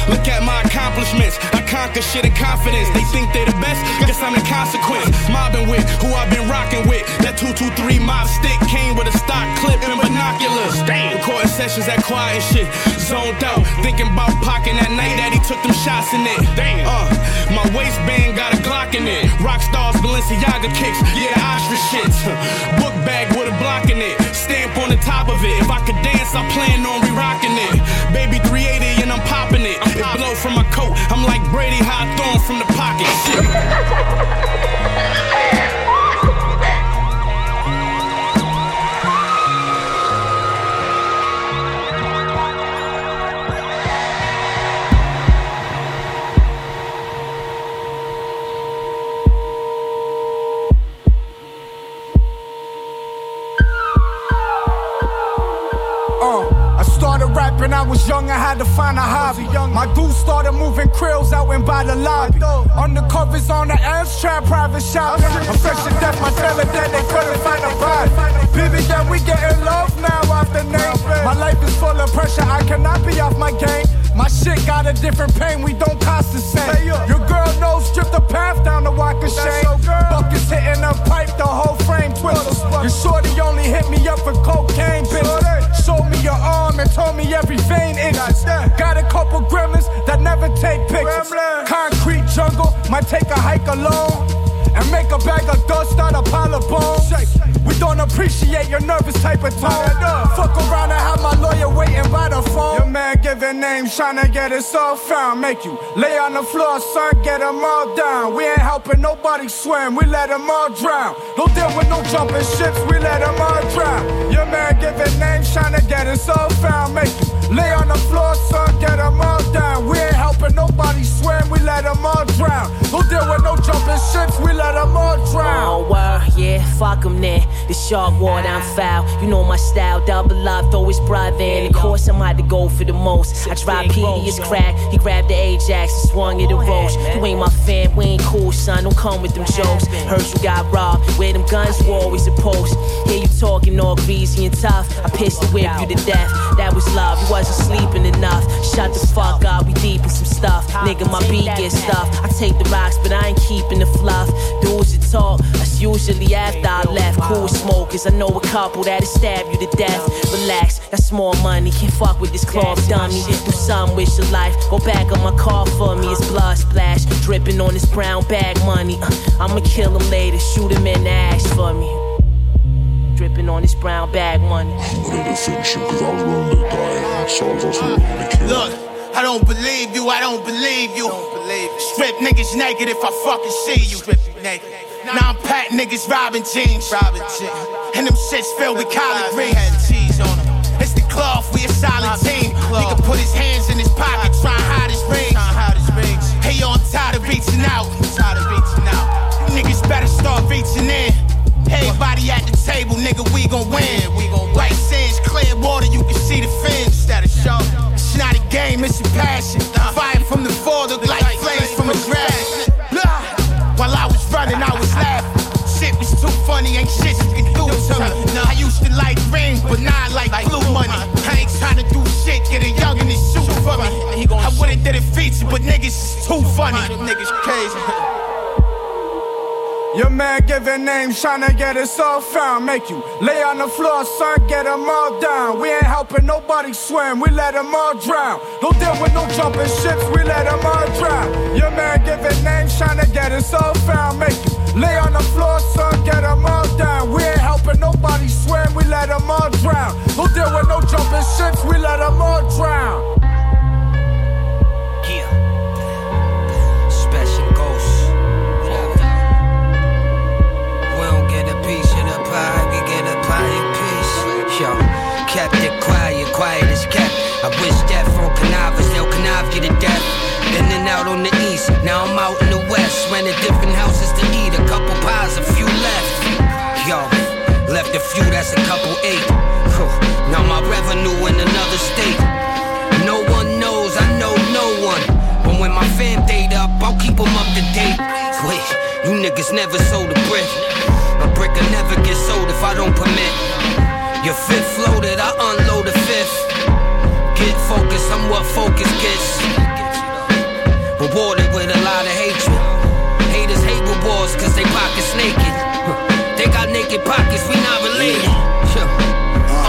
[SPEAKER 37] Look at my accomplishments, I conquer shit in confidence. They think they the best, guess I'm the consequence. Mobbing with who I've been rocking with. That 223 mob stick came with a stock clip and binoculars. Damn, recording sessions that quiet shit. Zoned out, thinking about pocking that night that he took them shots in it. Damn, uh, my waistband got a Glock in it. Rockstars, Balenciaga kicks, yeah, ostrich shits. Book bag with a block in it. Stamp on the top of it. If I could dance, I plan on re-rocking it. Baby 380 and I'm popping it. It blow from my coat. I'm like Brady Hawthorne from the pocket. Shit.
[SPEAKER 38] was young, I had to find a hobby. My dude started moving krills out and by the lobby. Undercovers on the ass trap, private shop. I'm fresh to death, my fella that they couldn't find a body. Baby, yeah, we getting love now off the name. My life is full of pressure, I cannot be off my game. My shit got a different pain, we don't cost the same. Your girl knows, strip the path down the walk of shame. Buckets hitting the pipe, the whole frame twists. Your shorty only hit me up for cocaine pills. Showed me your arm and told me every vein itches. Got a couple gremlins that never take pictures. Concrete jungle, might take a hike alone. And make a bag of dust out of pile of bones. Don't appreciate your nervous type of tone. Fuck around and have my lawyer waiting by the phone. Your man giving names, trying to get us all found. Make you lay on the floor, son, get them all down. We ain't helping nobody swim, we let them all drown. No deal with no jumping ships, we let them all drown. Your man giving names, trying to get us all found. Make you lay on the floor, son, get them all down. We ain't helping nobody swim, we let them all drown. No deal with no jumping ships, we let them all drown.
[SPEAKER 39] Oh, well, yeah, fuck them then. The shark water, I'm foul. You know my style, double life, throw his brother in. Of course, I'm out to go for the most. I tried PD, his crack. He grabbed the Ajax and swung it a roast. You ain't my fan, we ain't cool, son. Don't come with them jokes. Heard you got robbed. Where them guns were always a post. Hear you talking all greasy and tough. I pistol whip you to death. That was love, you wasn't sleeping enough. Shut the fuck up, we deep in some stuff. Nigga, my beat gets stuffed. I take the rocks, but I ain't keeping the fluff. Dudes that talk, that's usually after I left. Cool smokers, I know a couple that'll stab you to death. Relax, that's more money. Can't fuck with this cloth dummy. Do some wish your life. Go back on my car for me. It's blood splash, dripping on this brown bag money. Uh, I'ma kill him later, shoot him in the ass for me. Dripping on this brown bag money.
[SPEAKER 16] Look, I don't believe you, I don't believe you. Strip niggas naked if I fucking see you. Now I'm pat niggas robbing jeans. Robbing jeans. And them shits filled with collard greens. Cheese on them. It's the cloth, we a solid team. Nigga put his hands in his pocket, try and hide his rings. Hey, yo, I'm tired of reaching out. Tired of reaching out. Niggas better start reaching in. Everybody at the table, nigga, we gon' win. We gon' White sands, clear water, you can see the fins. That a show. It's not a game, it's a passion. Fire from the fall, look like flames from a. Blah. While I was running, I was laughing. Shit was too funny, ain't shit you can do to me. I used to like ring, but now I like blue money. I ain't trying to do shit, get a young and shoot for me. I would've did a feature, but niggas is too funny. Niggas crazy.
[SPEAKER 38] Your man giving names, tryna get us all found. Make you lay on the floor, son, get them all down. We ain't helping nobody swim, we let them all drown. Don't deal with no jumping ships, we let them all drown. Your man giving names, tryna get us all found. Make you lay on the floor, son, get them all down. We ain't helping nobody swim, we let them all drown. Don't deal with no jumping ships, we let them all drown.
[SPEAKER 40] Niggas never sold a brick. A brick will never get sold if I don't permit. Your fifth loaded, I unload a fifth. Get focused, I'm what focus gets. Rewarded with a lot of hatred. Haters hate rewards cause they pockets naked. They got naked pockets, we not related. Huh.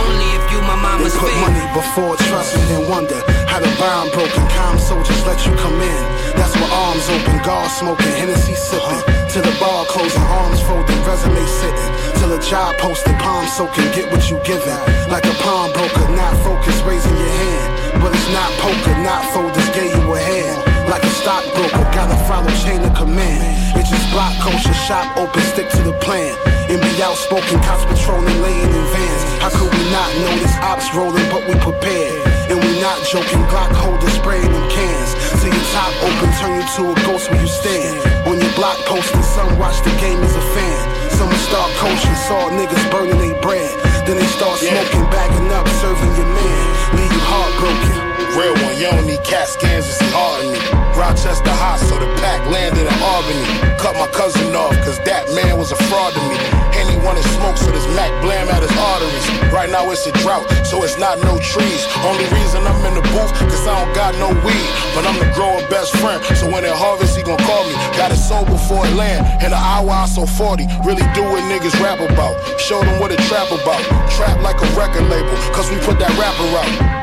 [SPEAKER 40] Only if you my mama's
[SPEAKER 31] put
[SPEAKER 40] baby.
[SPEAKER 31] money before trust and then wonder how the bomb broken. Calm soldiers let you come in. That's where arms open, guards smoking, Hennessy sipping. Uh-huh. To the bar closing, arms folding, resume sitting. Till a job posted, palm soaking, get what you giving. Like a palm broker, not focused, raising your hand. But it's not poker, not folders, gave you a hand. Like a stockbroker, gotta follow chain of command. It's just block culture, shop open, stick to the plan. And be outspoken, cops patrolling, laying in vans. How could we not notice ops rolling, but we prepared? And we not joking, Glock holders spraying them cans. Till your top open, turn you to a ghost where you stand. On your block posting, some watch the game as a fan. Some start coaching, saw niggas burning they bread. Then they start smoking, bagging up, serving your man. Leave you heartbroken.
[SPEAKER 32] Real one, you don't need CAT scans see heart in me. Rochester hot, so the pack landed in Albany. Cut my cousin off, cause that man was a fraud to me. And he wanted smoke, so this Mac blam out his arteries. Right now it's a drought, so it's not no trees. Only reason I'm in the booth, cause I don't got no weed. But I'm the grower best friend, so when it harvest, he gon' call me. Got it sold before it land. In an hour, I sold 40. Really do what niggas rap about. Show them what a trap about. Trap like a record label, cause we put that rapper out.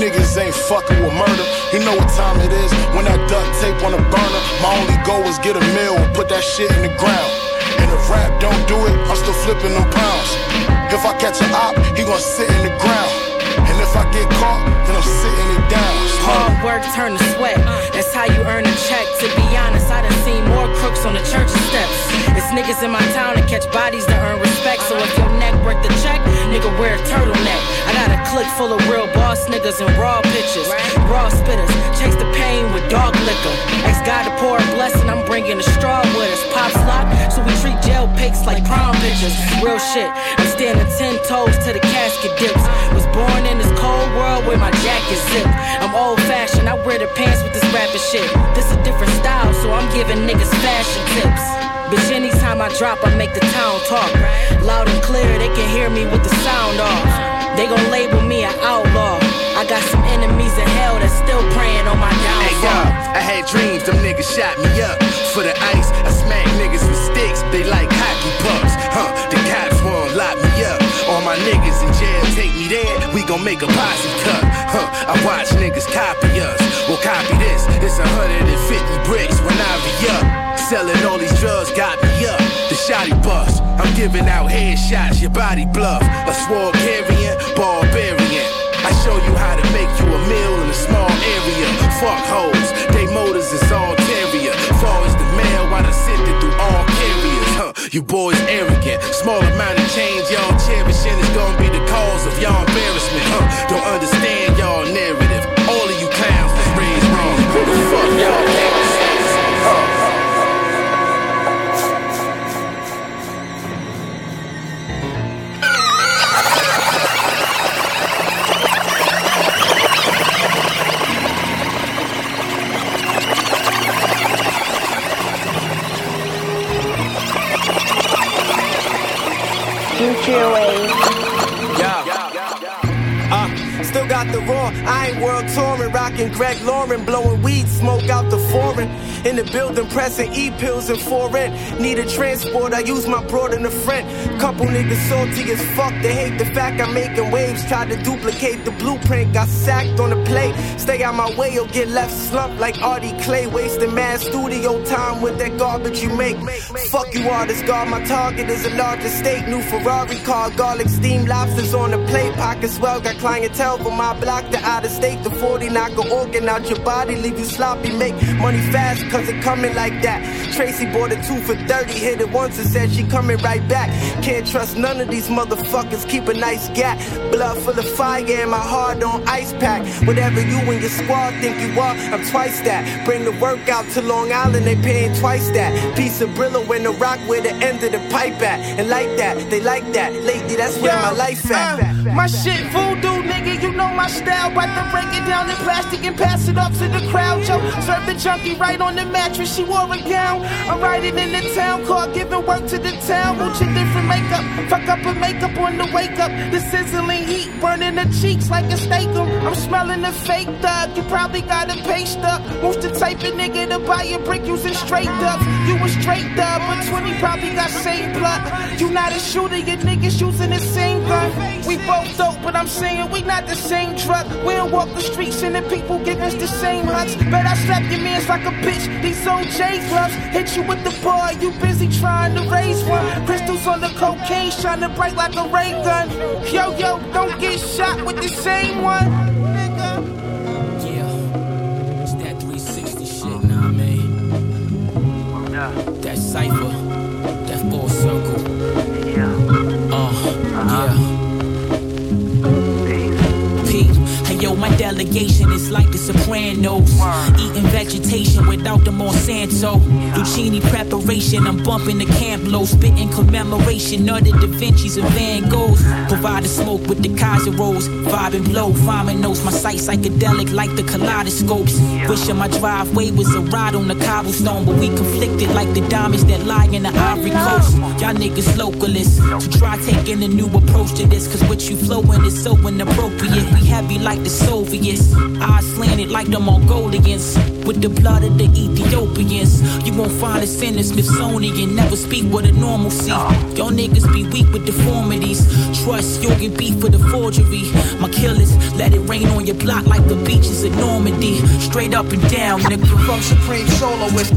[SPEAKER 32] Niggas ain't fucking with murder. You know what time it is when that duct tape on the burner. My only goal is get a meal and put that shit in the ground. And if rap don't do it, I'm still flipping them pounds. If I catch an op, he gon' sit in the ground. And if I get caught, then I'm sitting it down.
[SPEAKER 41] Hard work turn to sweat. That's how you earn a check. To be honest, I done seen more crooks on the church steps. It's niggas in my town that catch bodies to earn respect. So if your neck worth the check, nigga wear a turtleneck. I got a clique full of real boss niggas and raw bitches. Raw spitters, chase the pain with dog liquor. Ask God to pour a blessing, I'm bringing a straw with us. Pops lock, so we treat jail pics like prom pictures. Real shit, I'm standing ten toes to the casket dips. Was born in this cold world where my jacket zipped. I'm old fashioned, I wear the pants with this rapping shit. This a different style, so I'm giving niggas fashion tips. Bitch, anytime I drop, I make the town talk. Loud and clear, they can hear me with the sound off. They gon' label me an outlaw. I got some enemies in hell that's still praying on my
[SPEAKER 16] downfall. Hey
[SPEAKER 41] downfall.
[SPEAKER 16] I had dreams, them niggas shot me up. For the ice, I smack niggas with sticks, they like hockey pucks. Huh, the cops won't lock me up. All my niggas in jail, take me there, we gon' make a posse cut. Huh, I watch niggas copy us. Well, copy this, it's 150 bricks when I be up. Selling all these drugs got me up. Shotty bust, I'm giving out headshots, your body bluff. A sword carrying, barbarian. I show you how to make you a meal in a small area. Fuck hoes, they motors is all terrier. Far as the mail, I done sifted through all carriers. Huh, you boys arrogant. Small amount of change y'all cherishing is gonna be the cause of y'all embarrassment. Huh, don't understand y'all narrative. All of you clowns was raised wrong. Who the fuck y'all is? Huh. I ain't world touring, rocking Greg Lauren, blowing weed smoke out the foreign. In the building, pressing e pills and foreign. Need a transport, I use my broad and a friend. Couple niggas salty as fuck, they hate the fact I'm making waves. Tried to duplicate the blueprint, got sacked on the plate. Stay out my way or get left slumped like Artie Clay. Wasting mad studio time with that garbage you make. Fuck you, artist, guard. My target is a larger estate. New Ferrari car, garlic steamed lobsters on the plate. Pockets well, got clientele for my block. The out of state, the 40 knock a organ out your body, leave you sloppy. Make money fast, cause it coming like that. Tracy bought a two for 30, hit it once and said she coming right back. Can't trust none of these motherfuckers, keep a nice gap. Blood full of fire and my heart on ice pack. Whatever you and your squad think you are, I'm twice that. Bring the work out to Long Island, they paying twice that. Piece of Brillo in the rock where the end of the pipe at. And like that, they like that. Lately, that's where my life at.
[SPEAKER 42] Uh, my shit voodoo, nigga, you know my style. About to break it down in plastic and pass it off to the crowd, yo. Serve the junkie right on the mattress, she wore a gown. I'm riding in the town car, giving work to the town. Mooching different makeup, fuck up her makeup on the wake up. The sizzling heat burning the cheeks like a steak. I'm smelling the fake thug, you probably got a paste up. Most the type of nigga to buy a brick using straight dubs. You a straight dub, but 20 probably got same blood. You not a shooter, your niggas using the same gun. We both dope, but I'm saying we not the same truck. We don't walk the streets and the people give us the same hugs. Bet I slap your mans like a bitch. These OJ gloves hit you with the bar. You busy trying to raise one. Crystals on the cocaine, shining bright like a ray gun. Yo, yo, don't get shot with the same one.
[SPEAKER 35] Yeah, it's that 360 shit, nah, man. That cipher, delegation is like the Sopranos. Eating vegetation without the Monsanto. Lucchini preparation, I'm bumping the Camp Lo. Spitting commemoration of the Da Vinci's and Van Goghs. Provide the smoke with the Kaiser rolls. Vibe and blow, farming notes. My sight psychedelic like the kaleidoscopes. Wishing my driveway was a ride on the cobblestone. But we conflicted like the diamonds that lie in the Ivory Coast. Y'all niggas localists. So try taking a new approach to this. Cause what you flowing is so inappropriate. We heavy like the Soviets. Eyes slanted like the Mongolians. With the blood of the Ethiopians. You won't find us in the Smithsonian. Never speak with a normalcy. Y'all niggas be weak with deformities. Trust you'll get beat for the forgery. My killers let it rain on your block like the beaches of Normandy. Straight up and down, nigga.
[SPEAKER 42] From Supreme Soloist.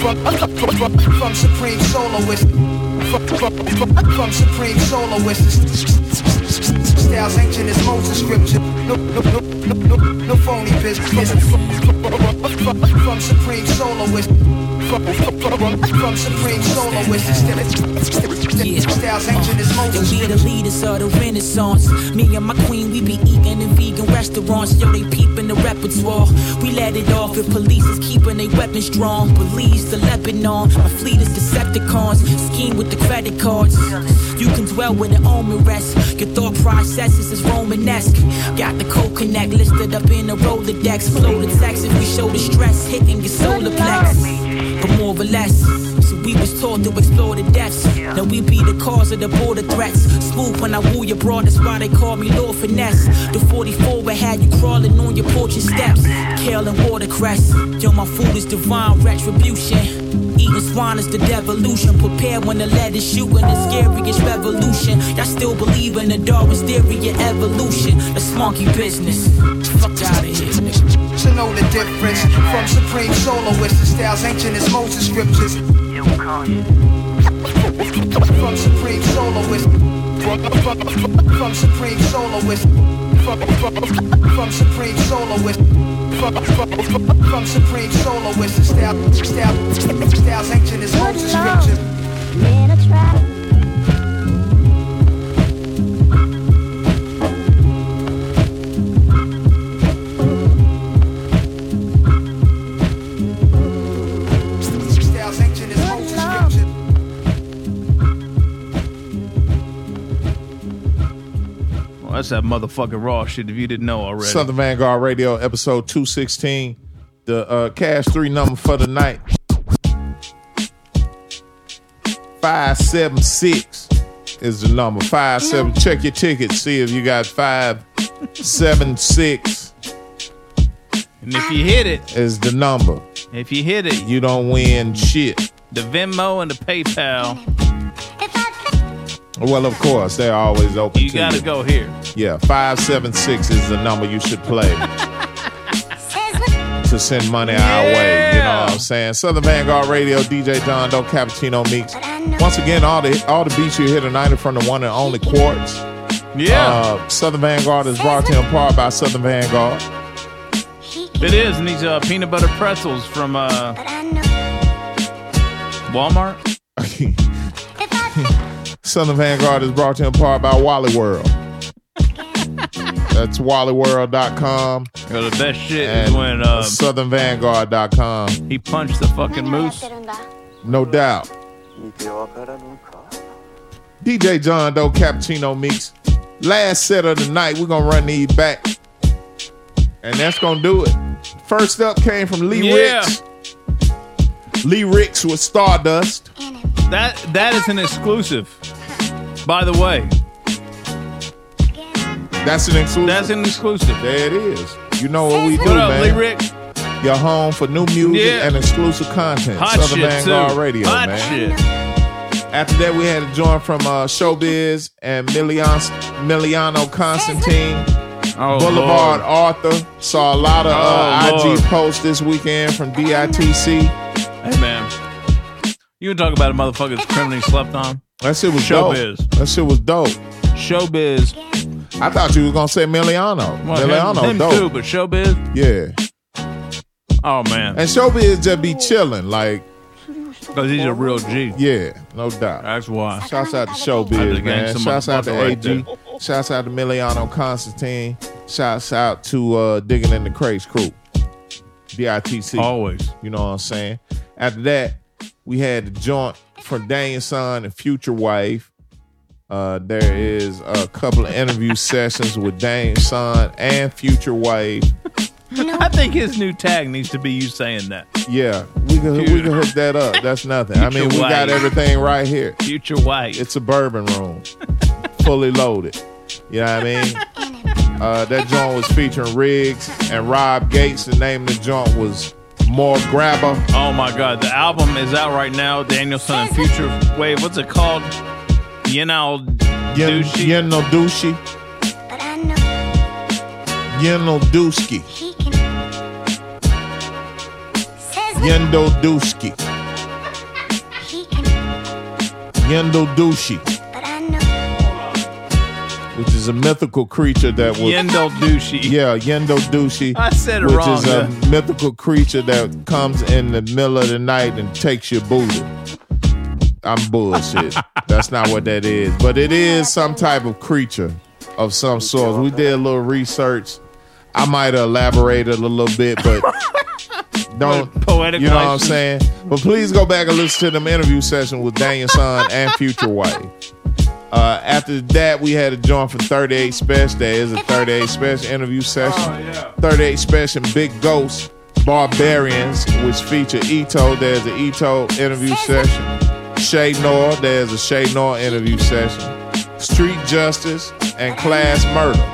[SPEAKER 42] From, from, from, Supreme Soloist. From, from, from Supreme Soloist. Styles ancient as Moses scripture. No, no, no, no, no, no phony business. From, Supreme Soloist. From, Soloist. Styles ancient as
[SPEAKER 35] we the leaders of the Renaissance. Me and my queen, we be eating in vegan restaurants. Yo, they peeping the repertoire. We let it off if police is keeping their weapons strong. Police to Lebanon, my fleet is Decepticons. Scheme with the credit cards. You can dwell with an omen rest. Your thought processes is Romanesque. Got the code connect listed up in a Rolodex. Flow the text if we show the stress hitting your solar plex. But more or less. So we was taught to explore the depths. Now we be the cause of the border threats. Smooth when I woo your broad, that's why they call me Lord Finesse. The 44 I had you crawling on your porch and steps. Kale and watercress. Yo, my food is divine retribution. Eating swine is the devolution. Prepare when the lead is shooting the scariest revolution. Y'all still believe in the Darwin's theory of evolution. That's monkey business. Fuck out of here, nigga.
[SPEAKER 42] To know the difference from supreme soloists to styles ancient as Moses scriptures. From supreme soloists.
[SPEAKER 30] From, Supreme Soloist. From, Supreme Soloist. From, from, from Supreme Soloist. The style, style, styles ancient as Moses scripture.
[SPEAKER 3] That motherfucking raw shit if you didn't know already.
[SPEAKER 1] Southern Vanguard Radio, episode 216. The uh, cash three number for the night. 576 is the number. 57. Check your ticket. See if you got 576
[SPEAKER 3] And if you hit it,
[SPEAKER 1] is the number.
[SPEAKER 3] if you hit it,
[SPEAKER 1] You don't win shit.
[SPEAKER 3] the Venmo and the PayPal,
[SPEAKER 1] Well, of course, they're always open
[SPEAKER 3] you
[SPEAKER 1] to
[SPEAKER 3] gotta
[SPEAKER 1] you.
[SPEAKER 3] go here.
[SPEAKER 1] Yeah, 576 is the number you should play to send money our way. You know what I'm saying? Southern Vanguard Radio, DJ John Doe, Cappuccino Meeks. Once again, all the all the beats you hear tonight are from the one and only Kuartz.
[SPEAKER 3] Yeah.
[SPEAKER 1] Uh, Southern Vanguard is brought to you in part by Southern Vanguard.
[SPEAKER 3] It is, and these uh, peanut butter pretzels from uh, Walmart.
[SPEAKER 1] Southern Vanguard is brought to you in part by Wally World. That's wallyworld.com.
[SPEAKER 3] Yo, the best shit is
[SPEAKER 1] and
[SPEAKER 3] when uh,
[SPEAKER 1] southernvanguard.com.
[SPEAKER 3] he punched the fucking moose.
[SPEAKER 1] No doubt. DJ John Doe, Cappuccino Meeks. Last set of the night, we're gonna run these back. And that's gonna do it. First up came from Lee
[SPEAKER 3] Yeah.
[SPEAKER 1] Ricks. Lee Ricks with Stardust.
[SPEAKER 3] That that is an exclusive. By the way,
[SPEAKER 1] That's an exclusive.
[SPEAKER 3] that's an exclusive.
[SPEAKER 1] There it is. You know what we do,
[SPEAKER 3] What up,
[SPEAKER 1] man.
[SPEAKER 3] Lee Rick?
[SPEAKER 1] Your home for new music
[SPEAKER 3] Yeah.
[SPEAKER 1] and exclusive content.
[SPEAKER 3] Hot
[SPEAKER 1] Southern
[SPEAKER 3] shit
[SPEAKER 1] Vanguard
[SPEAKER 3] too.
[SPEAKER 1] Radio,
[SPEAKER 3] Hot
[SPEAKER 1] man.
[SPEAKER 3] shit.
[SPEAKER 1] After that, we had a joint from uh, Showbiz and Milian, Miliano Constantine.
[SPEAKER 3] Oh,
[SPEAKER 1] Boulevard
[SPEAKER 3] Lord.
[SPEAKER 1] Arthur. Saw a lot of uh,
[SPEAKER 3] Oh,
[SPEAKER 1] IG posts this weekend from DITC.
[SPEAKER 3] Hey man, you can talk about a mother that's criminally slept on.
[SPEAKER 1] That shit was
[SPEAKER 3] Showbiz.
[SPEAKER 1] dope. That shit was dope.
[SPEAKER 3] Showbiz.
[SPEAKER 1] I thought you was gonna say Miliano.
[SPEAKER 3] Well,
[SPEAKER 1] Miliano,
[SPEAKER 3] him, him
[SPEAKER 1] dope.
[SPEAKER 3] too, but Showbiz.
[SPEAKER 1] Yeah.
[SPEAKER 3] Oh man,
[SPEAKER 1] And Showbiz just be chilling, like
[SPEAKER 3] because he's a real G.
[SPEAKER 1] yeah, no doubt.
[SPEAKER 3] That's why.
[SPEAKER 1] Shouts out to Showbiz, man. Shouts out to
[SPEAKER 3] motherfucker right
[SPEAKER 1] AG. Shouts out to Miliano Constantine. Shouts out to uh, Digging in the Crates crew. DITC.
[SPEAKER 3] Always.
[SPEAKER 1] You know what I'm saying? After that, we had the joint from Daniel Son and Future Wife. Uh, there is a couple of interview sessions with Daniel Son and Future Wife.
[SPEAKER 3] I think his new tag needs to be you saying that.
[SPEAKER 1] Yeah, we can we can hook that up. That's nothing. I mean, we
[SPEAKER 3] Future
[SPEAKER 1] got everything right here.
[SPEAKER 3] Future Wife.
[SPEAKER 1] It's a bourbon room, fully loaded. You know what I mean? Uh, that joint was featuring Rigz and Rob Gates. The name of the joint was More Grabber.
[SPEAKER 3] Oh my God, the album is out right now. Daniel Son and Future Wave. What's it called? Yenal
[SPEAKER 1] Yen-
[SPEAKER 3] Douchey.
[SPEAKER 1] Yeno Dushi. Yeno Dusky. Yendo Dusky. Yendo Dushi. Which is a mythical creature that was.
[SPEAKER 3] Yendo Douchey.
[SPEAKER 1] Yeah, Yendo Dushi.
[SPEAKER 3] I said it
[SPEAKER 1] which
[SPEAKER 3] wrong,
[SPEAKER 1] is a mythical creature that comes in the middle of the night and takes your booty. I'm bullshit. That's not what that is. But it is some type of creature of some sort. We did a little research. I might have elaborated a little bit, but don't
[SPEAKER 3] Poetic
[SPEAKER 1] you know what I'm saying? But please go back and listen to them interview session with Daniel Son and Future White. Uh, after that, we had a joint from 38 Spesh. There is a 38 Spesh interview session. 38 Spesh Big Ghost Barbarians, which feature Eto. There's an Eto interview session. Che Noir, there's a Che Noir interview session. Street Justice and Klass Murda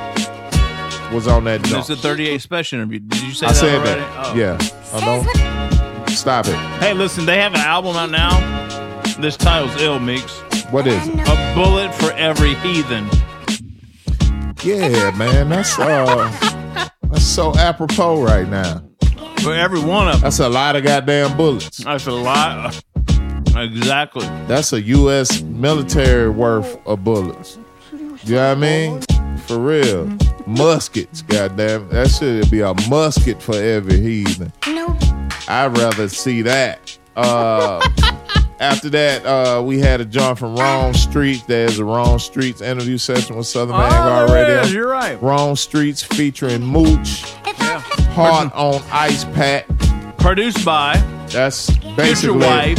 [SPEAKER 1] was on that
[SPEAKER 3] There's
[SPEAKER 1] joint.
[SPEAKER 3] a 38 Spesh interview. Did you say
[SPEAKER 1] I
[SPEAKER 3] that
[SPEAKER 1] said
[SPEAKER 3] already?
[SPEAKER 1] that.
[SPEAKER 3] Oh.
[SPEAKER 1] Yeah. Oh, no. Stop it.
[SPEAKER 3] Hey, listen, they have an album out now. This title's ill, Meeks.
[SPEAKER 1] What is it?
[SPEAKER 3] A bullet for every heathen.
[SPEAKER 1] Yeah, man. That's uh that's so apropos right now.
[SPEAKER 3] For every one of them.
[SPEAKER 1] That's a lot of goddamn bullets.
[SPEAKER 3] That's a lot. Exactly.
[SPEAKER 1] That's a US military worth of bullets. You know what I mean? For real. Muskets, goddamn. That should be a musket for every heathen. No. I'd rather see that. Uh, after that, uh, we had a joint from Rome Streets. There's a Rome Streets interview session with Southern
[SPEAKER 3] Oh,
[SPEAKER 1] Vanguard
[SPEAKER 3] there
[SPEAKER 1] Radio.
[SPEAKER 3] is. You're right.
[SPEAKER 1] Rome Streets featuring Mooch. Heart on Ice Pack.
[SPEAKER 3] Produced by
[SPEAKER 1] That's basically
[SPEAKER 3] wife.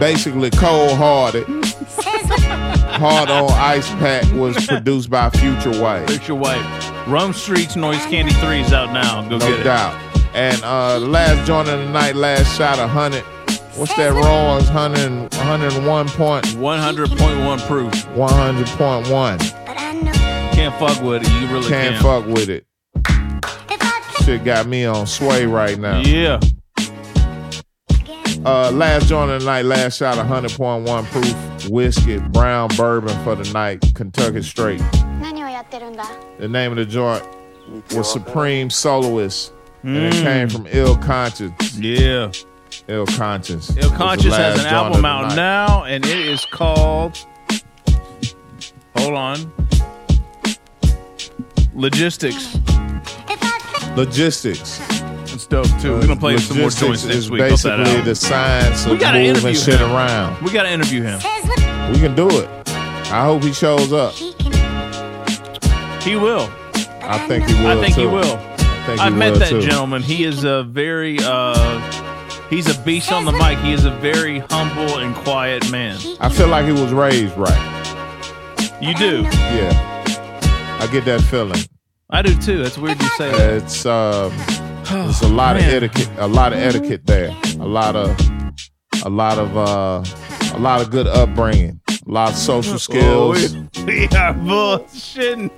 [SPEAKER 1] basically cold hearted. Hard on Ice Pack was produced by Future Wife.
[SPEAKER 3] Future Wife. Rome Streets Noise Candy 3 is out now. Go
[SPEAKER 1] no
[SPEAKER 3] get it.
[SPEAKER 1] doubt. And uh last joint of the night, last shot of hundred. What's that raw? Is 100, 101 point
[SPEAKER 3] 100.1 proof.
[SPEAKER 1] 100.1.
[SPEAKER 3] Can't fuck with it. You really
[SPEAKER 1] Can't
[SPEAKER 3] can't.
[SPEAKER 1] fuck with it. Shit got me on sway right now.
[SPEAKER 3] Yeah.
[SPEAKER 1] Uh, last joint of the night, last shot of 100.1 proof whiskey, brown bourbon for the night, Kentucky straight.
[SPEAKER 43] 何をやってるんだ
[SPEAKER 1] The name of the joint was Supreme Soloist, and it
[SPEAKER 3] Mm.
[SPEAKER 1] came from Ill Conscience.
[SPEAKER 3] Yeah.
[SPEAKER 1] Ill Conscience.
[SPEAKER 3] Ill Conscious has an album out
[SPEAKER 1] night.
[SPEAKER 3] now, and it is called. Hold on. Logistics.
[SPEAKER 1] Logistics.
[SPEAKER 3] It's dope too. We're gonna play some more
[SPEAKER 1] Logistics
[SPEAKER 3] joints next
[SPEAKER 1] is
[SPEAKER 3] week. off that
[SPEAKER 1] Basically,
[SPEAKER 3] album.
[SPEAKER 1] the science
[SPEAKER 3] We
[SPEAKER 1] of
[SPEAKER 3] gotta
[SPEAKER 1] moving
[SPEAKER 3] interview
[SPEAKER 1] shit
[SPEAKER 3] him.
[SPEAKER 1] around.
[SPEAKER 3] We gotta interview him.
[SPEAKER 1] We can do it. I hope he shows up.
[SPEAKER 3] He will.
[SPEAKER 1] I think he will.
[SPEAKER 3] I think
[SPEAKER 1] too.
[SPEAKER 3] he will.
[SPEAKER 1] I think
[SPEAKER 3] I
[SPEAKER 1] he
[SPEAKER 3] met
[SPEAKER 1] will,
[SPEAKER 3] that
[SPEAKER 1] too.
[SPEAKER 3] gentleman. He is a very uh he's a beast on the mic. He is a very humble and quiet man.
[SPEAKER 1] I feel like he was raised right.
[SPEAKER 3] You do.
[SPEAKER 1] Yeah. I get that feeling.
[SPEAKER 3] I do too. That's weird you say that.
[SPEAKER 1] It's um, there's a lot of etiquette, a lot of etiquette there, a lot of, a lot of, uh, a lot of good upbringing, a lot of social skills.
[SPEAKER 3] Oh, we, we are bullshitting.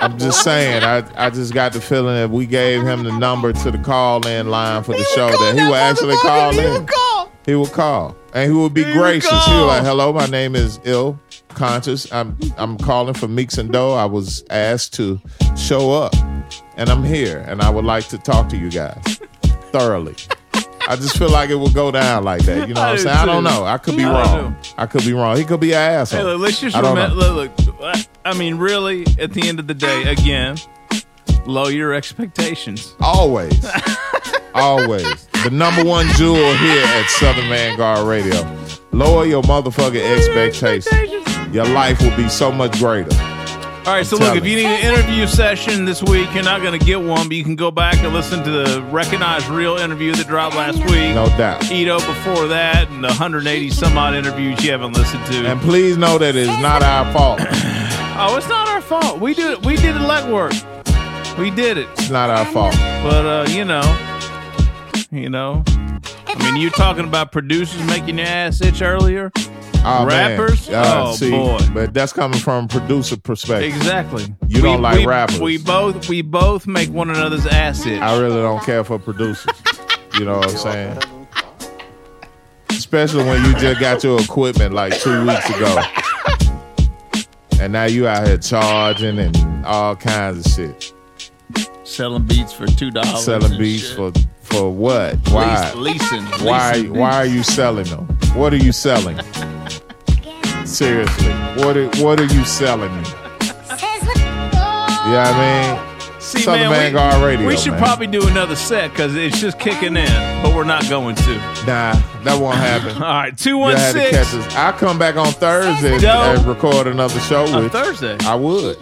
[SPEAKER 1] I'm just saying, I, I just got the feeling that we gave him the number to the call in line for the show that he would actually call in. He would call, and he would be
[SPEAKER 3] He would
[SPEAKER 1] gracious. He
[SPEAKER 3] call.
[SPEAKER 1] was like, "Hello, my name is Ill Conscious. I'm I'm calling for Meeks and Doe. I was asked to show up, and I'm here, and I would like to talk to you guys thoroughly." I just feel like it would go down like that. You know what
[SPEAKER 3] I
[SPEAKER 1] I'm saying? I don't know. I could be
[SPEAKER 3] I
[SPEAKER 1] wrong. I could be wrong. He could be an asshole.
[SPEAKER 3] Hey, look, let's just
[SPEAKER 1] I
[SPEAKER 3] remember. Look, look, I mean, really, at the end of the day, again, lower your expectations.
[SPEAKER 1] Always. Always. The number one jewel here at Southern Vanguard Radio. Lower your motherfucking expectations. Your life will be so much greater.
[SPEAKER 3] All right, so
[SPEAKER 1] I'm
[SPEAKER 3] look,
[SPEAKER 1] telling
[SPEAKER 3] if you need an interview session this week, you're not going to get one, but you can go back and listen to the Recognize Ali interview that dropped last week.
[SPEAKER 1] No doubt.
[SPEAKER 3] Eto before that, and the 180 some odd interviews you haven't listened to.
[SPEAKER 1] And please know that it's not our fault.
[SPEAKER 3] oh, it's not our fault. We did we did the legwork. We did it.
[SPEAKER 1] It's not our fault.
[SPEAKER 3] But uh, you know, you know, I mean, you talking about producers making your ass itch earlier.
[SPEAKER 1] Oh.
[SPEAKER 3] Rappers?
[SPEAKER 1] Uh,
[SPEAKER 3] Oh,
[SPEAKER 1] see,
[SPEAKER 3] boy.
[SPEAKER 1] But that's coming from a producer perspective.
[SPEAKER 3] Exactly.
[SPEAKER 1] You don't like
[SPEAKER 3] we,
[SPEAKER 1] rappers.
[SPEAKER 3] We both we both make one another's ass itch.
[SPEAKER 1] I really don't care for producers. You know what I'm saying? Especially when you just got your equipment like two weeks ago. And now you out here charging and all kinds of shit.
[SPEAKER 3] Selling beats for two dollars.
[SPEAKER 1] Selling beats for for what? Why?
[SPEAKER 3] leasing.
[SPEAKER 1] Why?
[SPEAKER 3] leasing
[SPEAKER 1] Why are you selling them? What are you selling? Seriously, what are, what are you selling me? Yeah, I mean,
[SPEAKER 3] See,
[SPEAKER 1] Southern
[SPEAKER 3] man,
[SPEAKER 1] Vanguard
[SPEAKER 3] we,
[SPEAKER 1] Radio.
[SPEAKER 3] we should
[SPEAKER 1] man.
[SPEAKER 3] probably do another set because it's just kicking in, but we're not going to.
[SPEAKER 1] Nah, that won't happen.
[SPEAKER 3] All right, two one
[SPEAKER 1] had to catch
[SPEAKER 3] six.
[SPEAKER 1] I'll come back on Thursday and, and record another show
[SPEAKER 3] On
[SPEAKER 1] with
[SPEAKER 3] Thursday?
[SPEAKER 1] I would.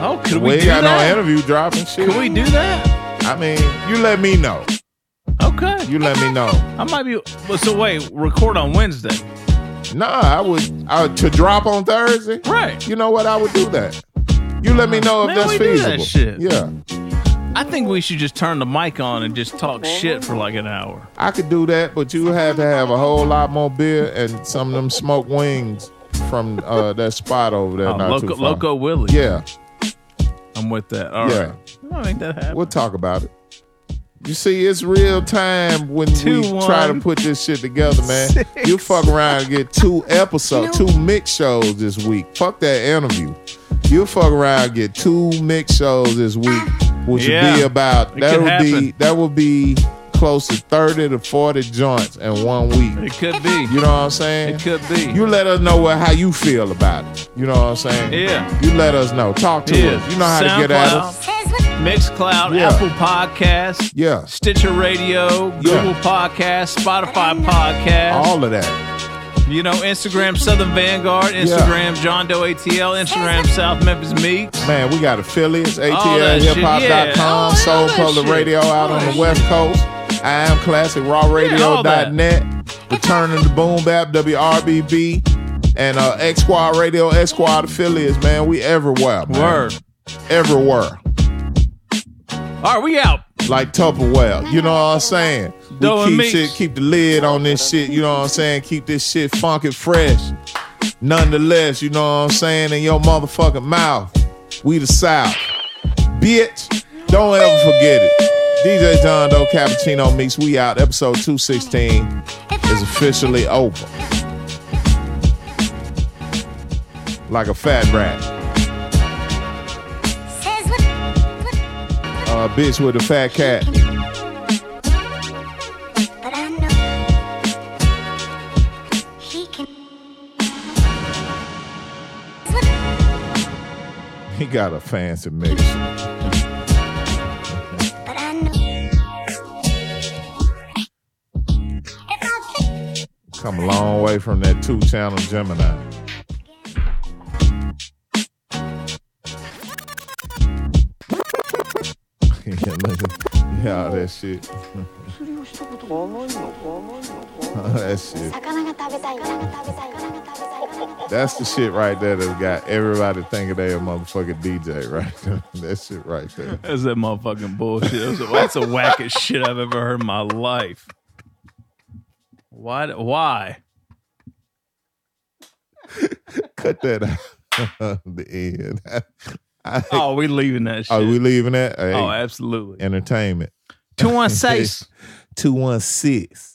[SPEAKER 3] Oh, could
[SPEAKER 1] we
[SPEAKER 3] we, do
[SPEAKER 1] got
[SPEAKER 3] that?
[SPEAKER 1] no interview dropping shit.
[SPEAKER 3] Could we do that?
[SPEAKER 1] I mean, you let me know.
[SPEAKER 3] Okay.
[SPEAKER 1] You let me know.
[SPEAKER 3] I might be. Well, so wait, record on Wednesday.
[SPEAKER 1] Nah, I would I, to drop on Thursday.
[SPEAKER 3] Right.
[SPEAKER 1] You know what? I would do that. You let me know if
[SPEAKER 3] Man,
[SPEAKER 1] that's
[SPEAKER 3] we do that
[SPEAKER 1] feasible.
[SPEAKER 3] shit.
[SPEAKER 1] Yeah,
[SPEAKER 3] I think we should just turn the mic on and just talk shit for like an hour.
[SPEAKER 1] I could do that, but you have to have a whole lot more beer and some of them smoked wings from uh, that spot over there.
[SPEAKER 3] Oh,
[SPEAKER 1] not
[SPEAKER 3] Loco,
[SPEAKER 1] too far.
[SPEAKER 3] Loco Willie.
[SPEAKER 1] Yeah,
[SPEAKER 3] I'm with that. All right.
[SPEAKER 1] yeah.
[SPEAKER 3] I'll make that happen.
[SPEAKER 1] We'll talk about it. You see, it's real time when
[SPEAKER 3] Two,
[SPEAKER 1] we try to put this shit together, man.
[SPEAKER 3] six.
[SPEAKER 1] You fuck around and get two episodes, two mix shows this week. Fuck that interview. You fuck around and get two mix shows this week, which would be about that would be that would be close to 30 to 40 joints in one week.
[SPEAKER 3] It could be.
[SPEAKER 1] You know what I'm saying?
[SPEAKER 3] It could be.
[SPEAKER 1] You let us know what, how you feel about it. You know what I'm saying?
[SPEAKER 3] Yeah.
[SPEAKER 1] You let us know. Talk to
[SPEAKER 3] Yeah.
[SPEAKER 1] us. You know how to get at us.
[SPEAKER 3] Mixcloud,
[SPEAKER 1] Yeah.
[SPEAKER 3] Apple Podcasts,
[SPEAKER 1] Yeah.
[SPEAKER 3] Stitcher Radio, Google Podcasts, Spotify Podcasts.
[SPEAKER 1] All of that.
[SPEAKER 3] You know, Instagram Southern Vanguard, Instagram John Doe ATL, Instagram South Memphis Meeks.
[SPEAKER 1] Man, we got affiliates,
[SPEAKER 3] All that shit,
[SPEAKER 1] ATLHipHop.com,
[SPEAKER 3] yeah.
[SPEAKER 1] Soul
[SPEAKER 3] that
[SPEAKER 1] Public. Radio out on the West Coast. I am classic raw radio.net. Returning to Boom Bap, WRBB, and uh, X Squad Radio, X Squad affiliates, man. We everywhere. Man.
[SPEAKER 3] Word.
[SPEAKER 1] Everywhere.
[SPEAKER 3] All right, we out.
[SPEAKER 1] Like Tupperware. You know what I'm saying? We keep
[SPEAKER 3] Meeks.
[SPEAKER 1] shit, keep the lid on this shit, you know what I'm saying? Keep this shit funky fresh. Nonetheless, you know what I'm saying? In your motherfucking mouth. We the South. Bitch, don't ever forget it. DJ John Doe Cappuccino Meeks. We out. Episode 216 is officially over. Like a fat rat. Uh, bitch with a fat cat. He got a fancy mix. Come a long way from that two channel Gemini. yeah, that shit. that shit. That's the shit right there that got everybody thinking they a motherfucking DJ, right? there. that shit right there.
[SPEAKER 3] That's that motherfucking bullshit. That's the, that's the wackest shit I've ever heard in my life. Why? Why?
[SPEAKER 1] Cut that out. the end. I-
[SPEAKER 3] Oh, we leaving that shit.
[SPEAKER 1] Are we leaving that? Oh, hey,
[SPEAKER 3] Oh, absolutely.
[SPEAKER 1] Entertainment.
[SPEAKER 3] 216.
[SPEAKER 1] 216.